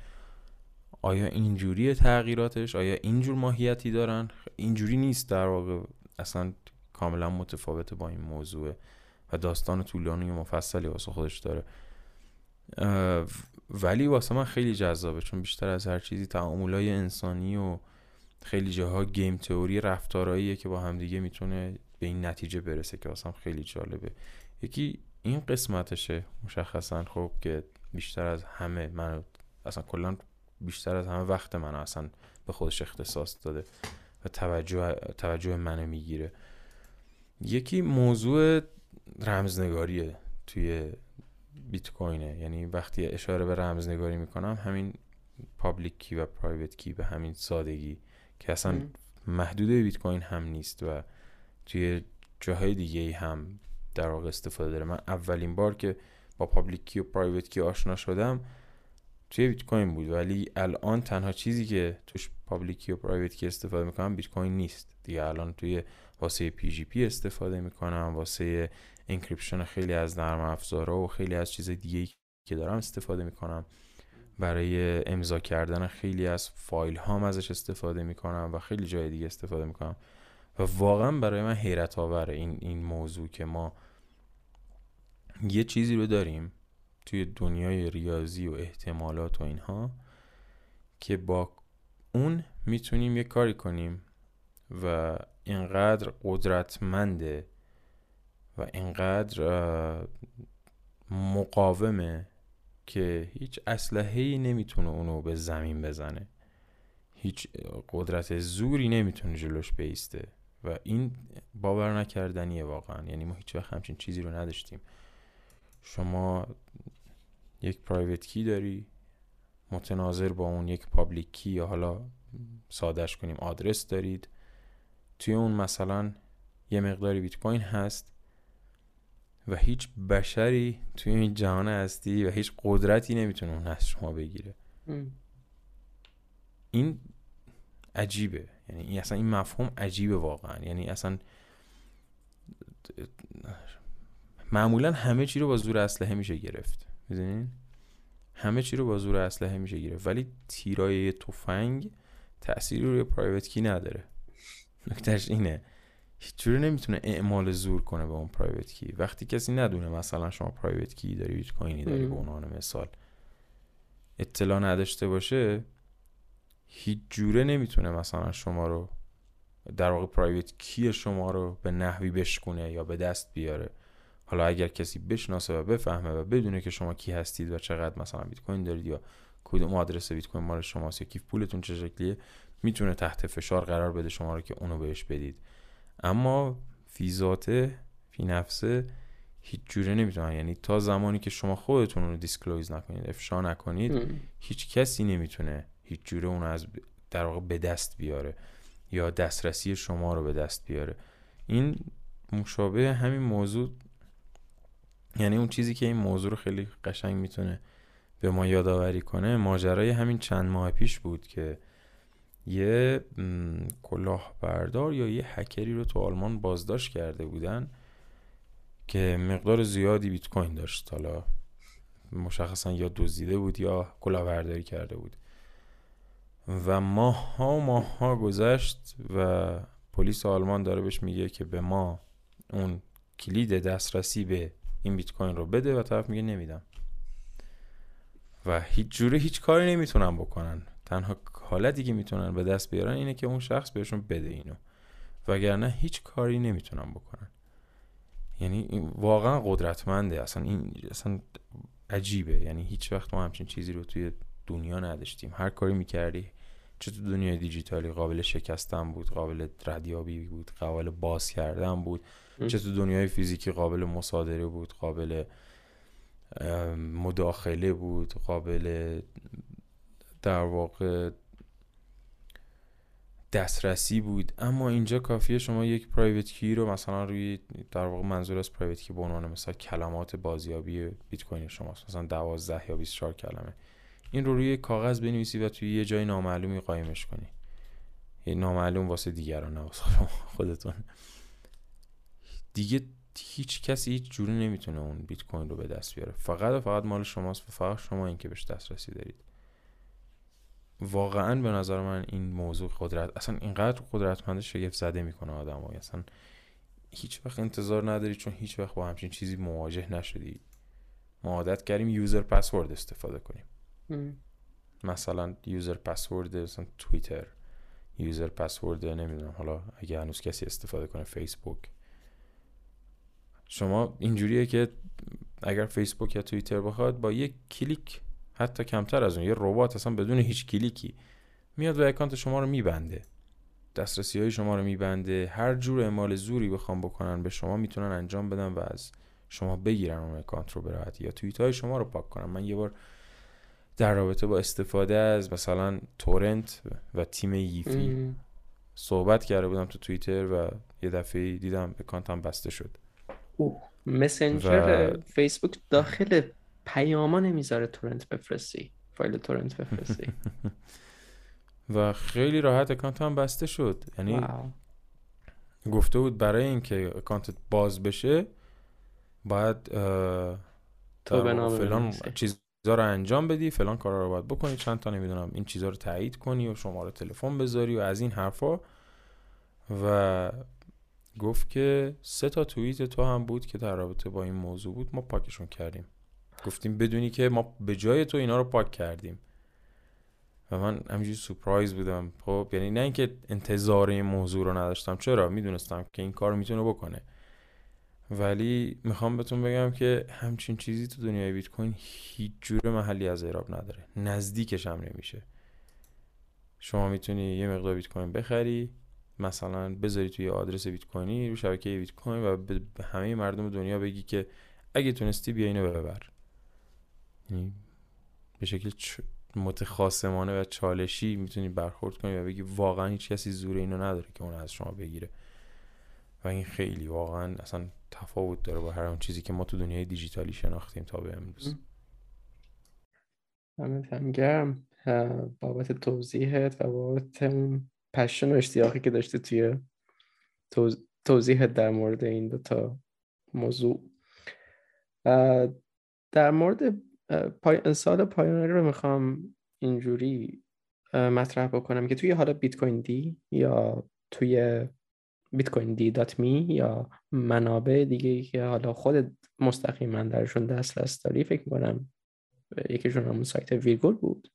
آیا اینجوری تغییراتش آیا اینجور ماهیتی دارن؟ اینجوری نیست در واقع. اصلا کاملا متفاوته با این موضوع و داستان طولانی و مفصلی واسه خودش داره. ولی واسه من خیلی جذابه چون بیشتر از هر چیزی تعاملای انسانی و خیلی جاها گیم تئوری رفتاراییه که با همدیگه می‌تونه به این نتیجه برسه که واسم خیلی جالبه. یکی این قسمتشه مشخصا خب که بیشتر از همه من اصلا کلا بیشتر از همه وقت من اصلا به خودش اختصاص داده و توجه, توجه منو می‌گیره. یکی موضوع رمزنگاریه توی بیت کوینه یعنی وقتی اشاره به رمزنگاری می‌کنم همین public key و private key به همین سادگی که اصلا محدود بیت کوین هم نیست و توی جاهای دیگه هم در واقع استفاده داره من اولین بار که با public key و private key آشنا شدم توی بیت کوین بود. ولی الان تنها چیزی که توش public key و private key استفاده می‌کنم بیت کوین نیست. دیگه الان توی واسه PGP استفاده می‌کنم واسه encryption خیلی از نرم افزارها و خیلی از چیز دیگه که دارم استفاده می‌کنم. برای امضا کردن خیلی از فایل هام ازش استفاده می‌کنم و خیلی جای دیگه استفاده می‌کنم. و واقعا برای من حیرت آوره این این موضوع که ما یه چیزی رو داریم توی دنیای ریاضی و احتمالات و اینها که با اون می‌تونیم یه کاری کنیم و اینقدر قدرتمنده و اینقدر مقاومه که هیچ اسلحه ای نمی‌تونه اونو به زمین بزنه. هیچ قدرت زوری نمی‌تونه جلوش بیسته. و این باور نکردنیه واقعا. یعنی ما هیچ وقت همچین چیزی رو نداشتیم. شما یک پرایوت کی داری متناظر با اون یک پابلیک کی یا حالا سادش کنیم آدرس دارید. توی اون مثلا یه مقداری بیت کوین هست و هیچ بشری توی این جهان هستی و هیچ قدرتی نمی‌تونه اون از شما بگیره. این عجیبه. یعنی این اصلا این مفهوم عجیبه واقعا. یعنی اصلا معمولا همه چی رو با زور اسلحه میشه گرفت. می‌دونین؟ همه چی رو با زور اسلحه میشه گرفت. ولی تیرای تفنگ تأثیری روی پرایوت کی نداره. نکتهش اینه. هیچ جوری نمی‌تونه اعمال زور کنه به اون پرایوت کی وقتی کسی ندونه مثلا شما پرایوت کی داری بیت کوینی داری به عنوان مثال اطلاع نداشته باشه هیچ جوره نمی‌تونه مثلا شما رو در واقع private key شما رو به نحوی بشکونه یا به دست بیاره. حالا اگر کسی بشناسه و بفهمه و بدونه که شما کی هستید و چقدر مثلا بیت کوین دارید یا کدوم آدرس بیت کوین مال شماست یا کیف پولتون چه شکلیه می‌تونه تحت فشار قرار بده شما رو که اونو بهش بدید. اما فی ذاته فی نفسه هیچ جوره نمی‌تونن. یعنی تا زمانی که شما خودتون رو disclose نکنید افشا نکنید هیچ کسی نمی‌تونه هیچ جوره اون از در واقع به دست بیاره یا دسترسی شما رو به دست بیاره. این مشابه همین موضوع یعنی اون چیزی که این موضوع رو خیلی قشنگ می‌تونه به ما یادآوری کنه ماجرای همین چند ماه پیش بود که یه کلاهبردار یا یه هکری رو تو آلمان بازداشت کرده بودن که مقدار زیادی بیت کوین داشت. حالا مشخصا یا دزدیده بود یا کلاهبرداری کرده بود. و ماه ها ماه ها گذشت و پلیس آلمان داره بهش میگه که به ما اون کلید دسترسی به این بیت کوین رو بده و طرف میگه نمیدم. و هیچ جوره هیچ کاری نمی‌تونن بکنن. تنها حالتی که می‌تونن به دست بیارن اینه که اون شخص بهشون بده اینو. وگرنه هیچ کاری نمی‌تونن بکنن. یعنی واقعا قدرتمنده. اصلا این اصلا عجیبه. یعنی هیچ وقت ما همچین چیزی رو توی دنیا نداشتیم. هر کاری می‌کردی چه تو دنیای دیجیتالی قابل شکستن بود قابل ردیابی بود قابل باز کردن بود. چه تو دنیای فیزیکی قابل مصادره بود قابل مداخله بود قابل در واقع دسترسی بود. اما اینجا کافیه شما یک پرایوت کی رو مثلا روی در واقع منظور از پرایوت کی به عنوان مثلا کلمات بازیابی بیت کوین شماست. مثلا 12 یا 24 کلمه. این رو روی کاغذ بنویسی و توی یه جای نامعلومی قایمش کنی. یه نامعلوم واسه دیگران نه خودتون. دیگه هیچ کسی هیچ جوری نمی‌تونه اون بیت کوین رو به دست بیاره. فقط و فقط مال شماست و فقط شما این که بهش دسترسی دارید. واقعا به نظر من این موضوع قدرت اصلا اینقدر قدرتمند شگفت زده می‌کنه آدم های. اصلا هیچ وقت انتظار نداری چون هیچ وقت با همچین چیزی مواجه نشدی. ما عادت کردیم user password استفاده کنیم. مثلا user password مثلا توییتر user password نمی‌دونم. حالا اگه هنوز کسی استفاده کنه فیسبوک. شما اینجوریه که اگر فیسبوک یا توییتر بخواد با یک کلیک حتی کمتر از اون یه ربات اصلا بدون هیچ کلیکی میاد و account شما رو میبنده. دسترسی های شما رو میبنده. هر جور اعمال زوری بخوام بکنن به شما می‌تونن انجام بدن و از شما بگیرن اون اکانت رو به یا توییت های شما رو پاک کنن. من یه بار در رابطه با استفاده از مثلا تورنت و تیم ییفی. صحبت کرده بودم تو توییتر و یه دفعه دیدم اکانتم بسته شد. اوه مسنجر فیسبوک داخل پیاما نمی‌ذاره تورنت بفرستی فایل تورنت بفرستی. و خیلی راحت اکانت هم بسته شد. یعنی گفته بود برای اینکه اکانتت باز بشه باید فلان چیزا رو انجام بدی فلان کارا رو باید بکنی چند تا نمی‌دونم این چیزا رو تایید کنی و شماره تلفن بذاری و از این حرفا. و گفت که سه تا توییت تو هم بود که در رابطه با این موضوع بود ما پاکشون کردیم. گفتیم بدونی که ما به جای تو اینا رو پاک کردیم. و من همینجوری سپرایز بودم. خب یعنی نه اینکه انتظار این موضوع رو نداشتم. چرا؟ می‌دونستم که این کار می‌تونه بکنه. ولی می‌خوام بهتون بگم که همچین چیزی تو دنیای بیت کوین هیچ جور محلی از اعراب نداره. نزدیکش هم نمیشه. شما می‌تونی یه مقدار بیت کوین بخری مثلا بذاری توی آدرس بیت کوینی رو شبکه بیت کوین و به همه مردم دنیا بگی که اگه تونستی بیا اینو ببر. یعنی به شکل متخاصمانه و چالشی می‌تونی برخورد کنی و بگی واقعا هیچ کسی زور اینو نداره که اون از شما بگیره. و این خیلی واقعا اصلا تفاوت داره با هر اون چیزی که ما تو دنیای دیجیتالی شناختیم تا به امروز. همه گرم. بابت توضیحت و بابت اون پشن و اشتیاقی که داشته توی توضیحت در مورد این دو تا موضوع. در مورد پای... سال پایانی رو می‌خوام اینجوری مطرح بکنم که توی حالا بیت کوین دی یا توی بیت کوین دی دات می یا منابع دیگه که حالا خود مستقیما درشون دسترس داری فکر می‌کنم یکیشون همون سایت ویرگول بود.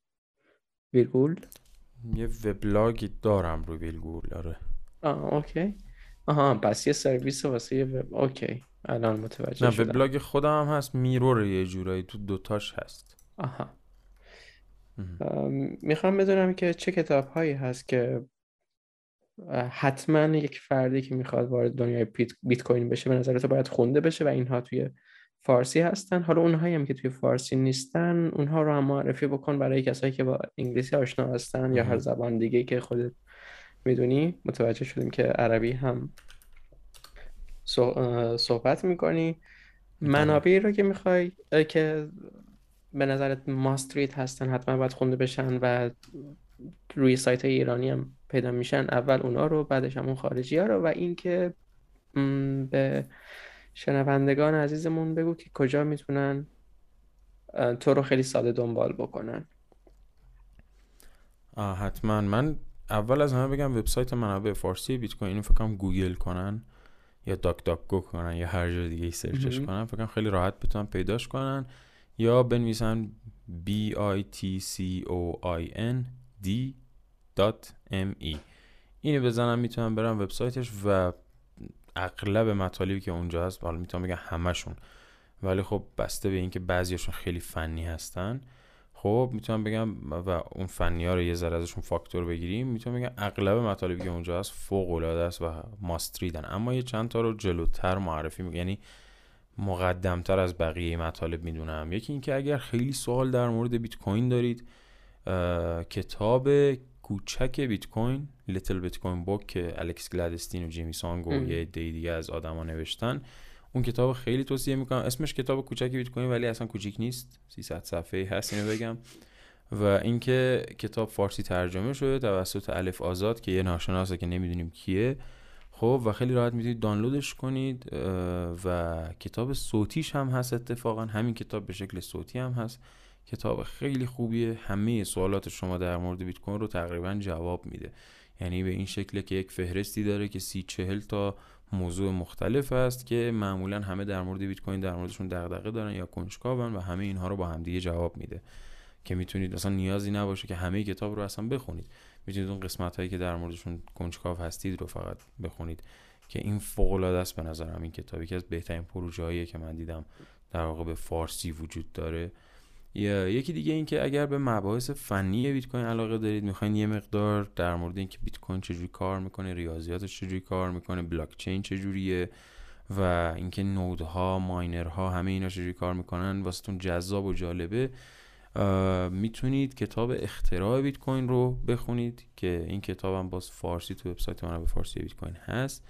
ویرگول؟ یه وبلاگی دارم رو ویرگول آره. آه okay. آها پس یه سرویس واسه یه وب okay. الان متوجه نه وبلاگ خودم هم هست mirror یه جورایی تو دوتاش هست. آها. می‌خوام بدونم که چه کتاب هایی هست که حتما یک فردی که می‌خواد وارد دنیای بیت کوین بشه به نظر تو باید خونده بشه و اینها توی فارسی هستن. حالا اونهایی هم که توی فارسی نیستن اونها رو هم معرفی بکن برای کسایی که با انگلیسی آشنا هستن یا هر زبان دیگه که خودت می‌دونی. متوجه شدیم که عربی هم صحبت می‌کنی. منابعی رو که می‌خوای که به نظرت ماستریت هستن حتما باید خونده بشن و روی سایت ایرانی هم پیدا میشن اول اونا رو بعدش هم اون خارجی ها رو. و اینکه به شنوندگان عزیزمون بگو که کجا می‌تونن تو رو خیلی ساده دنبال بکنن. حتما. من اول از همه بگم وبسایت منابع فارسی بیت کوین اینو فکر کنم گوگل کنن یا DuckDuckGo کنن یا هر جای دیگه search ش کنن. فکر کنم خیلی راحت بتونن پیداش کنن. یا بنویسن b i t c o i n d m e. اینو بزنم می‌تونم برم وبسایتش و اغلب مطالبی که اونجا هست حالا می‌تونم بگم همشون ولی خب بسته به اینکه بعضیاشون خیلی فنی هستن. خب می‌تونم بگم و اون فنی ها رو یه ذره ازشون فاکتور بگیریم. می‌تونم بگم اغلب مطالبی که اونجا هست فوق العاده است و must-read ان. اما یه چند تا رو جلوتر معرفی میگم یعنی مقدمتر از بقیه مطالب می‌دونم. یکی اینکه اگر خیلی سوال در مورد بیت کوین دارید کتاب کوچک بیت کوین Little Bitcoin Book که الکس گلادستین و جیمی سانگ و یه عده دیگه از آدما نوشتن. اون کتاب خیلی توصیه می‌کنم. اسمش کتاب کوچک بیت کوین ولی اصلا کوچیک نیست. 300 صفحه هست اینو بگم. و اینکه کتاب فارسی ترجمه شده توسط الف آزاد که یه ناشناسه که نمی‌دونیم کیه. خب و خیلی راحت می‌تونید دانلودش کنید و کتاب صوتیش هم هست اتفاقا. همین کتاب به شکل صوتی هم هست. کتاب خیلی خوبیه. همه سوالات شما در مورد بیت کوین رو تقریبا جواب میده. یعنی به این شکل که یک فهرستی داره که سی چهل تا موضوع مختلف است که معمولا همه در مورد بیت کوین در موردشون دغدغه دارن یا کنجکاون و همه اینها رو با همدیگه جواب میده. که می‌تونید اصلا نیازی نباشه که همه کتاب رو اصلا بخونید. می‌تونید اون قسمت هایی که در موردشون کنجکاو هستید رو فقط بخونید. که این فوق العاده است به نظرم این کتابی که از بهترین پروژه که من دیدم در واقع به فارسی وجود داره. یا یکی دیگه این که اگر به مباحث فنی بیت کوین علاقه دارید می‌خواین یه مقدار در مورد اینکه بیت کوین چجوری کار می‌کنه ریاضیاتش چجوری کار می‌کنه بلاک چین چجوریه و اینکه نودها ماینرها همه اینا چجوری کار می‌کنن واسهتون جذاب و جالبه می‌تونید کتاب اختراع بیت کوین رو بخونید که این کتاب هم باز فارسی تو وبسایت من به فارسی بیت کوین هست.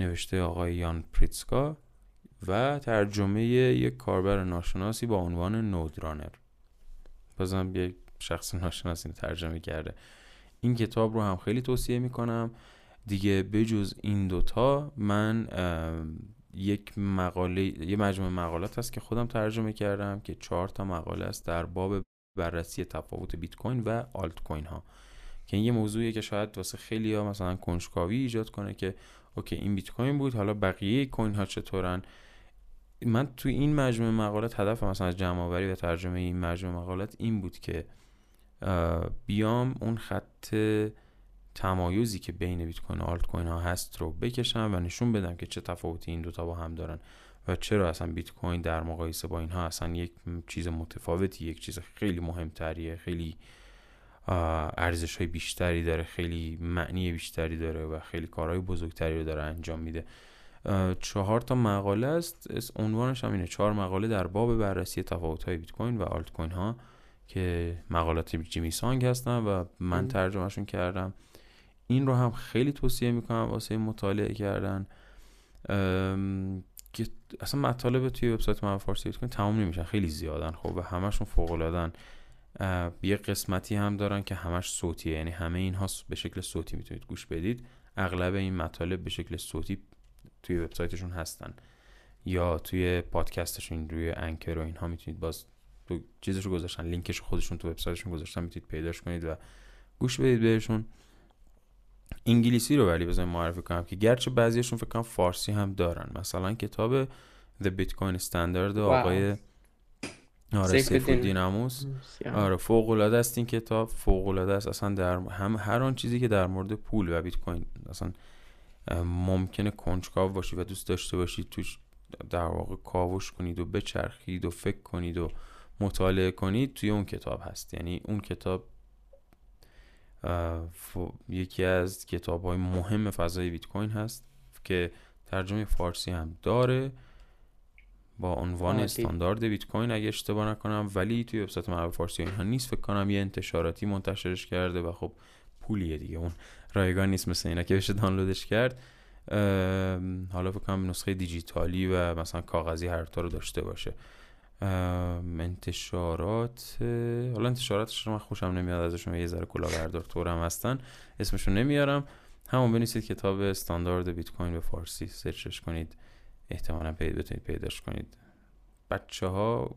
نوشته آقای یان پریتسکا. و ترجمه یک کاربر ناشناسی با عنوان نودرانر. بازم یک شخص ناشناسی ترجمه کرده. این کتاب رو هم خیلی توصیه می‌کنم. دیگه بجز این دوتا من یک مقاله یه مجموعه مقالات هست که خودم ترجمه کردم که چهار تا مقاله است در باب بررسی تفاوت بیت کوین و آلت کوین ها که این یه موضوعیه که شاید واسه خیلی ها مثلا کنجکاوی ایجاد کنه که okay این بیت کوین بود حالا بقیه کوین ها چطورن؟ من تو این مجموعه مقالات هدف مثلا از جمع آوری و ترجمه این مجموعه مقالات این بود که بیام اون خط تمایزی که بین بیت کوین و آلت کوین ها هست رو بکشم و نشون بدم که چه تفاوتی این دوتا با هم دارن و چرا اصلا بیت کوین در مقایسه با اینها اصلا یک چیز متفاوتی یک چیز خیلی مهمتریه خیلی ارزش های بیشتری داره خیلی معنی بیشتری داره و خیلی کارهای بزرگتری رو داره انجام میده. چهار تا مقاله است. عنوانش هم اینه. چهار مقاله در باب بررسی تفاوت های بیت کوین و آلت کوین ها که مقالات جیمی سانگ هستن و من ترجمهشون کردم. این رو هم خیلی توصیه می‌کنم واسه مطالعه کردن. که اصلا مطالب توی وبسایت من فارسی بیت کوین تمام نمیشن. خیلی زیادن خب و همشون فوق العادن یه قسمتی هم دارن که همش صوتیه. یعنی همه اینها به شکل صوتی می‌تونید گوش بدید. اغلب این مطالب به شکل صوتی توی وبسایتشون هستن. یا توی پادکستشون روی انکر و اینها می‌تونید باز تو چیزش رو گذاشتن لینکش خودشون تو وبسایتشون گذاشتن می‌تونید پیداش کنید و گوش بدید بهشون. انگلیسی رو ولی بزنیم معرفی کنم که گرچه بعضیشون فکر کنم فارسی هم دارن. مثلا کتاب The Bitcoin Standard آقای آره سیف دیناموس آره فوق العاده است این کتاب. فوق العاده است. اصلا در هم هر آن چیزی که در مورد پول و بیت کوین اصلا ممکنه کنجکاو باشی و دوست داشته باشید توش در واقع کاوش کنید و بچرخید و فکر کنید و مطالعه کنید توی اون کتاب هست. یعنی اون کتاب یکی از کتاب های مهم فضای بیت کوین هست که ترجمه فارسی هم داره با عنوان استاندارد بیت کوین اگه اشتباه نکنم ولی توی وبسایت مربع فارسی اینها نیست. فکر کنم یه انتشاراتی منتشرش کرده و خب پولیه دیگه. اون رایگان نیست مثل اینا که بشه دانلودش کرد حالا فکر نسخه دیجیتالی و مثلا کاغذی هر تا رو داشته باشه. انتشارات حالا انتشاراتش رو من خوشم نمیاد ازشون یه ذره کلاهبردار طورم هستن. اسمشون نمیارم. همون بنویسید کتاب استاندارد بیت کوین به فارسی. سرچش کنید. احتمالا پیدا بتونید پیداش کنید. بچه ها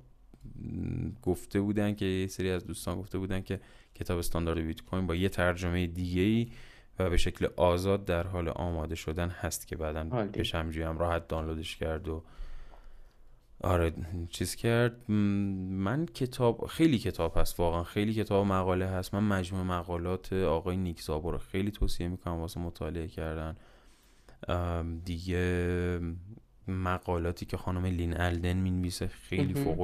گفته بودن که یه سری از دوستان گفته بودن که کتاب استاندارد بیت کوین با یه ترجمه دیگه ای و به شکل آزاد در حال آماده شدن هست که بعدا بهش هم راحت دانلودش کرد و آره چیز کرد. من کتاب خیلی کتاب هست واقعا خیلی کتاب مقاله هست. من مجموع مقالات آقای نیک رو خیلی توصیه می‌کنم واسه مطالعه کردن. دیگه مقالاتی که خانم لین الدن می‌نویسه خیلی فوق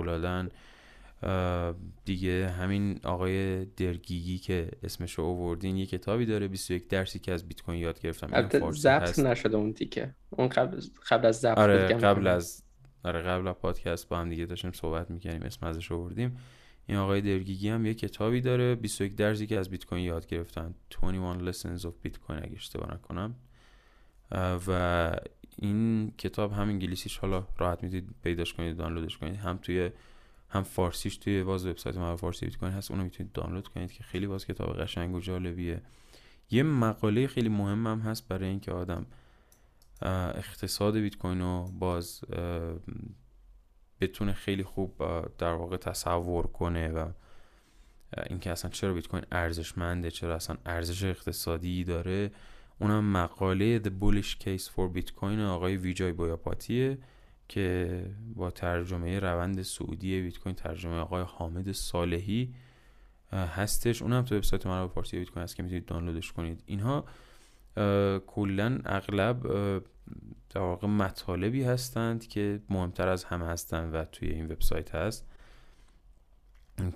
دیگه همین آقای درگیگی که اسمش رو آوردین یه کتابی داره 21 درسی که از بیت کوین یاد گرفتم. ضبط نشده اون تیکه. اون قبل قبل از ضبط آره قبل از آره قبل از پادکست با هم دیگه داشتیم صحبت می‌کنیم اسم ازش آوردیم. این آقای درگیگی هم یه کتابی داره 21 درسی که از بیت کوین یاد گرفتن. 21 lessons of bitcoin اگه اشتباه نکنم. و این کتاب هم انگلیسیش حالا راحت می‌تونید پیداش کنید دانلودش کنید. هم توی هم فارسیش توی باز وبسایت ما فارسی بیت کوین هست اونو می‌تونید دانلود کنید که خیلی باز کتاب قشنگ و جالبیه. یه مقاله خیلی مهم هم هست برای اینکه آدم اقتصاد بیت کوین رو باز بتونه خیلی خوب در واقع تصور کنه و اینکه اصلا چرا بیت کوین ارزشمنده چرا اصلا ارزش اقتصادی داره. اونم مقاله The Bullish Case for Bitcoin آقای ویجای بویاپاتیه که با ترجمه روند سعودی بیت کوین ترجمه آقای حامد صالحی هستش. اونم تو وبسایت مرا فارسی بیت کوین هست که می‌تونید دانلودش کنید. اینها کلا اغلب در واقع مطالبی هستند که مهمتر از همه هستند و توی این وبسایت هست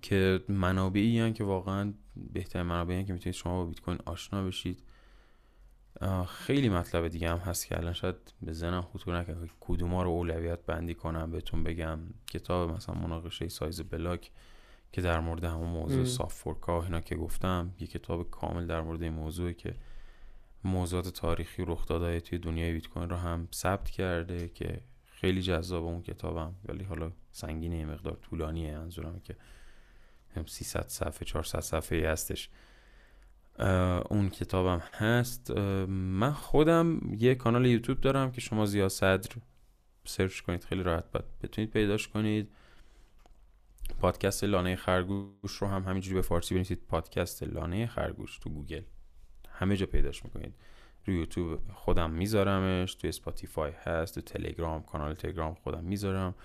که منابعی که واقعا بهترین منابعی که می‌تونید شما با بیت کوین آشنا بشید. خیلی مطلب دیگه هم هست که الان شاید به ذهنم خطور نکنه کدوم رو اولویت بندی کنم بهتون بگم. کتاب مثلا مناقشه سایز بلاک که در مورد همون موضوع صاف فورکا اینا که گفتم یه کتاب کامل در مورد این موضوع که موضوعات تاریخی رخ داده توی دنیای بیت کوین رو هم ثبت کرده که خیلی جذاب اون کتابم. ولی حالا سنگینه مقدار طولانیه منظورم که 300 صفحه 400 صفحه هستش. اون کتابم هست. من خودم یه کانال یوتیوب دارم که شما زیاد صدر search کنید خیلی راحت باید بتونید پیداش کنید. پادکست لانه خرگوش رو هم همینجوری به فارسی بنویسید. پادکست لانه خرگوش تو گوگل. همه جا پیداش می‌کنید. روی یوتیوب خودم میذارمش تو اسپاتیفای هست تو تلگرام کانال تلگرام خودم می‌ذارم.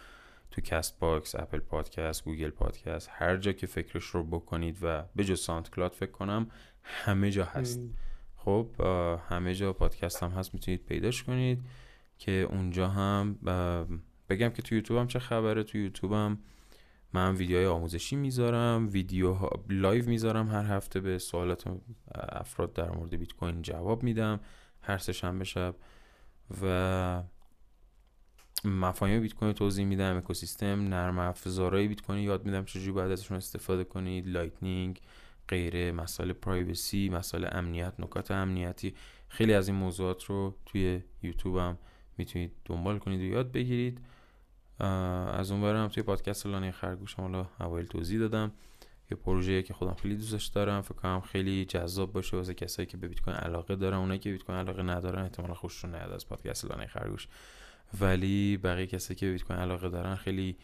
تو Castbox Apple Podcast Google Podcast هر جا که فکرش رو بکنید و به جز SoundCloud فکر کنم همه جا هست. خب همه جا پادکست هم هست می‌تونید پیداش کنید که اونجا هم بگم که تو یوتیوب هم چه خبره. تو یوتیوب هم من ویدیوهای آموزشی می‌ذارم ویدیو live می‌ذارم هر هفته به سوالات افراد در مورد بیت کوین جواب میدم هر سه شنبه شب و مفاهیم بیت کوین توضیح میدم اکوسیستم نرم افزارهای بیت کوین یاد میدم چجوری باید ازشون استفاده کنید Lightning غیره مسائل پرایوسی مسائل امنیت نکات امنیتی. خیلی از این موضوعات رو توی یوتیوب هم می‌تونید دنبال کنید و یاد بگیرید. از اون هم توی پادکست لانه خرگوش حالا اوایل توضیح دادم. یه پروژه که خودم خیلی دوستش دارم فکر کنم خیلی جذاب باشه واسه کسایی که به بیت کوین علاقه دارن. اونایی که بیت کوین علاقه ندارن احتمالا خوششون نیاد از پادکست لانه خرگوش. ولی بقیه کسایی که به بیت کوین علاقه دارن خیلی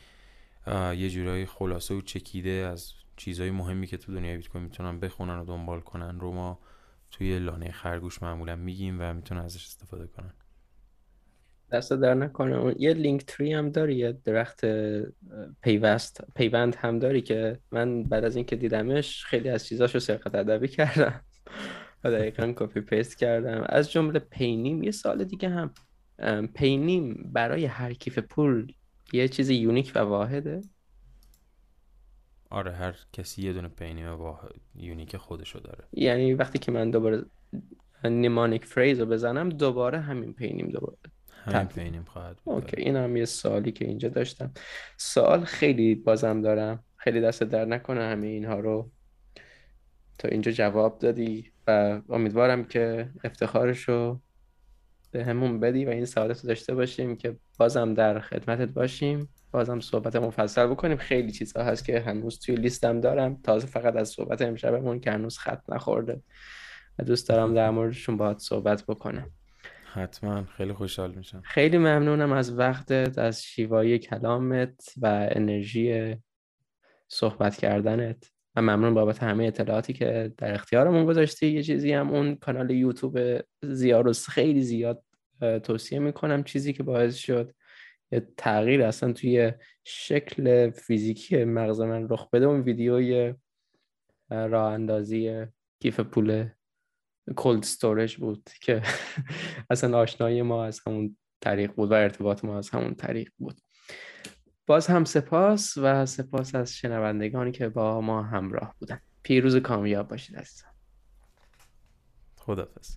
یه جورایی خلاصه و چکیده از چیزهای مهمی که تو دنیای بیت کوین می‌تونن بخونن و دنبال کنن رو ما توی لانه خرگوش معمولا میگیم و می‌تونن ازش استفاده کنن. دست در نکنه. یه Linktree هم داری یه درخت پیوست پیوند هم داری که من بعد از اینکه دیدمش خیلی از چیزاشو سرقت ادبی کردم. و دقیقا copy paste کردم. از جمله PayNym یه سال دیگه هم. PayNym برای هر کیف پول یه چیز unique و واحده؟ آره هر کسی یه دونه PayNym واحد unique خودشو داره. یعنی وقتی که من دوباره mnemonic phrase رو بزنم دوباره همین PayNym دوباره. همین PayNym خواهد بود. اوکی این هم یه سوالی که اینجا داشتم. سوال خیلی بازم دارم. خیلی دست در نکنه همه اینها رو. تا اینجا جواب دادی و امیدوارم که افتخارش رو به همون بدی و این سعادت رو داشته باشیم که بازم در خدمتت باشیم. بازم صحبت مفصل بکنیم. خیلی چیزها هست که هنوز توی لیستم دارم. تازه فقط از صحبت امشبمون که هنوز خط نخورده. و دوست دارم در موردشون باهات صحبت بکنم. حتما. خیلی خوشحال میشم. خیلی ممنونم از وقتت از شیوایی کلامت و انرژی صحبت کردنت. و ممنون بابت همه اطلاعاتی که در اختیارمون گذاشتی. یه چیزی هم اون کانال یوتیوب زیاروس خیلی زیاد توصیه می‌کنم چیزی که باعث شد تغییر اصلا توی شکل فیزیکی مغز من رخ بده اون ویدیوی راه اندازی کیف پول کولد استورج بود که اصلا آشنایی ما از همون طریق بود و ارتباط ما از همون طریق بود. باز هم سپاس و سپاس از شنوندگانی که با ما همراه بودن. پیروز کامیاب باشید عزیزان. خدافظ